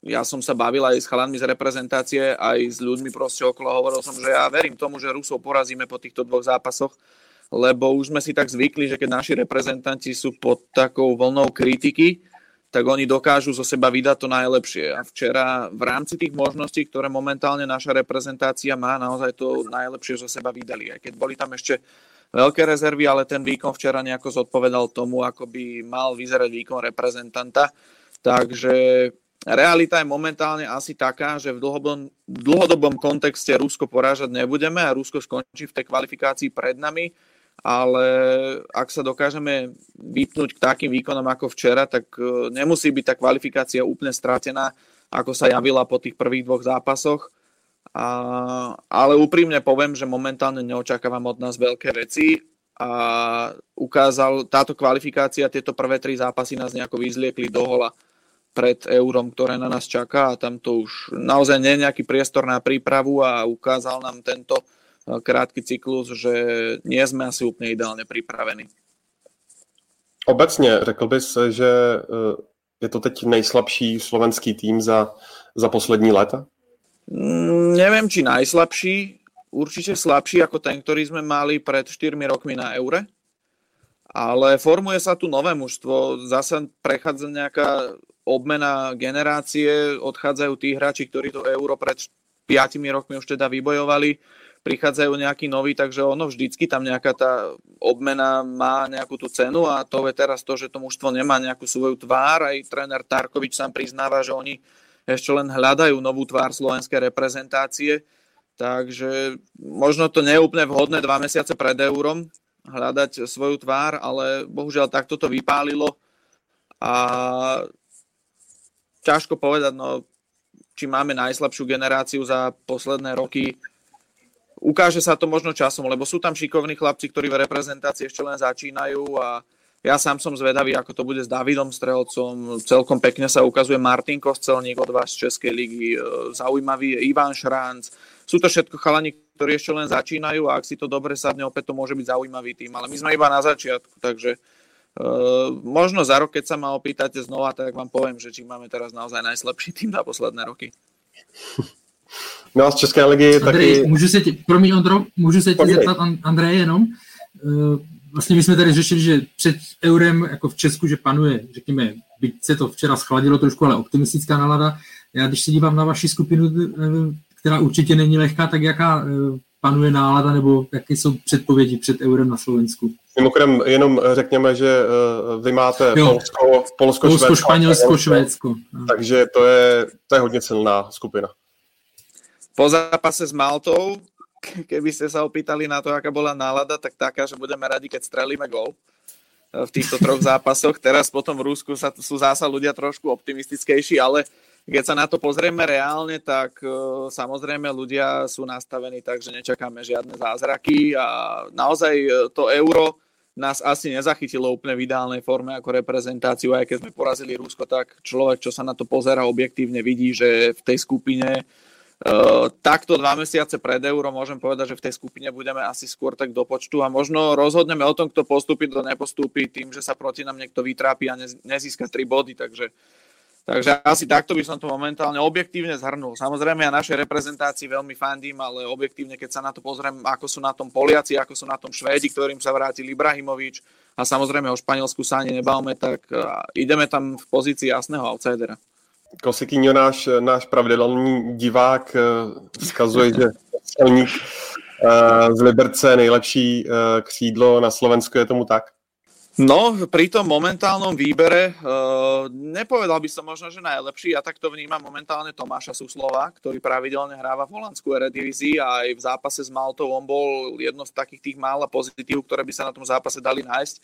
Ja som sa bavil aj s chalanmi z reprezentácie, aj s ľuďmi proste okolo. Hovoril som, že ja verím tomu, že Rusov porazíme po týchto dvoch zápasoch, lebo už sme si tak zvykli, že keď naši reprezentanti sú pod takou vlnou kritiky, tak oni dokážu zo seba vydať to najlepšie. A včera v rámci tých možností, ktoré momentálne naša reprezentácia má, naozaj to najlepšie zo seba vydali. Aj keď boli tam ešte veľké rezervy, ale ten výkon včera nejako zodpovedal tomu, ako by mal vyzerať výkon reprezentanta. Takže realita je momentálne asi taká, že v dlhodobom, dlhodobom kontexte Rusko porážať nebudeme a Rusko skončí v tej kvalifikácii pred nami, ale ak sa dokážeme vypnúť k takým výkonom ako včera, tak e, nemusí byť tá kvalifikácia úplne stratená, ako sa javila po tých prvých dvoch zápasoch. A, ale úprimne poviem, že momentálne neočakávam od nás veľké veci a ukázal táto kvalifikácia, tieto prvé tri zápasy nás nejako vyzliekli do hola pred eurom, ktoré na nás čaká a tam to už naozaj nie je nejaký priestor na prípravu a ukázal nám tento eh, krátky cyklus, že nie sme asi úplne ideálne pripravení. Obecně řekl bys, že eh, je to teď nejslabší slovenský tým za, za poslední léta? Mm, neviem, či najslabší, určite slabší ako ten, ktorý sme mali pred 4 rokmi na Eure, ale formuje sa tu nové mužstvo, zase prechádza nejaká obmena generácie, odchádzajú tí hráči, ktorí to Euro pred 5 rokmi už teda vybojovali, prichádzajú nejakí noví, takže ono vždycky tam nejaká tá obmena má nejakú tú cenu a to je teraz to, že to mužstvo nemá nejakú svoju tvár. Aj tréner Tarkovič sám priznáva, že oni ešte len hľadajú novú tvár slovenskej reprezentácie, takže možno to nie je úplne vhodné dva mesiace pred eurom hľadať svoju tvár, ale bohužiaľ takto to vypálilo a ťažko povedať, no, či máme najslabšiu generáciu za posledné roky. Ukáže sa to možno časom, lebo sú tam šikovní chlapci, ktorí v reprezentácii ešte len začínajú a ja sám som zvedavý, ako to bude s Davidom Strelcom. Celkom pekne sa ukazuje Martin Kostelník od vás z Českej ligy. E, zaujímavý je Ivan Šránc. Sú to všetko chalani, ktorí ešte len začínajú a ak si to dobre sadne, opäť to môže byť zaujímavý tým. Ale my sme iba na začiatku, takže Uh, možno za rok, keď sa ma opýtate znova, tak vám poviem, že či máme teraz naozaj najslabší tým na posledné roky. No a z České ligy Andrej, taky... můžu se tě, promiň Ondro, můžu se tě zeptat, Andrej, jenom, uh, vlastně my jsme tady řešili, že před eurem jako v Česku, že panuje, řekněme, byť se to včera schladilo trošku, ale optimistická nálada. Já když se dívám na vaši skupinu, eh, která určitě není lehká, tak jaká panuje nálada nebo jaké jsou předpovědi před eurem na Slovensku? Mimochodem, jenom řekněme, že vy máte jo. Polsko, Polsko, Polsko Švédsko, Španělsko, Švédsko. Takže to je, to je hodně silná skupina. Po zápase s Maltou, keby ste sa opýtali na to, aká bola nálada, tak taká, že budeme radi, keď strelíme gol eh, v týchto troch zápasoch. Teraz potom v Rusku sa, sú zasa ľudia trošku optimistickejší, ale keď sa na to pozrieme reálne, tak uh, samozrejme ľudia sú nastavení tak, že nečakáme žiadne zázraky a naozaj to euro nás asi nezachytilo úplne v ideálnej forme ako reprezentáciu, aj keď sme porazili Rusko, tak človek, čo sa na to pozera objektívne, vidí, že v tej skupine Uh, takto dva mesiace pred euro môžem povedať, že v tej skupine budeme asi skôr tak do počtu a možno rozhodneme o tom, kto postúpi, kto nepostúpi tým, že sa proti nám niekto vytrápi a nezíska tri body, takže Takže asi takto by som to momentálne objektívne zhrnul. Samozrejme ja našej reprezentácii veľmi fandím, ale objektívne, keď sa na to pozriem, ako sú na tom Poliaci, ako sú na tom Švédi, ktorým sa vrátil Ibrahimovič a samozrejme o Španielsku sa ani nebavme, tak ideme tam v pozícii jasného outsidera. Kosikýňo, náš, náš pravidelný divák eh, vzkazuje, že Stelník eh, z Liberce nejlepší eh, křídlo na Slovensku, je tomu tak? No, pri tom momentálnom výbere uh, nepovedal by som možno, že najlepší. Ja takto vnímam momentálne Tomáša Suslova, ktorý pravidelne hráva v holandskú Eredivizi a aj v zápase s Maltou on bol jedno z takých tých mála pozitív, ktoré by sa na tom zápase dali nájsť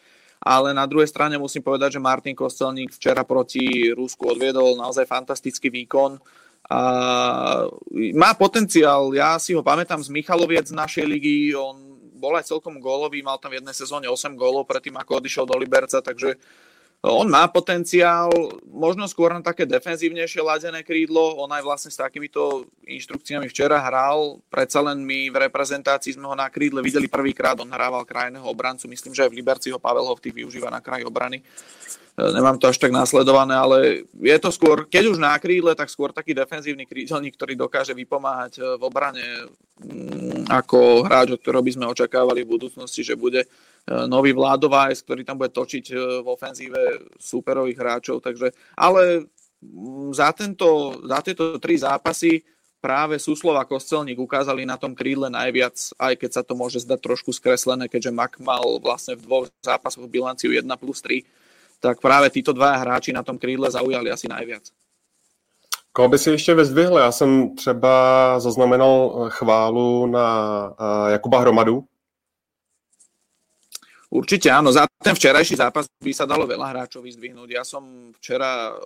ale na druhej strane musím povedať, že Martin Kostelník včera proti Rusku odviedol naozaj fantastický výkon. A má potenciál, ja si ho pamätám z Michaloviec z našej ligy, on bol aj celkom gólový, mal tam v jednej sezóne 8 gólov predtým, ako odišiel do Liberca, takže on má potenciál, možno skôr na také defenzívnejšie ladené krídlo, on aj vlastne s takýmito inštrukciami včera hral, predsa len my v reprezentácii sme ho na krídle videli prvýkrát, on hrával krajného obrancu, myslím, že aj v Liberci ho Pavel Hovty využíva na kraj obrany. E, nemám to až tak následované, ale je to skôr, keď už na krídle, tak skôr taký defenzívny krídelník, ktorý dokáže vypomáhať e, v obrane mm, ako hráč, od ktorého by sme očakávali v budúcnosti, že bude nový Vládovajs, ktorý tam bude točiť e, v ofenzíve súperových hráčov. Takže, ale mm, za, tento, za tieto tri zápasy práve Suslova Kostelník ukázali na tom krídle najviac, aj keď sa to môže zdať trošku skreslené, keďže Mak mal vlastne v dvoch zápasoch bilanciu 1 plus 3, tak práve títo dva hráči na tom krídle zaujali asi najviac. Koho by si ještě vyzdvihl? Já jsem třeba zaznamenal chválu na Jakuba Hromadu, Určite áno, za ten včerajší zápas by sa dalo veľa hráčov vyzdvihnúť. Ja som včera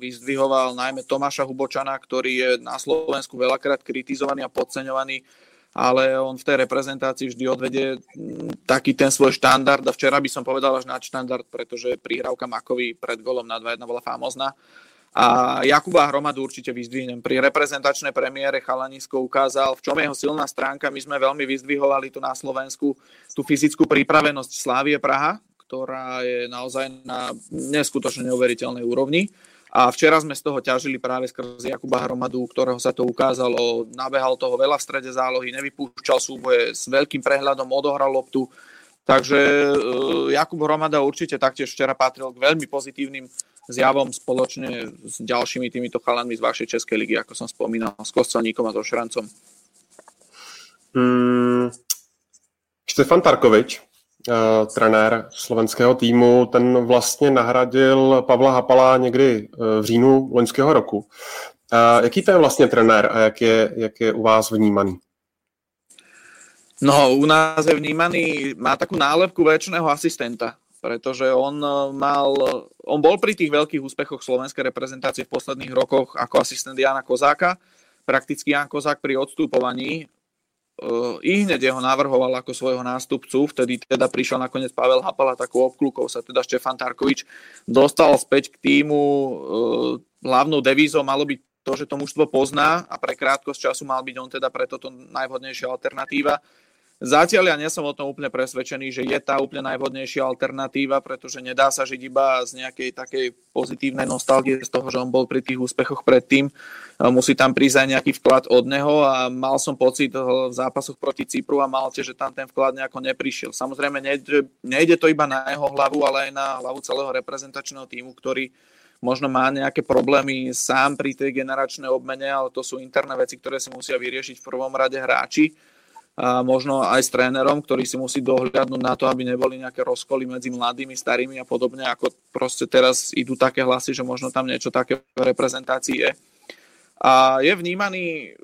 vyzdvihoval najmä Tomáša Hubočana, ktorý je na Slovensku veľakrát kritizovaný a podceňovaný, ale on v tej reprezentácii vždy odvedie mm, taký ten svoj štandard a včera by som povedal až nad štandard, pretože prihrávka Makovi pred golom na 2-1 bola famózna. A Jakuba Hromadu určite vyzdvihnem. Pri reprezentačnej premiére Chalanisko ukázal, v čom je jeho silná stránka. My sme veľmi vyzdvihovali tu na Slovensku tú fyzickú pripravenosť Slávie Praha, ktorá je naozaj na neskutočne neuveriteľnej úrovni. A včera sme z toho ťažili práve skrze Jakuba Hromadu, ktorého sa to ukázalo. Nabehal toho veľa v strede zálohy, nevypúšťal súboje, s veľkým prehľadom odohral loptu. Takže e, Jakub Hromada určite taktiež včera patril k veľmi pozitívnym zjavom spoločne s ďalšími týmito chalanmi z vašej Českej ligy, ako som spomínal, s Kostelníkom a so Šrancom. Hmm, Štefan Tarkovič, uh, trenér slovenského týmu, ten vlastně nahradil Pavla Hapala někdy uh, v říjnu loňského roku. Uh, jaký to je vlastně trenér a jak je, jak je u vás vnímaný? No, u nás je vnímaný, má takú nálepku väčšného asistenta, pretože on mal, on bol pri tých veľkých úspechoch slovenskej reprezentácie v posledných rokoch ako asistent Jana Kozáka. Prakticky Jan Kozák pri odstupovaní uh, i hneď jeho navrhoval ako svojho nástupcu, vtedy teda prišiel nakoniec Pavel Hapala, takú obklukov sa teda Štefan Tarkovič dostal späť k týmu, uh, hlavnou devízou malo byť to, že to mužstvo pozná a pre krátkosť času mal byť on teda pre toto najvhodnejšia alternatíva. Zatiaľ ja nie som o tom úplne presvedčený, že je tá úplne najvhodnejšia alternatíva, pretože nedá sa žiť iba z nejakej takej pozitívnej nostalgie z toho, že on bol pri tých úspechoch predtým. Musí tam prísť aj nejaký vklad od neho a mal som pocit v zápasoch proti Cypru a Malte, že tam ten vklad nejako neprišiel. Samozrejme, nejde, nejde to iba na jeho hlavu, ale aj na hlavu celého reprezentačného týmu, ktorý možno má nejaké problémy sám pri tej generačnej obmene, ale to sú interné veci, ktoré si musia vyriešiť v prvom rade hráči a možno aj s trénerom, ktorý si musí dohľadnúť na to, aby neboli nejaké rozkoly medzi mladými, starými a podobne, ako proste teraz idú také hlasy, že možno tam niečo také v reprezentácii je. A je vnímaný,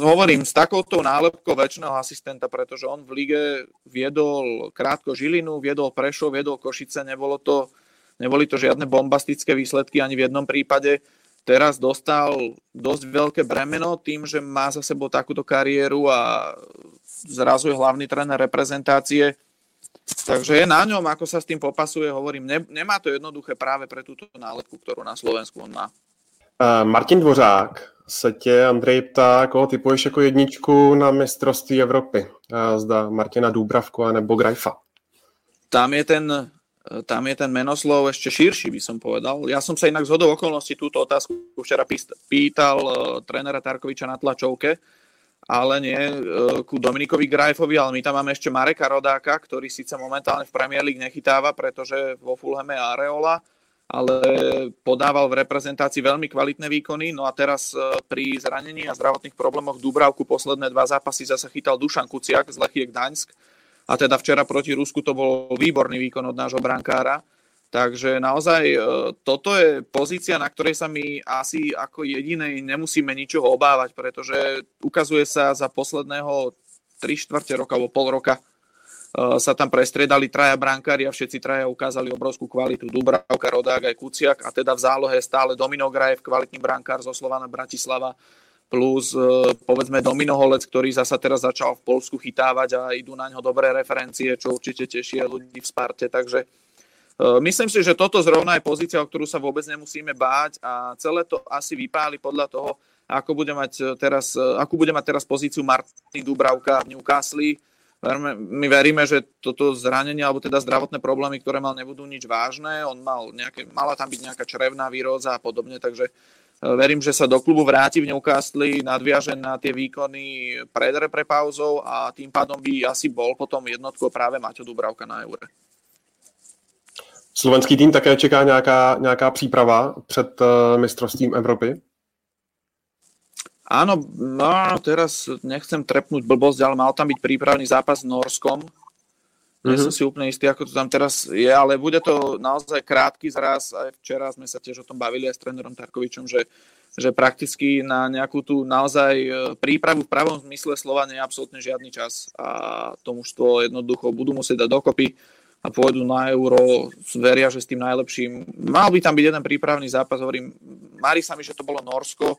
hovorím, s takouto nálepkou väčšného asistenta, pretože on v lige viedol krátko Žilinu, viedol Prešov, viedol Košice, nebolo to, neboli to žiadne bombastické výsledky ani v jednom prípade teraz dostal dosť veľké bremeno tým, že má za sebou takúto kariéru a zrazu je hlavný tréner reprezentácie. Takže je na ňom, ako sa s tým popasuje, hovorím, ne, nemá to jednoduché práve pre túto nálepku, ktorú na Slovensku on má. Martin Dvořák se tě, Andrej, ptá, koho typuješ jako jedničku na mistrovství Evropy. Zda Martina Dúbravku nebo Grajfa. Tam je ten tam je ten menoslov ešte širší, by som povedal. Ja som sa inak z hodou okolností túto otázku včera pýtal uh, trénera Tarkoviča na tlačovke, ale nie uh, ku Dominikovi Grajfovi, ale my tam máme ešte Mareka Rodáka, ktorý síce momentálne v Premier League nechytáva, pretože vo Fulhame Areola, ale podával v reprezentácii veľmi kvalitné výkony. No a teraz pri zranení a zdravotných problémoch Dubravku posledné dva zápasy zase chytal Dušan Kuciak z Lechie Gdaňsk, a teda včera proti Rusku to bol výborný výkon od nášho brankára. Takže naozaj e, toto je pozícia, na ktorej sa my asi ako jedinej nemusíme ničoho obávať, pretože ukazuje sa za posledného 3 čtvrte roka alebo pol roka e, sa tam prestriedali traja brankári a všetci traja ukázali obrovskú kvalitu. Dubravka, Rodák aj Kuciak a teda v zálohe stále Domino Grajev, kvalitný brankár zo Slovana Bratislava plus e, povedzme Domino Holec, ktorý zasa teraz začal v Polsku chytávať a idú na ňo dobré referencie, čo určite teší ľudí v Sparte, takže e, myslím si, že toto zrovna je pozícia, o ktorú sa vôbec nemusíme báť a celé to asi vypáli podľa toho, ako bude mať teraz, e, akú bude mať teraz pozíciu Martin Dubravka v Newcastle. My veríme, že toto zranenie alebo teda zdravotné problémy, ktoré mal, nebudú nič vážne. On mal nejaké, mala tam byť nejaká črevná výroza a podobne, takže Verím, že sa do klubu vráti v Newcastle, nadviaže na tie výkony pred reprepauzou a tým pádom by asi bol potom jednotkou práve Maťo Dubravka na Eure. Slovenský tým také čeká nějaká, nějaká příprava před uh, mistrovstvím Evropy? Áno, no, teraz nechcem trepnúť blbosť, ale mal tam byť prípravný zápas s Norskom, mm-hmm. som si úplne istý, ako to tam teraz je, ale bude to naozaj krátky zraz. Aj včera sme sa tiež o tom bavili aj s trénerom Tarkovičom, že, že prakticky na nejakú tú naozaj e, prípravu v pravom zmysle slova nie je absolútne žiadny čas a to mužstvo jednoducho budú musieť dať dokopy a pôjdu na euro, veria, že s tým najlepším. Mal by tam byť jeden prípravný zápas, hovorím, mári sa mi, že to bolo Norsko,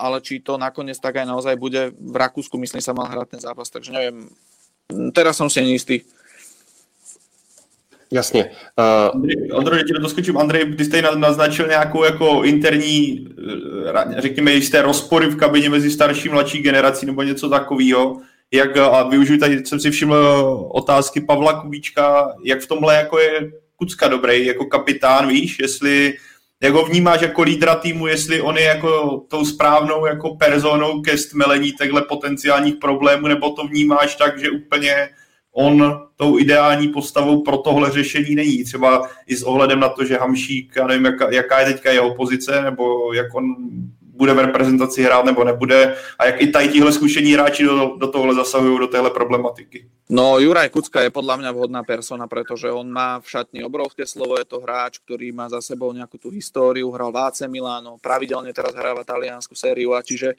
ale či to nakoniec tak aj naozaj bude v Rakúsku, myslím sa mal hrať ten zápas, takže neviem, teraz som si neistý. Jasně. Uh... Andrej, ti doskočím. Andrej, ty jste naznačil nějakou jako interní, eh, řekněme, jisté rozpory v kabině mezi starší a mladší generací nebo něco takového. Jak, a využiju tady, jsem si všiml otázky Pavla Kubíčka, jak v tomhle jako je Kucka dobrý, jako kapitán, víš, jestli jak ho vnímáš jako lídra týmu, jestli on je jako tou správnou jako personou ke stmelení takhle potenciálních problémů, nebo to vnímáš tak, že úplně on tou ideální postavou pro tohle řešení není. Třeba i s ohledem na to, že Hamšík, já nevím, jaká, jaká je teďka jeho pozice, nebo jak on bude v reprezentaci hrát nebo nebude a jak i tady tihle zkušení hráči do, do tohohle zasahují, do téhle problematiky. No Juraj Kucka je podľa mňa vhodná persona, pretože on má v šatni obrovské slovo, je to hráč, ktorý má za sebou nejakú tú históriu, hral v AC Milano, pravidelne teraz hráva taliansku sériu a čiže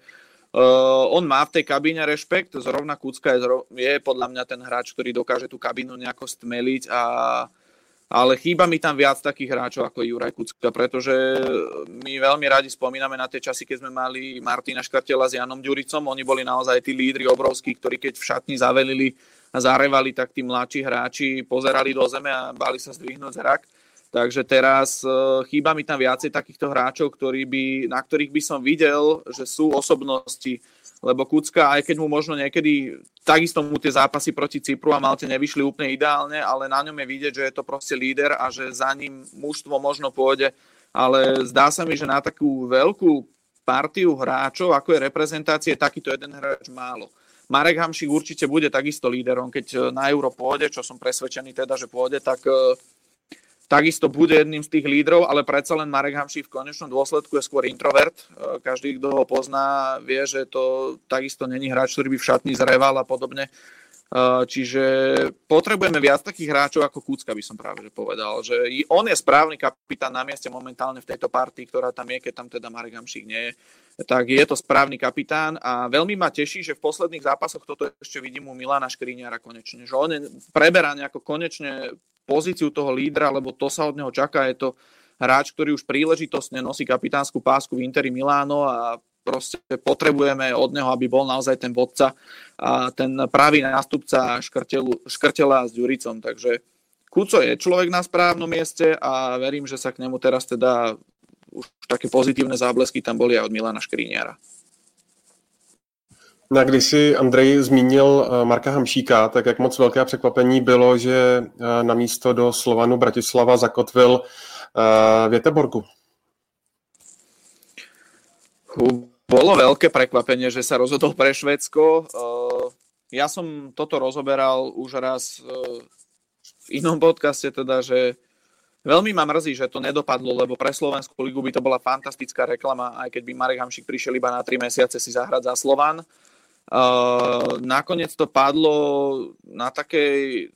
Uh, on má v tej kabíne rešpekt, zrovna Kucka je, zrov, je podľa mňa ten hráč, ktorý dokáže tú kabínu nejako stmeliť a ale chýba mi tam viac takých hráčov ako Juraj Kucka, pretože my veľmi radi spomíname na tie časy, keď sme mali Martina Škartela s Janom Ďuricom, oni boli naozaj tí lídry obrovskí, ktorí keď v šatni zavelili a zarevali, tak tí mladší hráči pozerali do zeme a bali sa zdvihnúť zrak. Takže teraz e, chýba mi tam viacej takýchto hráčov, ktorí by, na ktorých by som videl, že sú osobnosti, lebo Kucka, aj keď mu možno niekedy, takisto mu tie zápasy proti Cypru a Malte nevyšli úplne ideálne, ale na ňom je vidieť, že je to proste líder a že za ním mužstvo možno pôjde, ale zdá sa mi, že na takú veľkú partiu hráčov, ako je reprezentácie, takýto jeden hráč málo. Marek Hamšik určite bude takisto líderom, keď na Euro pôjde, čo som presvedčený teda, že pôjde, tak takisto bude jedným z tých lídrov, ale predsa len Marek Hamší v konečnom dôsledku je skôr introvert. E, každý, kto ho pozná, vie, že to takisto není hráč, ktorý by v šatni zreval a podobne. E, čiže potrebujeme viac takých hráčov ako Kúcka, by som práve že povedal. Že on je správny kapitán na mieste momentálne v tejto partii, ktorá tam je, keď tam teda Marek Hamšík nie je. Tak je to správny kapitán a veľmi ma teší, že v posledných zápasoch toto ešte vidím u Milana Škriniara konečne. Že on preberá nejako konečne pozíciu toho lídra, lebo to sa od neho čaká. Je to hráč, ktorý už príležitostne nosí kapitánsku pásku v Interi Miláno a proste potrebujeme od neho, aby bol naozaj ten vodca a ten pravý nástupca škrtelu, škrtela s Ďuricom. Takže Kuco je človek na správnom mieste a verím, že sa k nemu teraz teda už také pozitívne záblesky tam boli aj od Milana Škríniara. Na když si Andrej zmínil eh, Marka Hamšíka, tak jak moc velké překvapení bylo, že eh, na místo do Slovanu Bratislava zakotvil eh, Věteborgu. Bolo veľké prekvapenie, že sa rozhodol pre Švedsko. Ja som toto rozoberal už raz v inom podcaste, teda, že veľmi ma mrzí, že to nedopadlo, lebo pre Slovenskú ligu by to bola fantastická reklama, aj keď by Marek Hamšik prišiel iba na 3 mesiace si zahrať za Slovan. Uh, nakoniec to padlo na takej,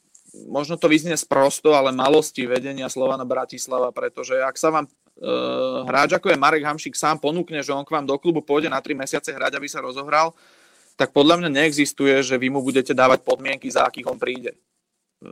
možno to vyznie sprosto, ale malosti vedenia Slovana Bratislava, pretože ak sa vám uh, hráč ako je Marek Hamšik sám ponúkne, že on k vám do klubu pôjde na 3 mesiace hrať, aby sa rozohral, tak podľa mňa neexistuje, že vy mu budete dávať podmienky, za akých on príde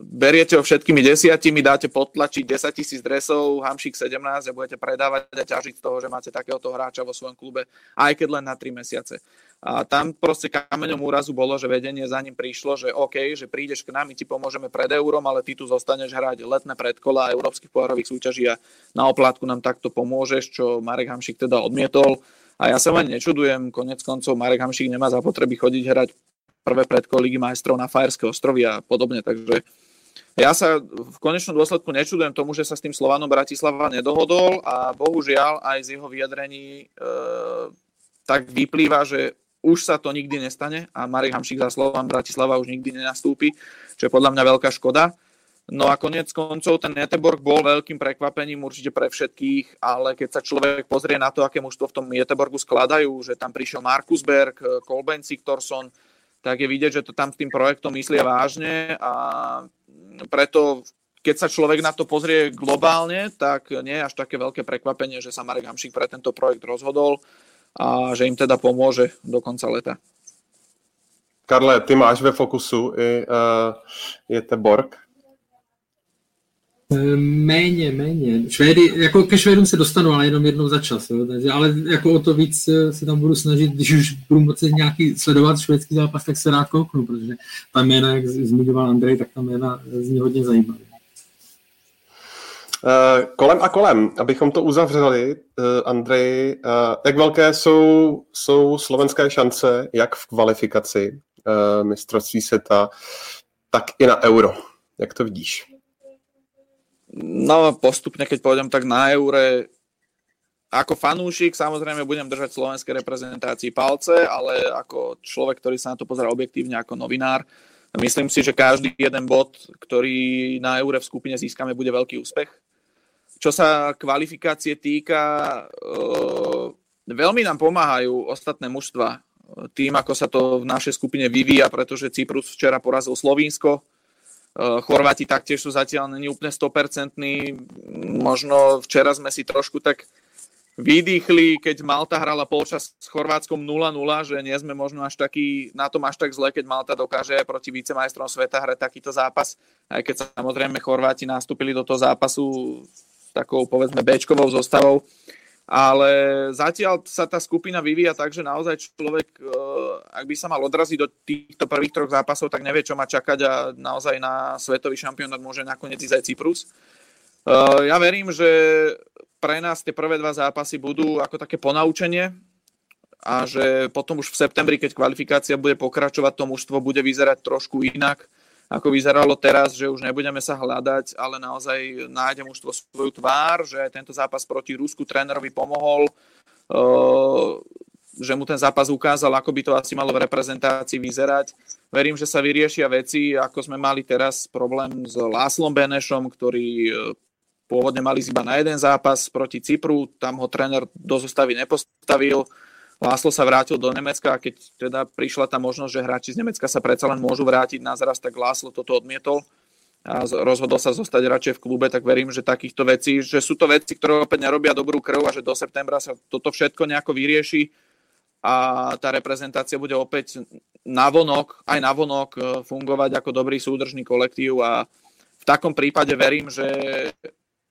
beriete ho všetkými desiatimi, dáte potlačiť 10 tisíc dresov, Hamšik 17 a budete predávať a ťažiť z toho, že máte takéhoto hráča vo svojom klube, aj keď len na 3 mesiace. A tam proste kameňom úrazu bolo, že vedenie za ním prišlo, že OK, že prídeš k nám, my ti pomôžeme pred eurom, ale ty tu zostaneš hrať letné predkola európskych pohárových súťaží a na oplátku nám takto pomôžeš, čo Marek Hamšik teda odmietol. A ja sa ani nečudujem, konec koncov Marek Hamšik nemá zapotreby chodiť hrať prvé predko Ligy majstrov na Fajerské ostrovy a podobne, takže ja sa v konečnom dôsledku nečudujem tomu, že sa s tým Slovanom Bratislava nedohodol a bohužiaľ aj z jeho vyjadrení e, tak vyplýva, že už sa to nikdy nestane a Marek Hamšík za Slovan Bratislava už nikdy nenastúpi, čo je podľa mňa veľká škoda. No a konec koncov ten Jeteborg bol veľkým prekvapením určite pre všetkých, ale keď sa človek pozrie na to, aké mužstvo v tom Jeteborgu skladajú, že tam prišiel Markus Berg, Kolben Siktorsson, tak je vidieť, že to tam s tým projektom myslia vážne a preto keď sa človek na to pozrie globálne, tak nie je až také veľké prekvapenie, že sa Marek Hamšík pre tento projekt rozhodol a že im teda pomôže do konca leta. Karle, ty máš ve fokusu i uh, je Borg. Eh, méně, méně. Švédy, jako ke Švédům se dostanu, ale jenom jednou za čas. Jo. Takže, ale jako o to víc eh, se tam budu snažit, když už budu moci nějaký sledovat švédský zápas, tak se rád kouknu, protože ta jména, jak zmiňoval Andrej, tak ta jména zní hodně zajímavé. Uh, kolem a kolem, abychom to uzavřeli, uh, Andrej, uh, jak velké jsou, jsou slovenské šance, jak v kvalifikaci mistrovství světa, tak i na euro. Jak to vidíš? No postupne, keď pôjdem tak na eure, ako fanúšik samozrejme budem držať slovenskej reprezentácii palce, ale ako človek, ktorý sa na to pozera objektívne ako novinár, myslím si, že každý jeden bod, ktorý na eure v skupine získame, bude veľký úspech. Čo sa kvalifikácie týka, veľmi nám pomáhajú ostatné mužstva. Tým, ako sa to v našej skupine vyvíja, pretože Cyprus včera porazil Slovinsko, Chorváti taktiež sú zatiaľ není úplne 100%. Možno včera sme si trošku tak vydýchli, keď Malta hrala polčas s Chorvátskom 0-0, že nie sme možno až taký, na tom až tak zle, keď Malta dokáže proti vicemajstrom sveta hrať takýto zápas, aj keď samozrejme Chorváti nastúpili do toho zápasu takou povedzme Bčkovou zostavou ale zatiaľ sa tá skupina vyvíja tak, že naozaj človek, eh, ak by sa mal odraziť do týchto prvých troch zápasov, tak nevie, čo má čakať a naozaj na svetový šampionát môže nakoniec ísť aj Cyprus. Eh, ja verím, že pre nás tie prvé dva zápasy budú ako také ponaučenie a že potom už v septembri, keď kvalifikácia bude pokračovať, to mužstvo bude vyzerať trošku inak ako vyzeralo teraz, že už nebudeme sa hľadať, ale naozaj nájde mužstvo svoju tvár, že tento zápas proti Rusku trénerovi pomohol, uh, že mu ten zápas ukázal, ako by to asi malo v reprezentácii vyzerať. Verím, že sa vyriešia veci, ako sme mali teraz problém s Láslom Benešom, ktorý uh, pôvodne mali iba na jeden zápas proti Cypru, tam ho tréner do zostavy nepostavil, Láslo sa vrátil do Nemecka a keď teda prišla tá možnosť, že hráči z Nemecka sa predsa len môžu vrátiť na zraz, tak Láslo toto odmietol a rozhodol sa zostať radšej v klube, tak verím, že takýchto vecí, že sú to veci, ktoré opäť nerobia dobrú krv a že do septembra sa toto všetko nejako vyrieši a tá reprezentácia bude opäť navonok, aj navonok e, fungovať ako dobrý súdržný kolektív a v takom prípade verím, že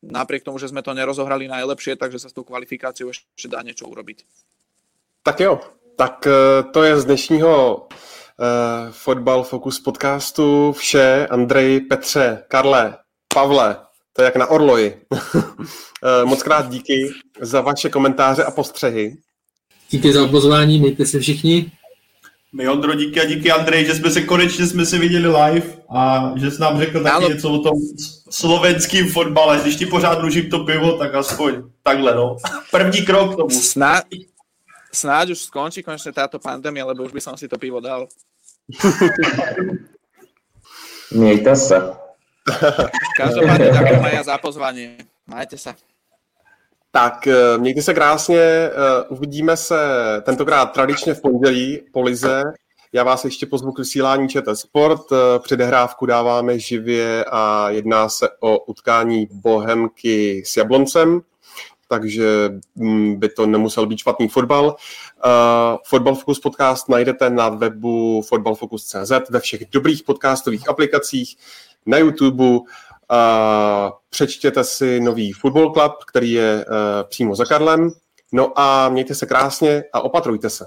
napriek tomu, že sme to nerozohrali najlepšie, takže sa s tou kvalifikáciou ešte dá niečo urobiť. Tak jo, tak eh, to je z dnešního uh, Fotbal Focus podcastu vše. Andrej, Petře, Karle, Pavle, to je jak na Orloji. uh, moc krát díky za vaše komentáře a postřehy. Díky za pozvání, mějte se všichni. My Ondro, díky a díky Andrej, že jsme se konečně jsme se viděli live a že jsi nám řekl taky něco o tom slovenským fotbale. Když ti pořád dlužím to pivo, tak aspoň takhle, no. První krok k tomu. Snad, snáď už skončí konečne táto pandémia, lebo už by som si to pivo dal. Mějte se. Každopádně ďakujem aj za pozvání. Majte se. Tak, eh, mějte se krásně, eh, uvidíme se tentokrát tradičně v pondělí po Lize. Já vás ještě pozvu k vysílání ČT Sport. Eh, předehrávku dáváme živě a jedná se o utkání Bohemky s Jabloncem takže mm, by to nemusel být špatný fotbal. Uh, Fotbal Focus podcast najdete na webu fotbalfocus.cz, ve všech dobrých podcastových aplikacích, na YouTube. Uh, přečtěte si nový Football Club, který je uh, přímo za Karlem. No a mějte se krásně a opatrujte se.